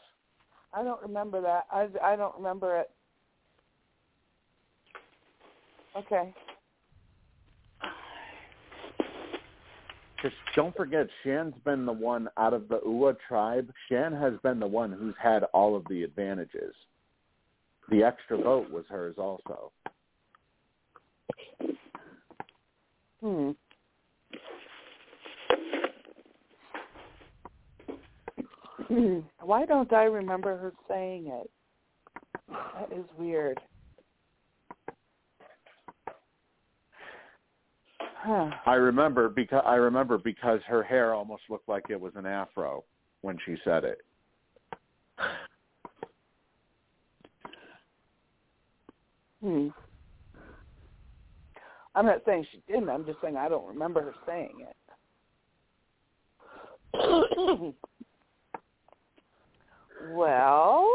I don't remember that. I I don't remember it. Okay. Because don't forget, Shan's been the one out of the Ua tribe. Shan has been the one who's had all of the advantages. The extra vote was hers also. Hmm. Hmm. Why don't I remember her saying it? That is weird. Huh. I remember because I remember because her hair almost looked like it was an afro when she said it. Hmm. I'm not saying she didn't. I'm just saying I don't remember her saying it. well,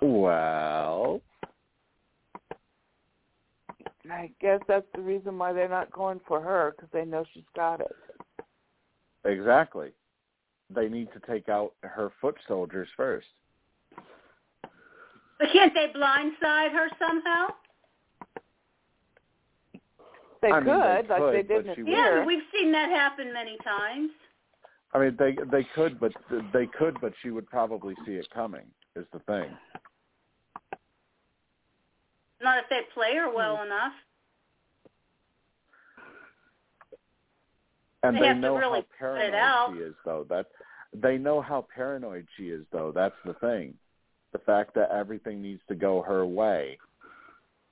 Well, I guess that's the reason why they're not going for her because they know she's got it. exactly. They need to take out her foot soldiers first. But can't they blindside her somehow? They I could, mean, they like they could, did but in the Yeah, theater. we've seen that happen many times. I mean, they they could, but they could, but she would probably see it coming. Is the thing. Not if they play her well hmm. enough. And They they, have to know really how put it paranoid she is, though. That they know how paranoid she is, though. That's the thing. The fact that everything needs to go her way.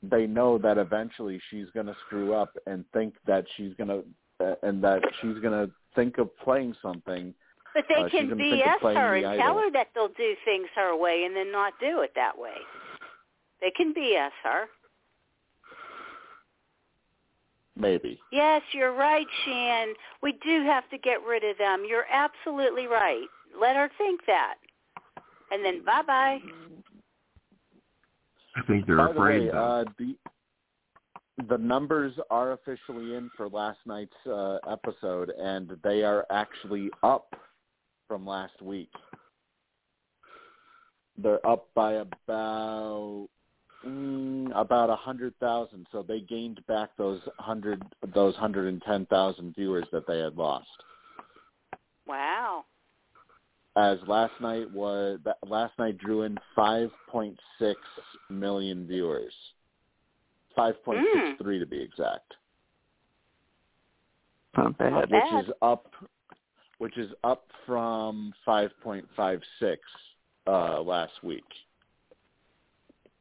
They know that eventually she's going to screw up and think that she's going to, uh, and that she's going to think of playing something. But they Uh, can gonna think of BS her and idol. tell her that they'll do things her way and then not do it that way. They can BS her. Maybe. Yes, you're right, Shan. We do have to get rid of them. You're absolutely right. Let her think that. And then bye-bye. I think they're By afraid the way, uh, the the numbers are officially in for last night's uh, episode, and they are actually up from last week. they're up by about mm, about a hundred thousand. So they gained back those hundred those hundred and ten thousand viewers that they had lost. Wow. As last night was last night drew in five point six million viewers. Five point six three to be exact. Not bad. Not bad. which is up which is up from 5.56 uh last week.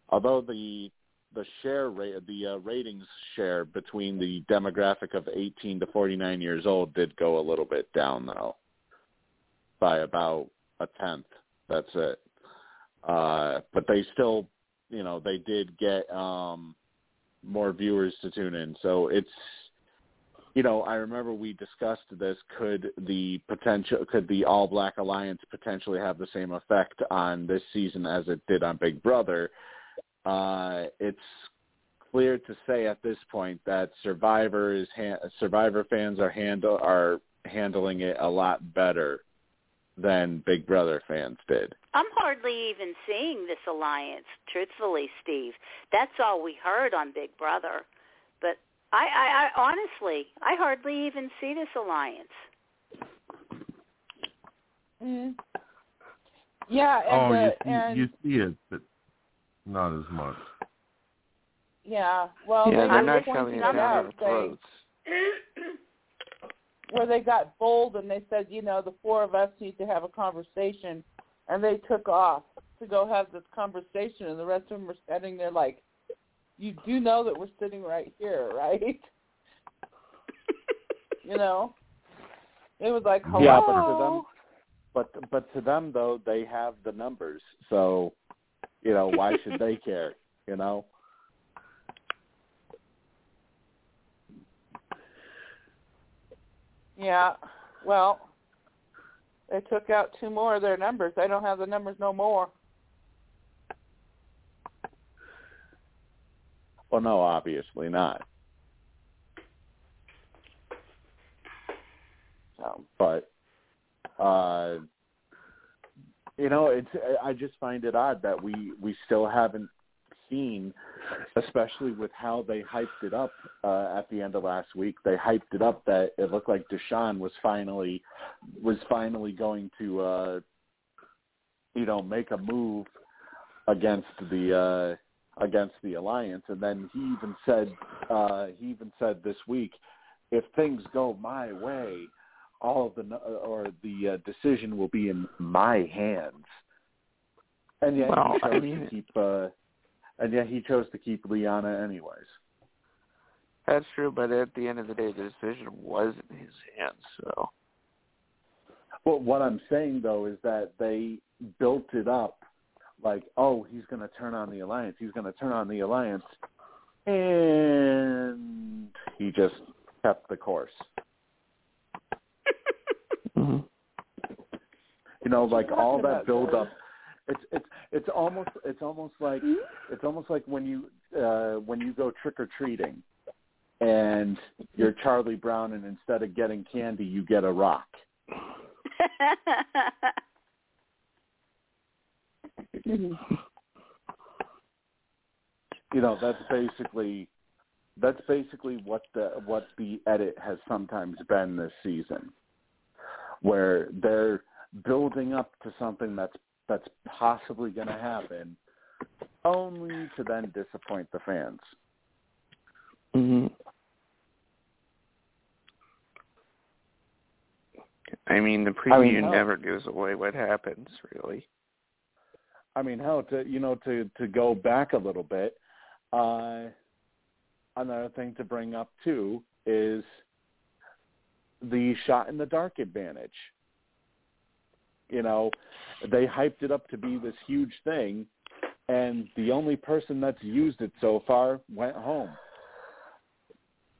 Although the the share rate the uh, ratings share between the demographic of 18 to 49 years old did go a little bit down though by about a tenth. That's it. Uh but they still, you know, they did get um more viewers to tune in. So it's you know, I remember we discussed this. Could the potential, could the All Black Alliance potentially have the same effect on this season as it did on Big Brother? Uh, it's clear to say at this point that Survivor is ha- Survivor fans are handle are handling it a lot better than Big Brother fans did. I'm hardly even seeing this alliance, truthfully, Steve. That's all we heard on Big Brother. But I, I, I honestly, I hardly even see this alliance. Mm. Yeah, and oh, the, you, see, and you see it, but not as much. yeah, well, yeah, they they're not pointing shoving it it down out. our They, throats. where they got bold and they said, you know, the four of us need to have a conversation, and they took off to go have this conversation, and the rest of them were standing there like, you do know that we're sitting right here, right? you know, it was like, hello. Yeah, but to them, but but to them though, they have the numbers, so you know why should they care? You know. Yeah. Well, they took out two more of their numbers. They don't have the numbers no more. Well, no, obviously not. So but uh you know it's i just find it odd that we we still haven't seen especially with how they hyped it up uh at the end of last week they hyped it up that it looked like deshawn was finally was finally going to uh you know make a move against the uh against the alliance and then he even said uh he even said this week if things go my way all of the or the uh, decision will be in my hands. And yet Well, I mean- keep uh and yet he chose to keep Liana anyways. That's true, but at the end of the day, the decision was in his hands. So Well, what I'm saying though is that they built it up like, oh, he's going to turn on the alliance. He's going to turn on the alliance, and he just kept the course. mm-hmm. You know, like all that build up. It's it's it's almost it's almost like it's almost like when you uh when you go trick or treating and you're Charlie Brown and instead of getting candy you get a rock. You know, that's basically that's basically what the what the edit has sometimes been this season. Where they're building up to something that's that's possibly going to happen only to then disappoint the fans. Mm-hmm. I mean, the preview I mean, hell- never gives away what happens, really. I mean, hell, to you know, to to go back a little bit, uh, another thing to bring up too is the shot in the dark advantage. You know, they hyped it up to be this huge thing, and the only person that's used it so far went home.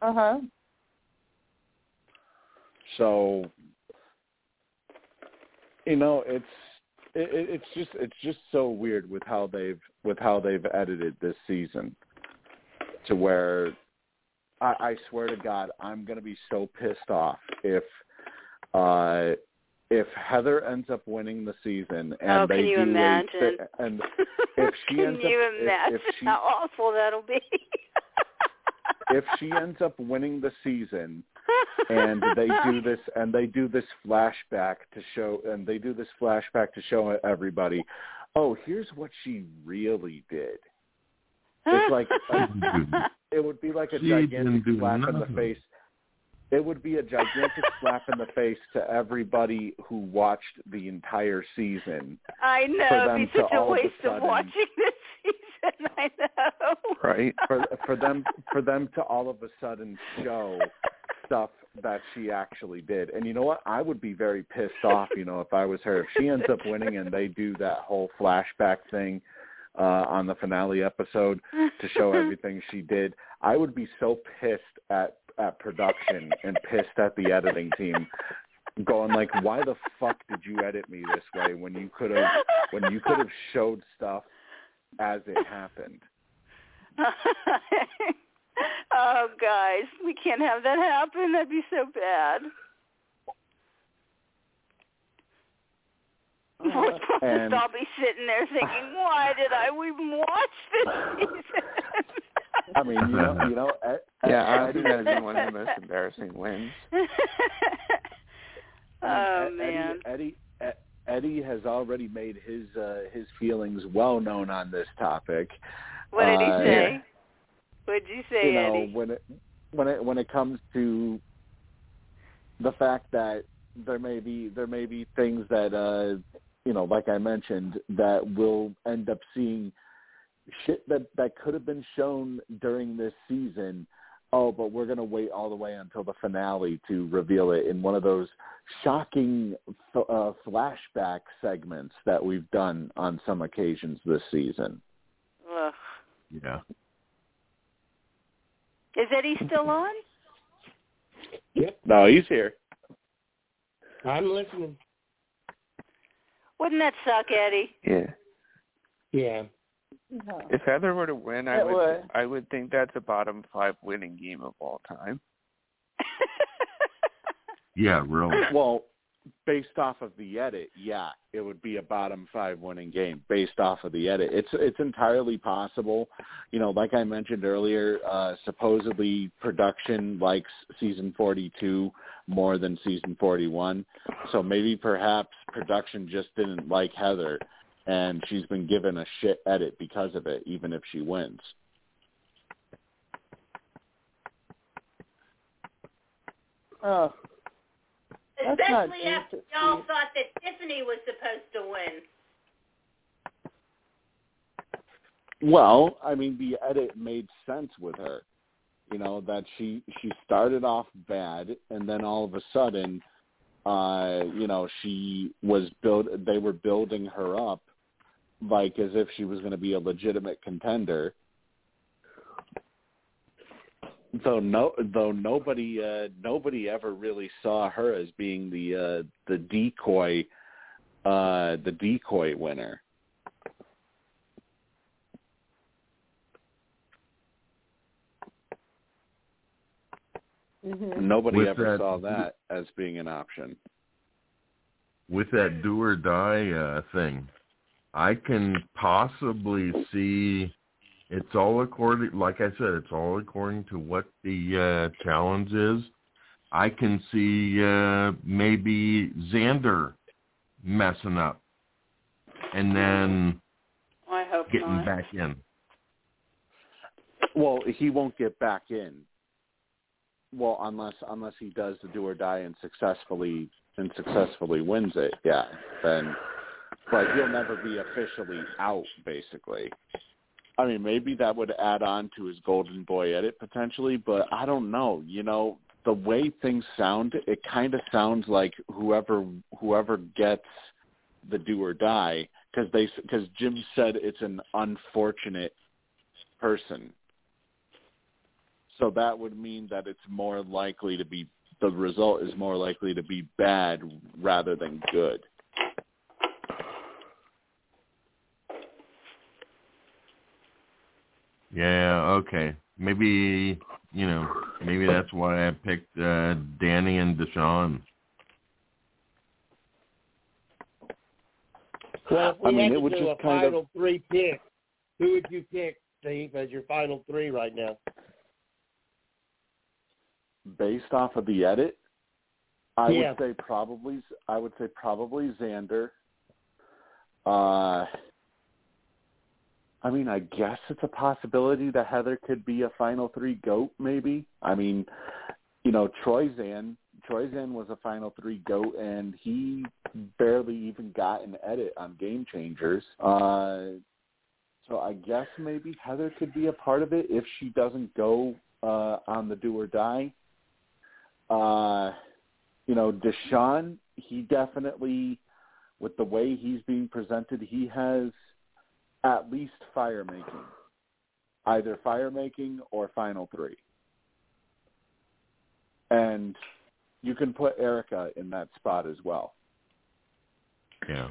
Uh huh. So, you know, it's it, it- it's just it's just so weird with how they've with how they've edited this season, to where I, I swear to God, I'm gonna be so pissed off if uh if Heather ends up winning the season and oh, they can you do a- and if she can ends you up imagine if she- how awful that'll be? if she ends up winning the season and they do this and they do this flashback to show and they do this flashback to show everybody oh here's what she really did. It's like a, it would be like a She gigantic slap in the face it would be a gigantic slap in the face to everybody who watched the entire season I know it'd be such a of waste of sudden- watching this season. I know. Right. for for them for them to all of a sudden show stuff that she actually did. And you know what? I would be very pissed off, you know, if I was her. If she ends up winning and they do that whole flashback thing uh on the finale episode to show everything she did, I would be so pissed at at production and pissed at the editing team going like why the fuck did you edit me this way when you could have when you could have showed stuff as it happened. oh, guys, we can't have that happen. That'd be so bad. And- I'll be sitting there thinking, why did I even watch this season? I mean, you know, you know, Ed, Yeah, I think that'd be one of the most embarrassing wins. oh Ed- man. Eddie, Eddie, Eddie has already made his uh, his feelings well known on this topic. What did he Uh, say? What did you say, you know, Eddie? when it when it when it comes to the fact that there may be there may be things that uh you know, like I mentioned, that we'll end up seeing shit that that could have been shown during this season. Oh, but we're going to wait all the way until the finale to reveal it in one of those shocking f- uh, flashback segments that we've done on some occasions this season. Ugh. Yeah. Is Eddie still on? Yep, No, he's here. I'm listening. Wouldn't that suck, Eddie? Yeah. Yeah. No. If Heather were to win, I would, would. I would think that's a bottom five winning game of all time. Yeah, really. Well, based off of the edit, yeah, it would be a bottom five winning game based off of the edit. It's it's entirely possible. You know, like I mentioned earlier, uh supposedly production likes season 42 more than season 41. So maybe perhaps production just didn't like Heather and she's been given a shit edit because of it even if she wins. Oh, Especially after y'all Steve. thought that Tiffany was supposed to win. Well, I mean, the edit made sense with her. You know that she she started off bad, and then all of a sudden, uh, you know, she was build. They were building her up, like as if she was going to be a legitimate contender. Though no, though nobody, uh, nobody ever really saw her as being the uh, the decoy, uh, the decoy winner. mhm. Nobody With ever that- saw that as being an option. With that do or die uh, thing, I can possibly see it's all according, like I said, it's all according to what the uh, challenge is. I can see uh, maybe Xander messing up and then I hope getting not. back in. Well, he won't get back in. Well, unless unless he does the do or die and successfully and successfully wins it, yeah. Then, but he'll never be officially out. Basically, I mean, maybe that would add on to his Golden Boy edit potentially, but I don't know. You know, the way things sound, it kind of sounds like whoever whoever gets the do or die because they because Jim said it's an unfortunate person. So that would mean that it's more likely to be the result is more likely to be bad rather than good. Yeah, okay. Maybe you know, maybe that's why I picked uh Danny and Deshawn. Well, if we I mean, had it to would do just a kind of- final three pick, who would you pick, Steve, as your final three right now? Based off of the edit, I Yeah. would say probably I would say probably Xander. Uh I mean, I guess it's a possibility that Heather could be a final three goat, maybe. I mean, you know, Troyzan Troy Zan was a final three goat and he barely even got an edit on Game Changers. Uh so I guess maybe Heather could be a part of it if she doesn't go uh on the do or die. Uh you know, Deshawn, he definitely with the way he's being presented, he has at least fire making. Either fire making or final three. And you can put Erika in that spot as well. Yeah.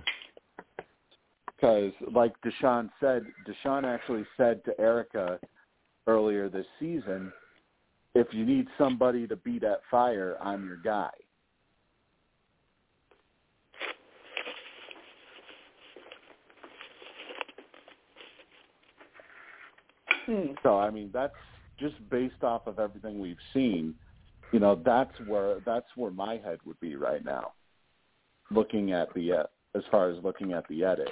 Because, like Deshawn said, Deshawn actually said to Erika earlier this season, if you need somebody to be that fire, I'm your guy. Hmm. So I mean, that's just based off of everything we've seen. You know, that's where that's where my head would be right now, looking at the uh, as far as looking at the edit,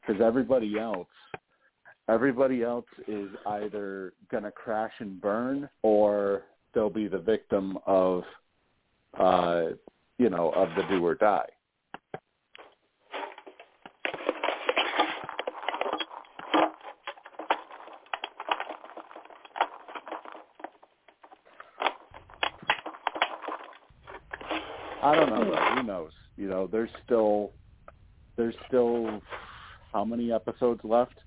because everybody else, everybody else is either gonna crash and burn or they'll be the victim of, uh, you know, of the do or die. I don't know. Though. Who knows? You know, there's still there's still how many episodes left?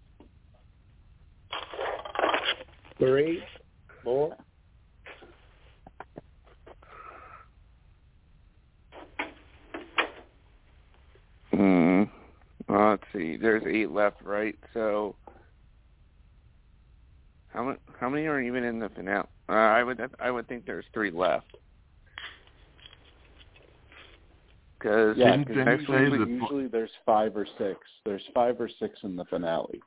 Three, four. Hmm. Well, let's see. There's eight left, right? So, how many? How many are even in the finale? Uh, I would. I would think there's three left. Because Yeah, Didn't 'cause they usually, say usually there's five or six. There's five or six in the finale.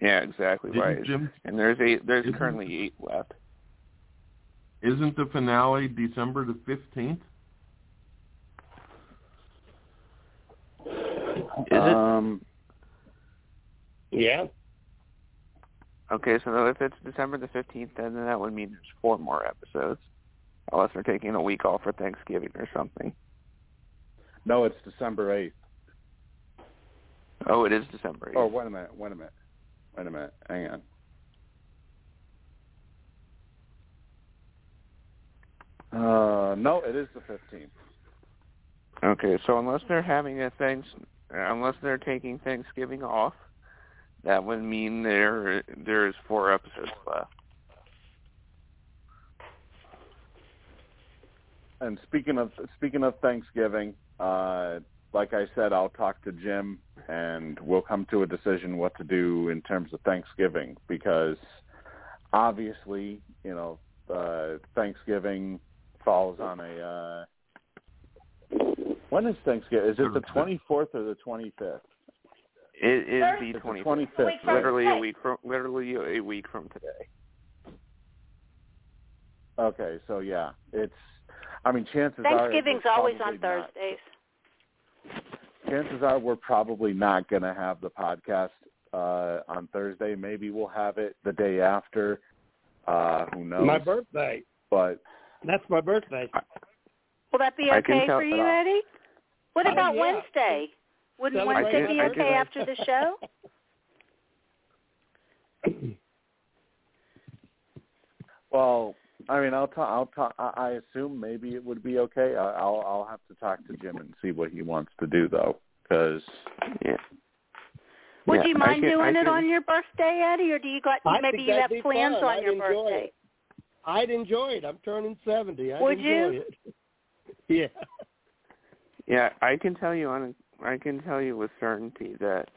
yeah, exactly Didn't right. Jim And there's eight. There's Isn't- currently eight left. isn't the finale December the fifteenth? Is it? Um, Yeah. Okay, so if it's December the fifteenth, then that would mean there's four more episodes, unless they're taking a week off for Thanksgiving or something. No, it's December eighth. Oh, it is December eighth. Oh, wait a minute. Wait a minute. Wait a minute. Hang on. Uh, no, it is the fifteenth. Okay, so unless they're having a thanks, unless they're taking Thanksgiving off, that would mean there there's four episodes left. And speaking of speaking of Thanksgiving, uh, like I said, I'll talk to Jim and we'll come to a decision what to do in terms of Thanksgiving because obviously, you know, uh, Thanksgiving falls on a. Uh, when is Thanksgiving? Is it the twenty fourth or the twenty fifth? It is the 25th. the twenty twenty Wait, fifth. from literally a week from literally a week from today. Okay, so yeah, it's. I mean, chances are Thanksgiving's we're always on probably not- Thursdays. chances are we're probably not going to have the podcast uh, on Thursday. Maybe we'll have it the day after. Uh, who knows? My birthday. But That's my birthday. Will that be okay for you, Eddie? What Oh, about yeah. Wednesday? Wouldn't Celebrate Wednesday be okay after the show? well, I mean, I'll talk. I'll talk. I I assume maybe it would be okay. I- I'll I'll have to talk to Jim and see what he wants to do though, because Yeah. Would Yeah, you mind can- I doing it on your birthday, Eddie, or do you got I maybe you have plans fun. on I'd your enjoy birthday? it. I'd enjoy it. I'm turning seventy. I'd Would enjoy you? it. Yeah. Yeah, I can tell you on I can tell you with certainty that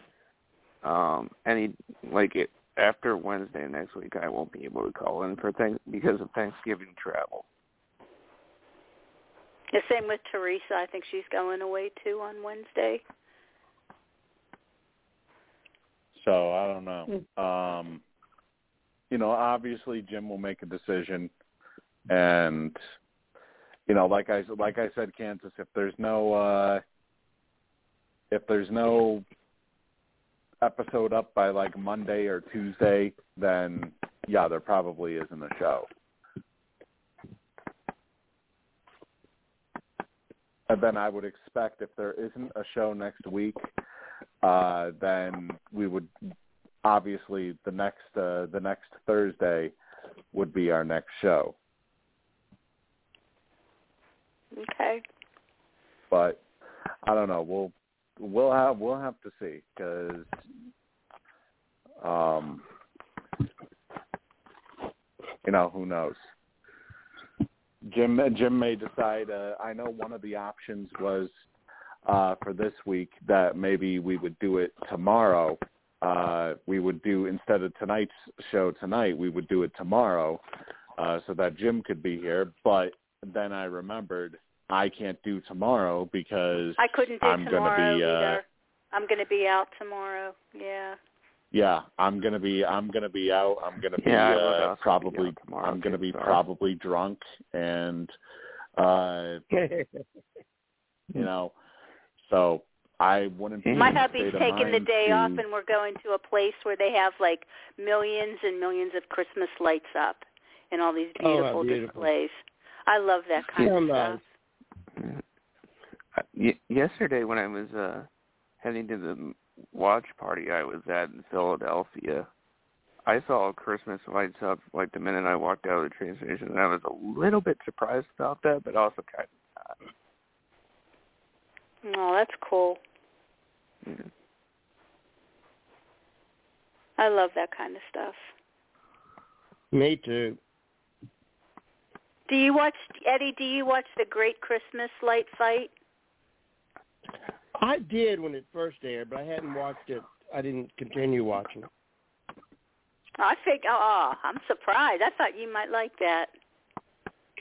um any like it after Wednesday next week, I won't be able to call in for thanks because of Thanksgiving travel. The same with Teresa. I think she's going away too on Wednesday. So I don't know. Um, you know, obviously Jim will make a decision, and you know, like I like I said, Kansas. If there's no uh, if there's no episode up by like Monday or Tuesday, then yeah, there probably isn't a show. And then I would expect if there isn't a show next week, uh, then we would obviously the next uh, the next Thursday would be our next show. Okay. But I don't know. We'll we'll have we'll have to see because um, you know who knows. Jim Jim may decide. Uh, I know one of the options was uh, for this week that maybe we would do it tomorrow. Uh, we would do instead of tonight's show tonight, we would do it tomorrow, uh, so that Jim could be here. But then I remembered I can't do tomorrow because I couldn't do I'm tomorrow gonna be. Uh, either. I'm going to be out tomorrow. Yeah. Yeah, I'm gonna be. I'm gonna be out. I'm gonna be Yeah, I would uh, also be probably. tomorrow, I'm gonna be sorry. probably drunk and, uh, you know, so I wouldn't be. My in a hubby's taking the day to- off, and we're going to a place where they have like millions and millions of Christmas lights up and all these Oh, beautiful, beautiful. displays. I love that kind Yeah, of nice. stuff. Uh, y- yesterday when I was uh heading to the watch party I was at in Philadelphia, I saw Christmas lights up like the minute I walked out of the train station, and I was a little bit surprised about that, but also kind of Oh, that's cool. not. Yeah. I love that kind of stuff. Me too. Do you watch Eddie? Do you watch the Great Christmas Light Fight? I did when it first aired, but I hadn't watched it. I didn't continue watching it. I think. Oh, I'm surprised. I thought you might like that.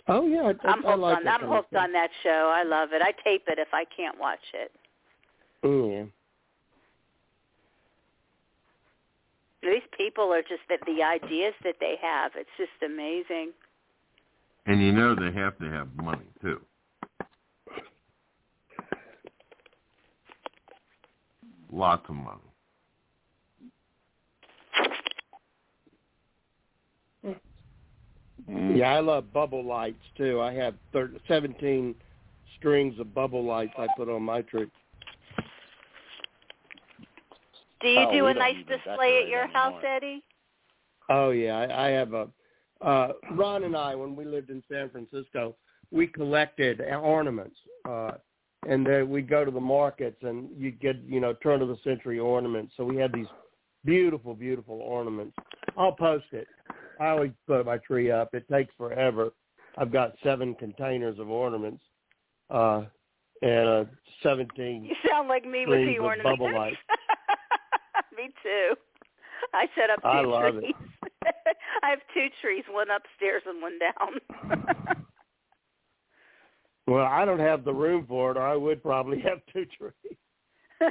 Oh yeah, I, I'm I hooked like on. that I'm kind of hooked stuff. on that show. I love it. I tape it if I can't watch it. Mm, These people are just that the ideas that they have. It's just amazing. And you know they have to have money too. Lots of money. yeah. Yeah, I love bubble lights too. I have thir- 17 strings of bubble lights I put on my tree. Do you Oh, do a nice display at decorate your house. Eddie? Oh yeah, I, I have a uh Ron and I when we lived in San Francisco, we collected ornaments. Uh and then we go to the markets and you get, you know, turn of the century ornaments. So we had these beautiful, beautiful ornaments. I'll post it. I always put my tree up. It takes forever. I've got seven containers of ornaments. Uh and uh seventeen You sound like me with the ornaments. bubble lights. me too. I set up two I love it. trees. I have two trees, one upstairs and one down. Well, I don't have the room for it or I would probably have two trees.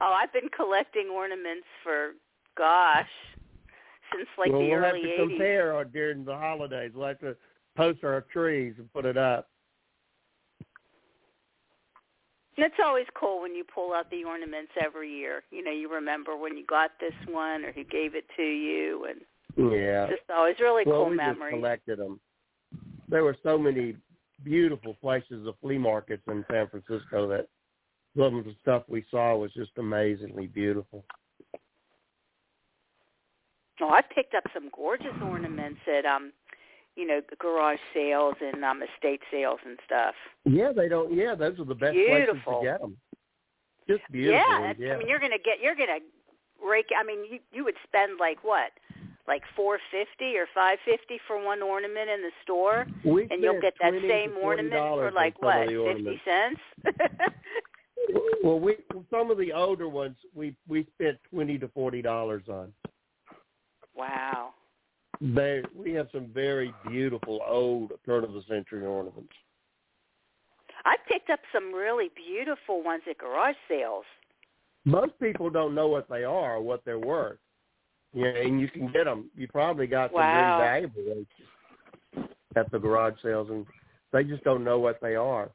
oh, I've been collecting ornaments for gosh, since like well, the we'll early have to 80s. compare during the holidays. We'll have to post our trees and put it up. It's always cool when you pull out the ornaments every year. You know, you remember when you got this one or who gave it to you, and Yeah. it's just always really well, cool we memories. just collected them. There were so many beautiful places of flea markets in San Francisco that some of the stuff we saw was just amazingly beautiful. Oh, I picked up some gorgeous ornaments at um, you know, garage sales and um estate sales and stuff. Yeah, they don't. Yeah, those are the best Beautiful. places to get them. Just beautiful. yeah, yeah. I mean, you're gonna get, you're gonna rake. I mean, you you would spend like what, like four fifty or five fifty for one ornament in the store, we and you'll get that same ornament for like what, fifty cents. Well, we some of the older ones we we spent twenty to forty dollars on. wow. They we have some very beautiful old turn of the century ornaments. I picked up some really beautiful ones at garage sales. most people don't know what they are or what they're worth. Yeah, and you can get them. You probably got some Wow. very valuable ones at the garage sales, and they just don't know what they are.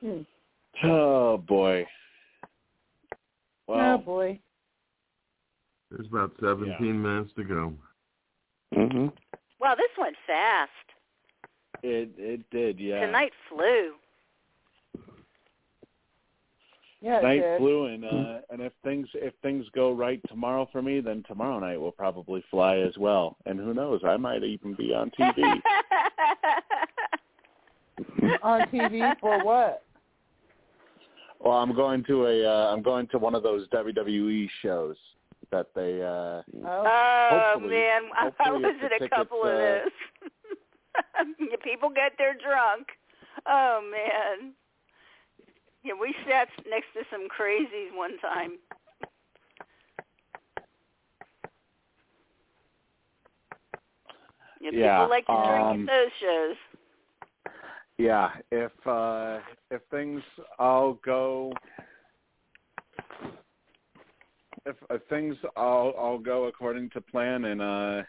Hmm. Oh boy. Well, oh boy. There's about 17 minutes to go. hmm Wow, this went fast. It it did, yeah. Tonight flew. Yeah, it Night did. flew, and uh, and if things if things go right tomorrow for me, then tomorrow night will probably fly as well. And who knows, I might even be on TV. On TV for what? well, I'm going to a uh, I'm going to one of those WWE shows that they. uh Oh, Oh Hopefully- man, I, I hopefully was if at a tickets, couple of uh, those. People get there drunk. Oh man. Yeah, we sat next to some crazies one time. Yeah, people Yeah, like to drink um, at those shows. Yeah, if uh if things all go if, if things all all go according to plan and uh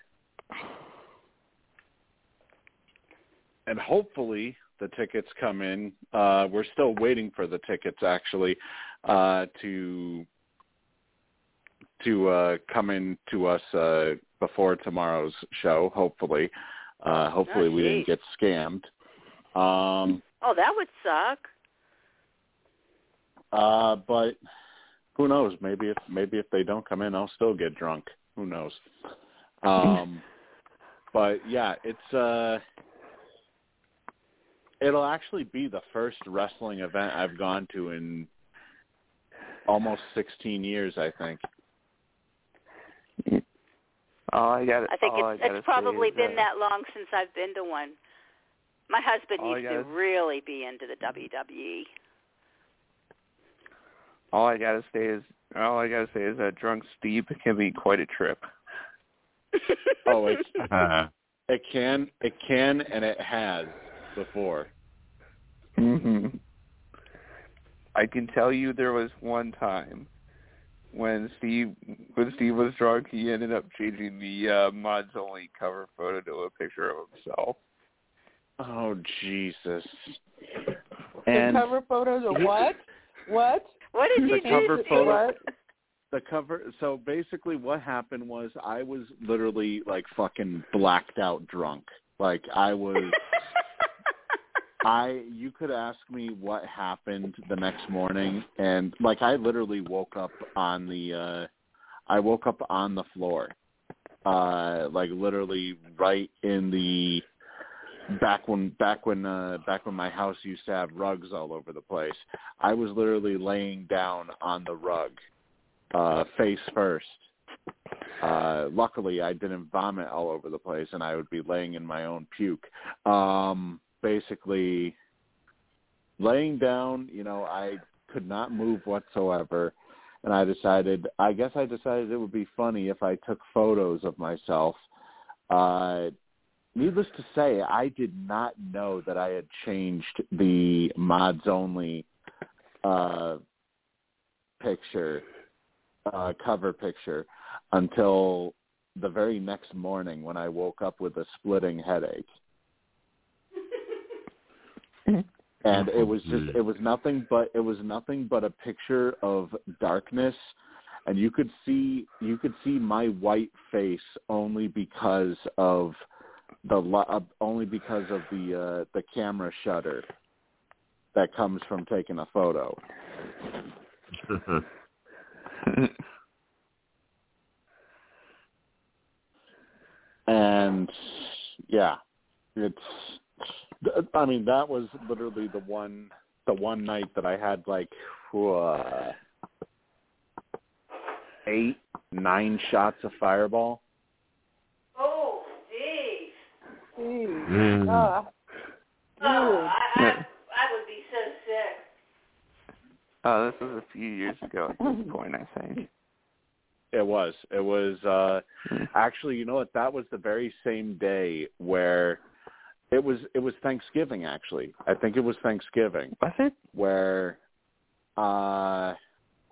and hopefully the tickets come in. Uh we're still waiting for the tickets actually uh to to uh come in to us uh before tomorrow's show, hopefully. Uh hopefully Oh, we didn't get scammed. Um Oh, that would suck. uh but who knows? Maybe if maybe if they don't come in I'll still get drunk. Who knows? Um but yeah, it's uh it'll actually be the first wrestling event I've gone to in almost 16 years, I think. All I got. it. I think all it's I it's probably been uh, that long since I've been to one. My husband All used to gotta- really be into the. WWE. All I gotta say is, all I gotta say is that drunk Steve can be quite a trip. Oh, it's it can it can and it has before. hmm I can tell you there was one time when Steve when Steve was drunk, he ended up changing the uh, mods only cover photo to a picture of himself. Oh Jesus. the cover photos of what? What? What did The you do? cover Steve? photo- What? the cover so basically what happened was I was literally like fucking blacked out drunk. Like I was I you could ask me what happened the next morning and like I literally woke up on the uh I woke up on the floor. Uh like literally right in the back when back when uh back when my house used to have rugs all over the place. I was literally laying down on the rug uh face first. Uh luckily I didn't vomit all over the place and I would be laying in my own puke. Um basically laying down, you know, I could not move whatsoever and I decided I guess I decided it would be funny if I took photos of myself. Uh needless to say, I did not know that I had changed the mods only uh picture uh cover picture until the very next morning when I woke up with a splitting headache. And it was just it was nothing but it was nothing but a picture of darkness. And you could see you could see my white face only because of the li- uh, only because of the uh the camera shutter that comes from taking a photo. And yeah it's i mean that was literally the one the one night that i had like uh, eight nine shots of fireball Oh, geez. Jeez. Mm. Ah. Oh, I, I, I would be so sick. Oh, this was a few years ago at this point, I think. It was. It was uh actually, you know what? That was the very same day where it was it was Thanksgiving actually. I think it was Thanksgiving Was it? where uh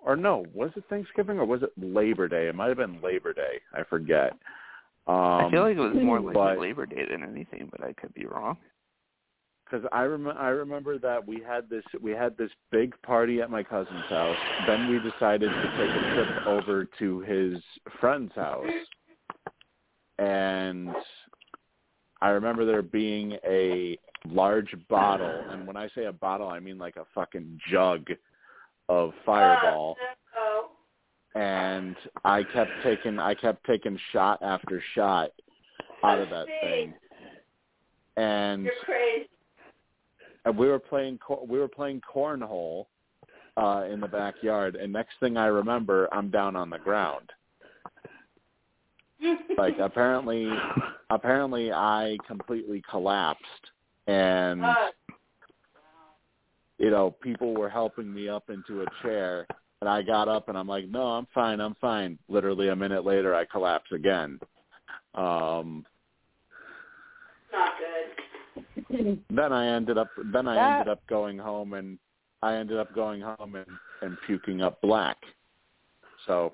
or no, was it Thanksgiving or was it Labor Day? It might have been Labor Day. I forget. Um I feel like it was more like but- Labor Day than anything, but I could be wrong. because I rem- I remember that we had this we had this big party at my cousin's house. Then we decided to take a trip over to his friend's house, and I remember there being a large bottle, and when I say a bottle, I mean like a fucking jug of Fireball. And I kept taking I kept taking shot after shot out of that thing, and You're crazy. and we were playing we were playing cornhole uh in the backyard and next thing i remember i'm down on the ground like apparently apparently i completely collapsed and you know people were helping me up into a chair and i got up and i'm like no i'm fine i'm fine literally a minute later i collapse again um Not good. then I ended up then I That- ended up going home and I ended up going home and and puking up black. So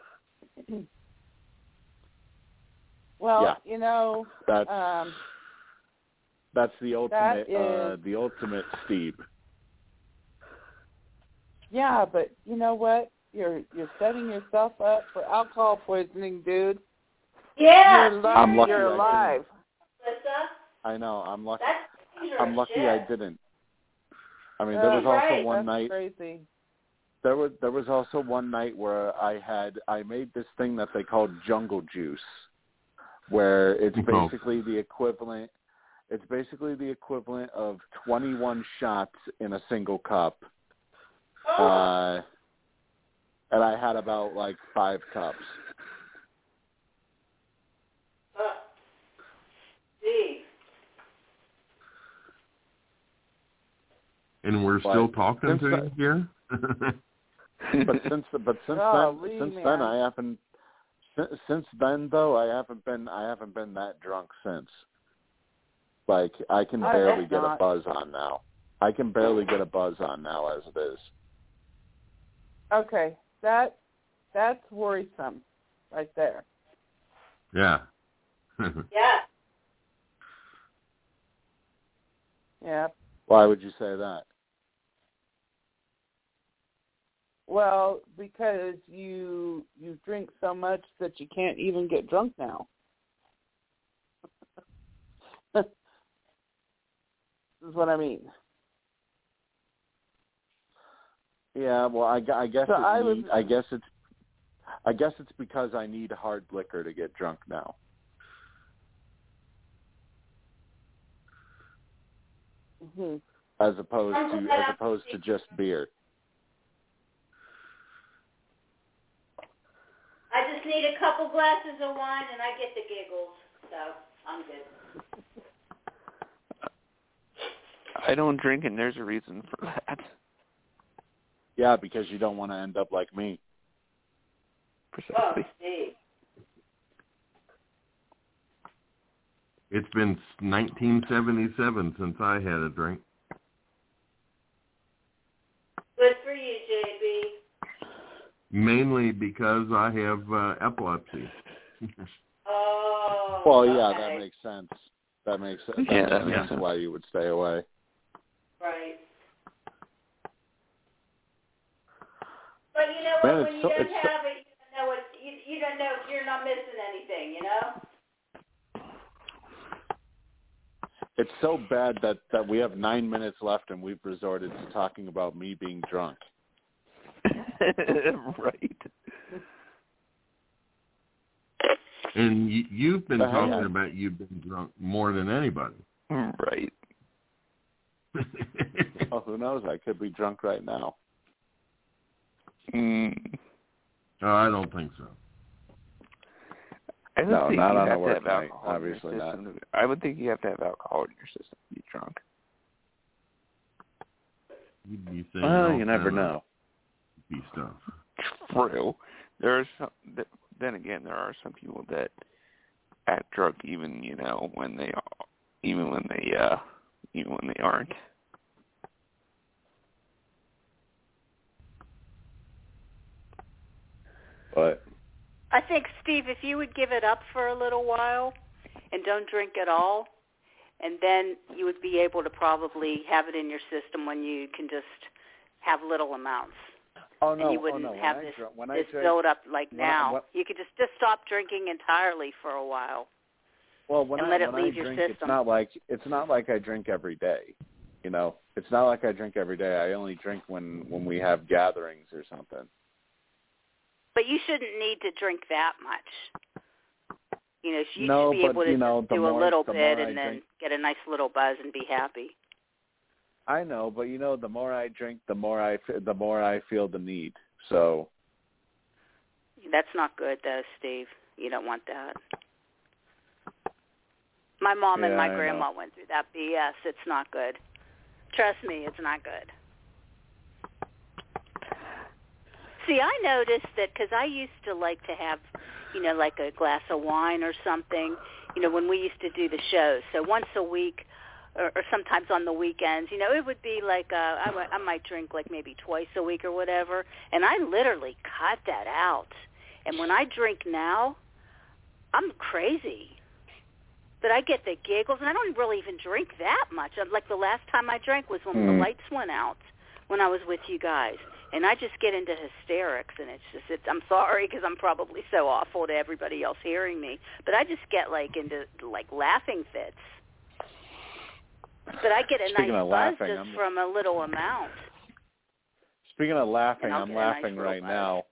Well, Yeah. you know, that's um, that's the ultimate uh the ultimate Steve. yeah, but you know what? You're you're setting yourself up for alcohol poisoning, dude. Yeah. You're, li- I'm lucky you're didn't. alive. Melissa, I know. I'm lucky that's I'm lucky shit. I didn't. I mean there was Uh, also right. one That's night crazy. there was there was also one night where I had I made this thing that they called jungle juice, where it's Oh. basically the equivalent. It's basically the equivalent of 21 shots in a single cup. Oh, Uh, and I had about like five cups. uh, And we're But still talking to I- you here. But since but since Golly, then since man. then I haven't since, since then though I haven't been I haven't been that drunk since. Like I can I barely hope get a buzz on now. I can barely get a buzz on now as it is. Okay, that that's worrisome, right there. yeah. Yeah. Yeah. Why would you say that? Well, because you you drink so much that you can't even get drunk now. this is what I mean. Yeah, well, I, I guess So it I was- need- I guess it's I guess it's because I need hard liquor to get drunk now. hmm as opposed to as opposed to just beer. I just need a couple glasses of wine and I get the giggles, so I'm good. I don't drink, and there's a reason for that. Yeah, because you don't want to end up like me. Oh, Precisely. Steve. It's been 1977 since I had a drink. Good for you, JB. Mainly because I have uh, epilepsy. Oh. Well, yeah, okay. that makes sense. That makes sense. Yeah, that makes sense sense. why you would stay away. Right. But you know what? it's When you so- don't it's so- have it, you don't know what you you don't know you're not missing anything. You know. It's so bad that that we have nine minutes left and we've resorted to talking about me being drunk. right. And you, you've been Uh, talking yeah. about you've been drunk more than anybody. Right. Oh, who knows? I could be drunk right now. Mm. oh, I don't think so. I don't No, think not you on a have to work have night, alcohol in your obviously not. system. I would think you have to have alcohol in your system to be drunk. You'd be saying Well, you never kind of know. Be stuff. True. There's some, then again, there are some people that act drunk even you know when they are, even when they uh even when they aren't. But I think Steve, if you would give it up for a little while and don't drink at all, and then you would be able to probably have it in your system when you can just have little amounts. Oh no, and you oh wouldn't no. When have I this I this build up like when I- now. you could just just stop drinking entirely for a while. well, when and I let it when leave I your drink, it's not like it's not like I drink every day. You know, it's not like I drink every day. I only drink when when we have gatherings or something. But you shouldn't need to drink that much. You know, you No, should be but, able to you know, do a more- little bit more I and then drink- get a nice little buzz and be happy. I know, but you know, the more I drink, the more I the more I feel the need. So That's not good, though, Steve. You don't want that. My mom and my I know. grandma went through that BS. It's not good. Trust me, it's not good. See, I noticed that because I used to like to have, you know, like a glass of wine or something, you know, when we used to do the shows. So once a week, or, or sometimes on the weekends, you know, it would be like uh, I, mi- I might drink like maybe twice a week or whatever, and I literally cut that out. And when I drink now, I'm crazy. But I get the giggles, and I don't really even drink that much. I'm- Like the last time I drank was when the Hmm. lights went out when I was with you guys, and I just get into hysterics, and it's just it's. I'm sorry because I'm probably so awful to everybody else hearing me, but I just get like into like laughing fits. But I get a Speaking nice buzz laughing, just I'm- from a little amount. Speaking of laughing, I'm a nice laughing right buzz. now.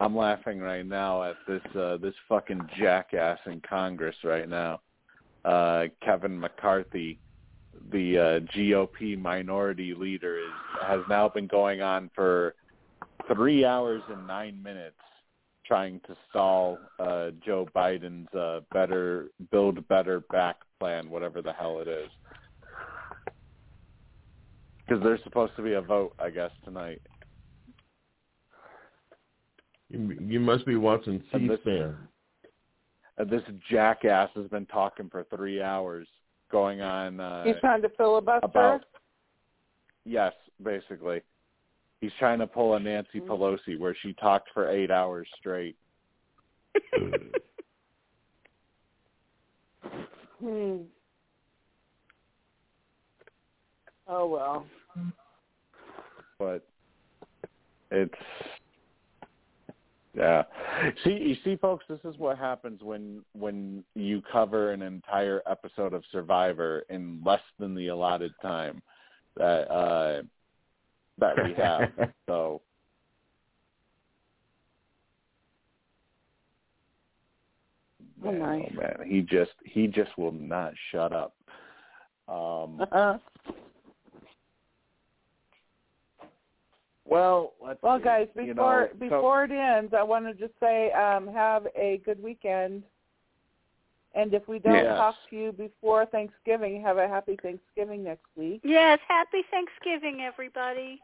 I'm laughing right now at this uh this fucking jackass in Congress right now. Uh Kevin McCarthy, the uh GOP minority leader is has now been going on for 3 hours and 9 minutes trying to stall uh Joe Biden's uh better build better back plan whatever the hell it is. Cuz there's supposed to be a vote I guess tonight. You, you must be watching And this- C-SPAN. Uh, this jackass has been talking for three hours, going on uh, He's trying to filibuster. about yes, basically. He's trying to pull a Nancy Mm. Pelosi where she talked for eight hours straight. Hmm. Oh well. But it's yeah. See, you see, folks, this is what happens when when you cover an entire episode of Survivor in less than the allotted time that uh that we have. so Oh, man, nice. oh man, he just he just will not shut up. Um, Uh-uh. well, let's Well, see. guys, You before so- before it ends, I want to just say um, have a good weekend. And if we don't Yes. talk to you before Thanksgiving, have a happy Thanksgiving next week. Yes, happy Thanksgiving, everybody.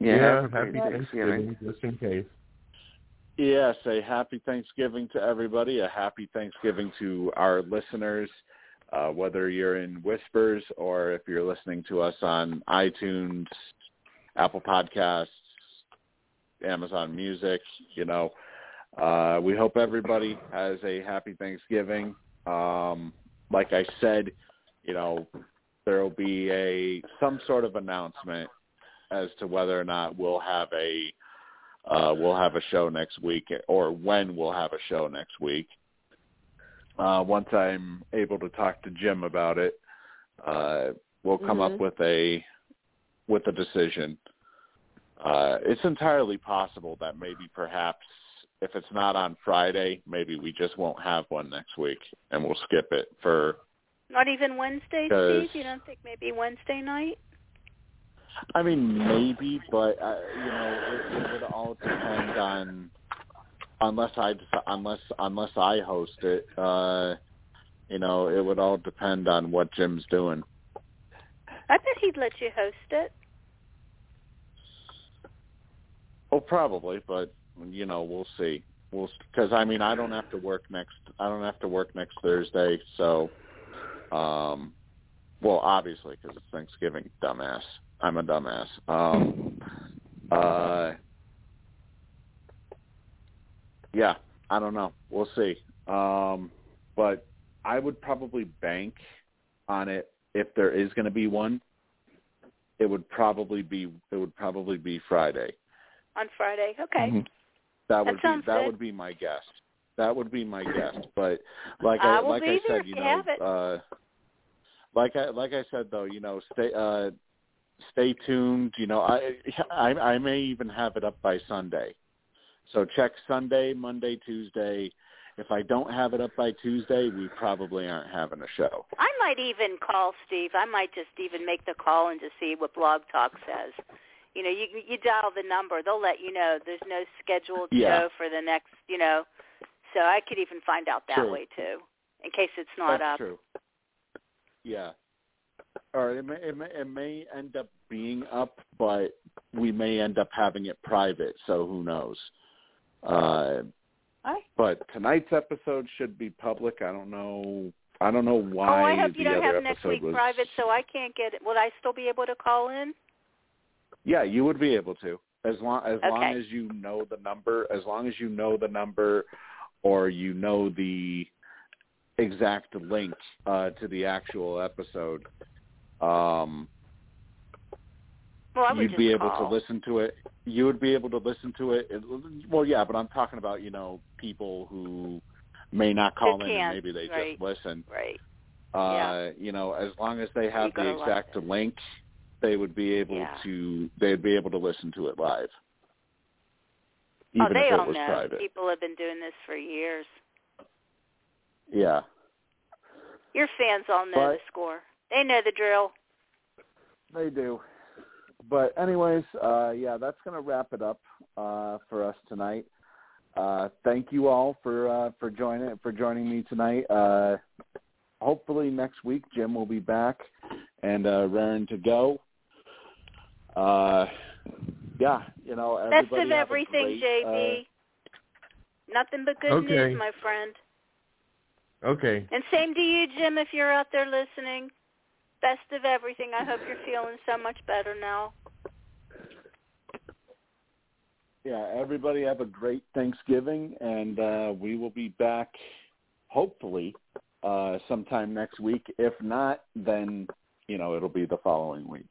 Yeah, yeah have a happy great Thanksgiving, just in case. Yes, a happy Thanksgiving to everybody. A happy Thanksgiving to our listeners, uh, whether you're in Whispers or if you're listening to us on iTunes, Apple Podcasts, Amazon Music. You know, uh, we hope everybody has a happy Thanksgiving. Um, like I said, you know, there will be a some sort of announcement as to whether or not we'll have a uh, we'll have a show next week or when we'll have a show next week. Uh, once I'm able to talk to Jim about it, uh, we'll come Mhm. up with a with a decision. Uh, it's entirely possible that maybe perhaps if it's not on Friday, maybe we just won't have one next week and we'll skip it for Not even Wednesday, Steve? You don't think maybe Wednesday night? I mean, maybe, but uh, you know, it, it would all depend on unless I unless unless I host it. Uh, you know, it would all depend on what Jim's doing. I bet he'd let you host it. Oh, probably, but you know, we'll see. We'll because I mean I don't have to work next. I don't have to work next Thursday, so um, well obviously because it's Thanksgiving. Dumbass. I'm a dumbass. Um, uh, yeah, I don't know. We'll see. Um, but I would probably bank on it if there is going to be one. It would probably be it would probably be Friday. On Friday. Okay. Mhm. That That would be sounds that good. would be my guess. That would be my guess. But like I I, like I said, you you know, have uh like I like I said though, you know, stay uh stay tuned. You know, I I I may even have it up by Sunday. So check Sunday, Monday, Tuesday. If I don't have it up by Tuesday, we probably aren't having a show. I might even call Steve. I might just even make the call and just see what Blog Talk says. You know, you you dial the number, they'll let you know there's no scheduled Yeah. show for the next. You know, so I could even find out that True. way too, in case it's not That's up. true. Yeah. Or it may, it may it may end up being up, but we may end up having it private. So who knows? Uh, but tonight's episode should be public. I don't know. I don't know why. Oh, I hope you don't have next week was. private, so I can't get it. Would I still be able to call in? Yeah, you would be able to as long as long as you know the number. As long as you know the number, or you know the exact link uh, to the actual episode. Um, Well, you'd be able call. to listen to it. You would be able to listen to it. it. Well, yeah, but I'm talking about you know people who may not call in and can't, maybe they right. just listen. Right. Uh, Yeah. You know, as long as they have the exact link, they would be able Yeah. to. They'd be able to listen to it live, oh, they if it all was know. private. People have been doing this for years. Yeah. Your fans all know But- the score. They know the drill. They do. But anyways, uh yeah, that's gonna wrap it up uh for us tonight. Uh thank you all for uh for joining for joining me tonight. Uh hopefully next week Jim will be back and uh raring to go. Uh yeah, you know, Best of everything, great, JB. Nothing but good Okay. news, my friend. Okay. And same to you, Jim, if you're out there listening. Best of everything. I hope you're feeling so much better now. yeah, everybody have a great Thanksgiving, and uh, we will be back hopefully uh, sometime next week. If not, then you know it'll be the following week.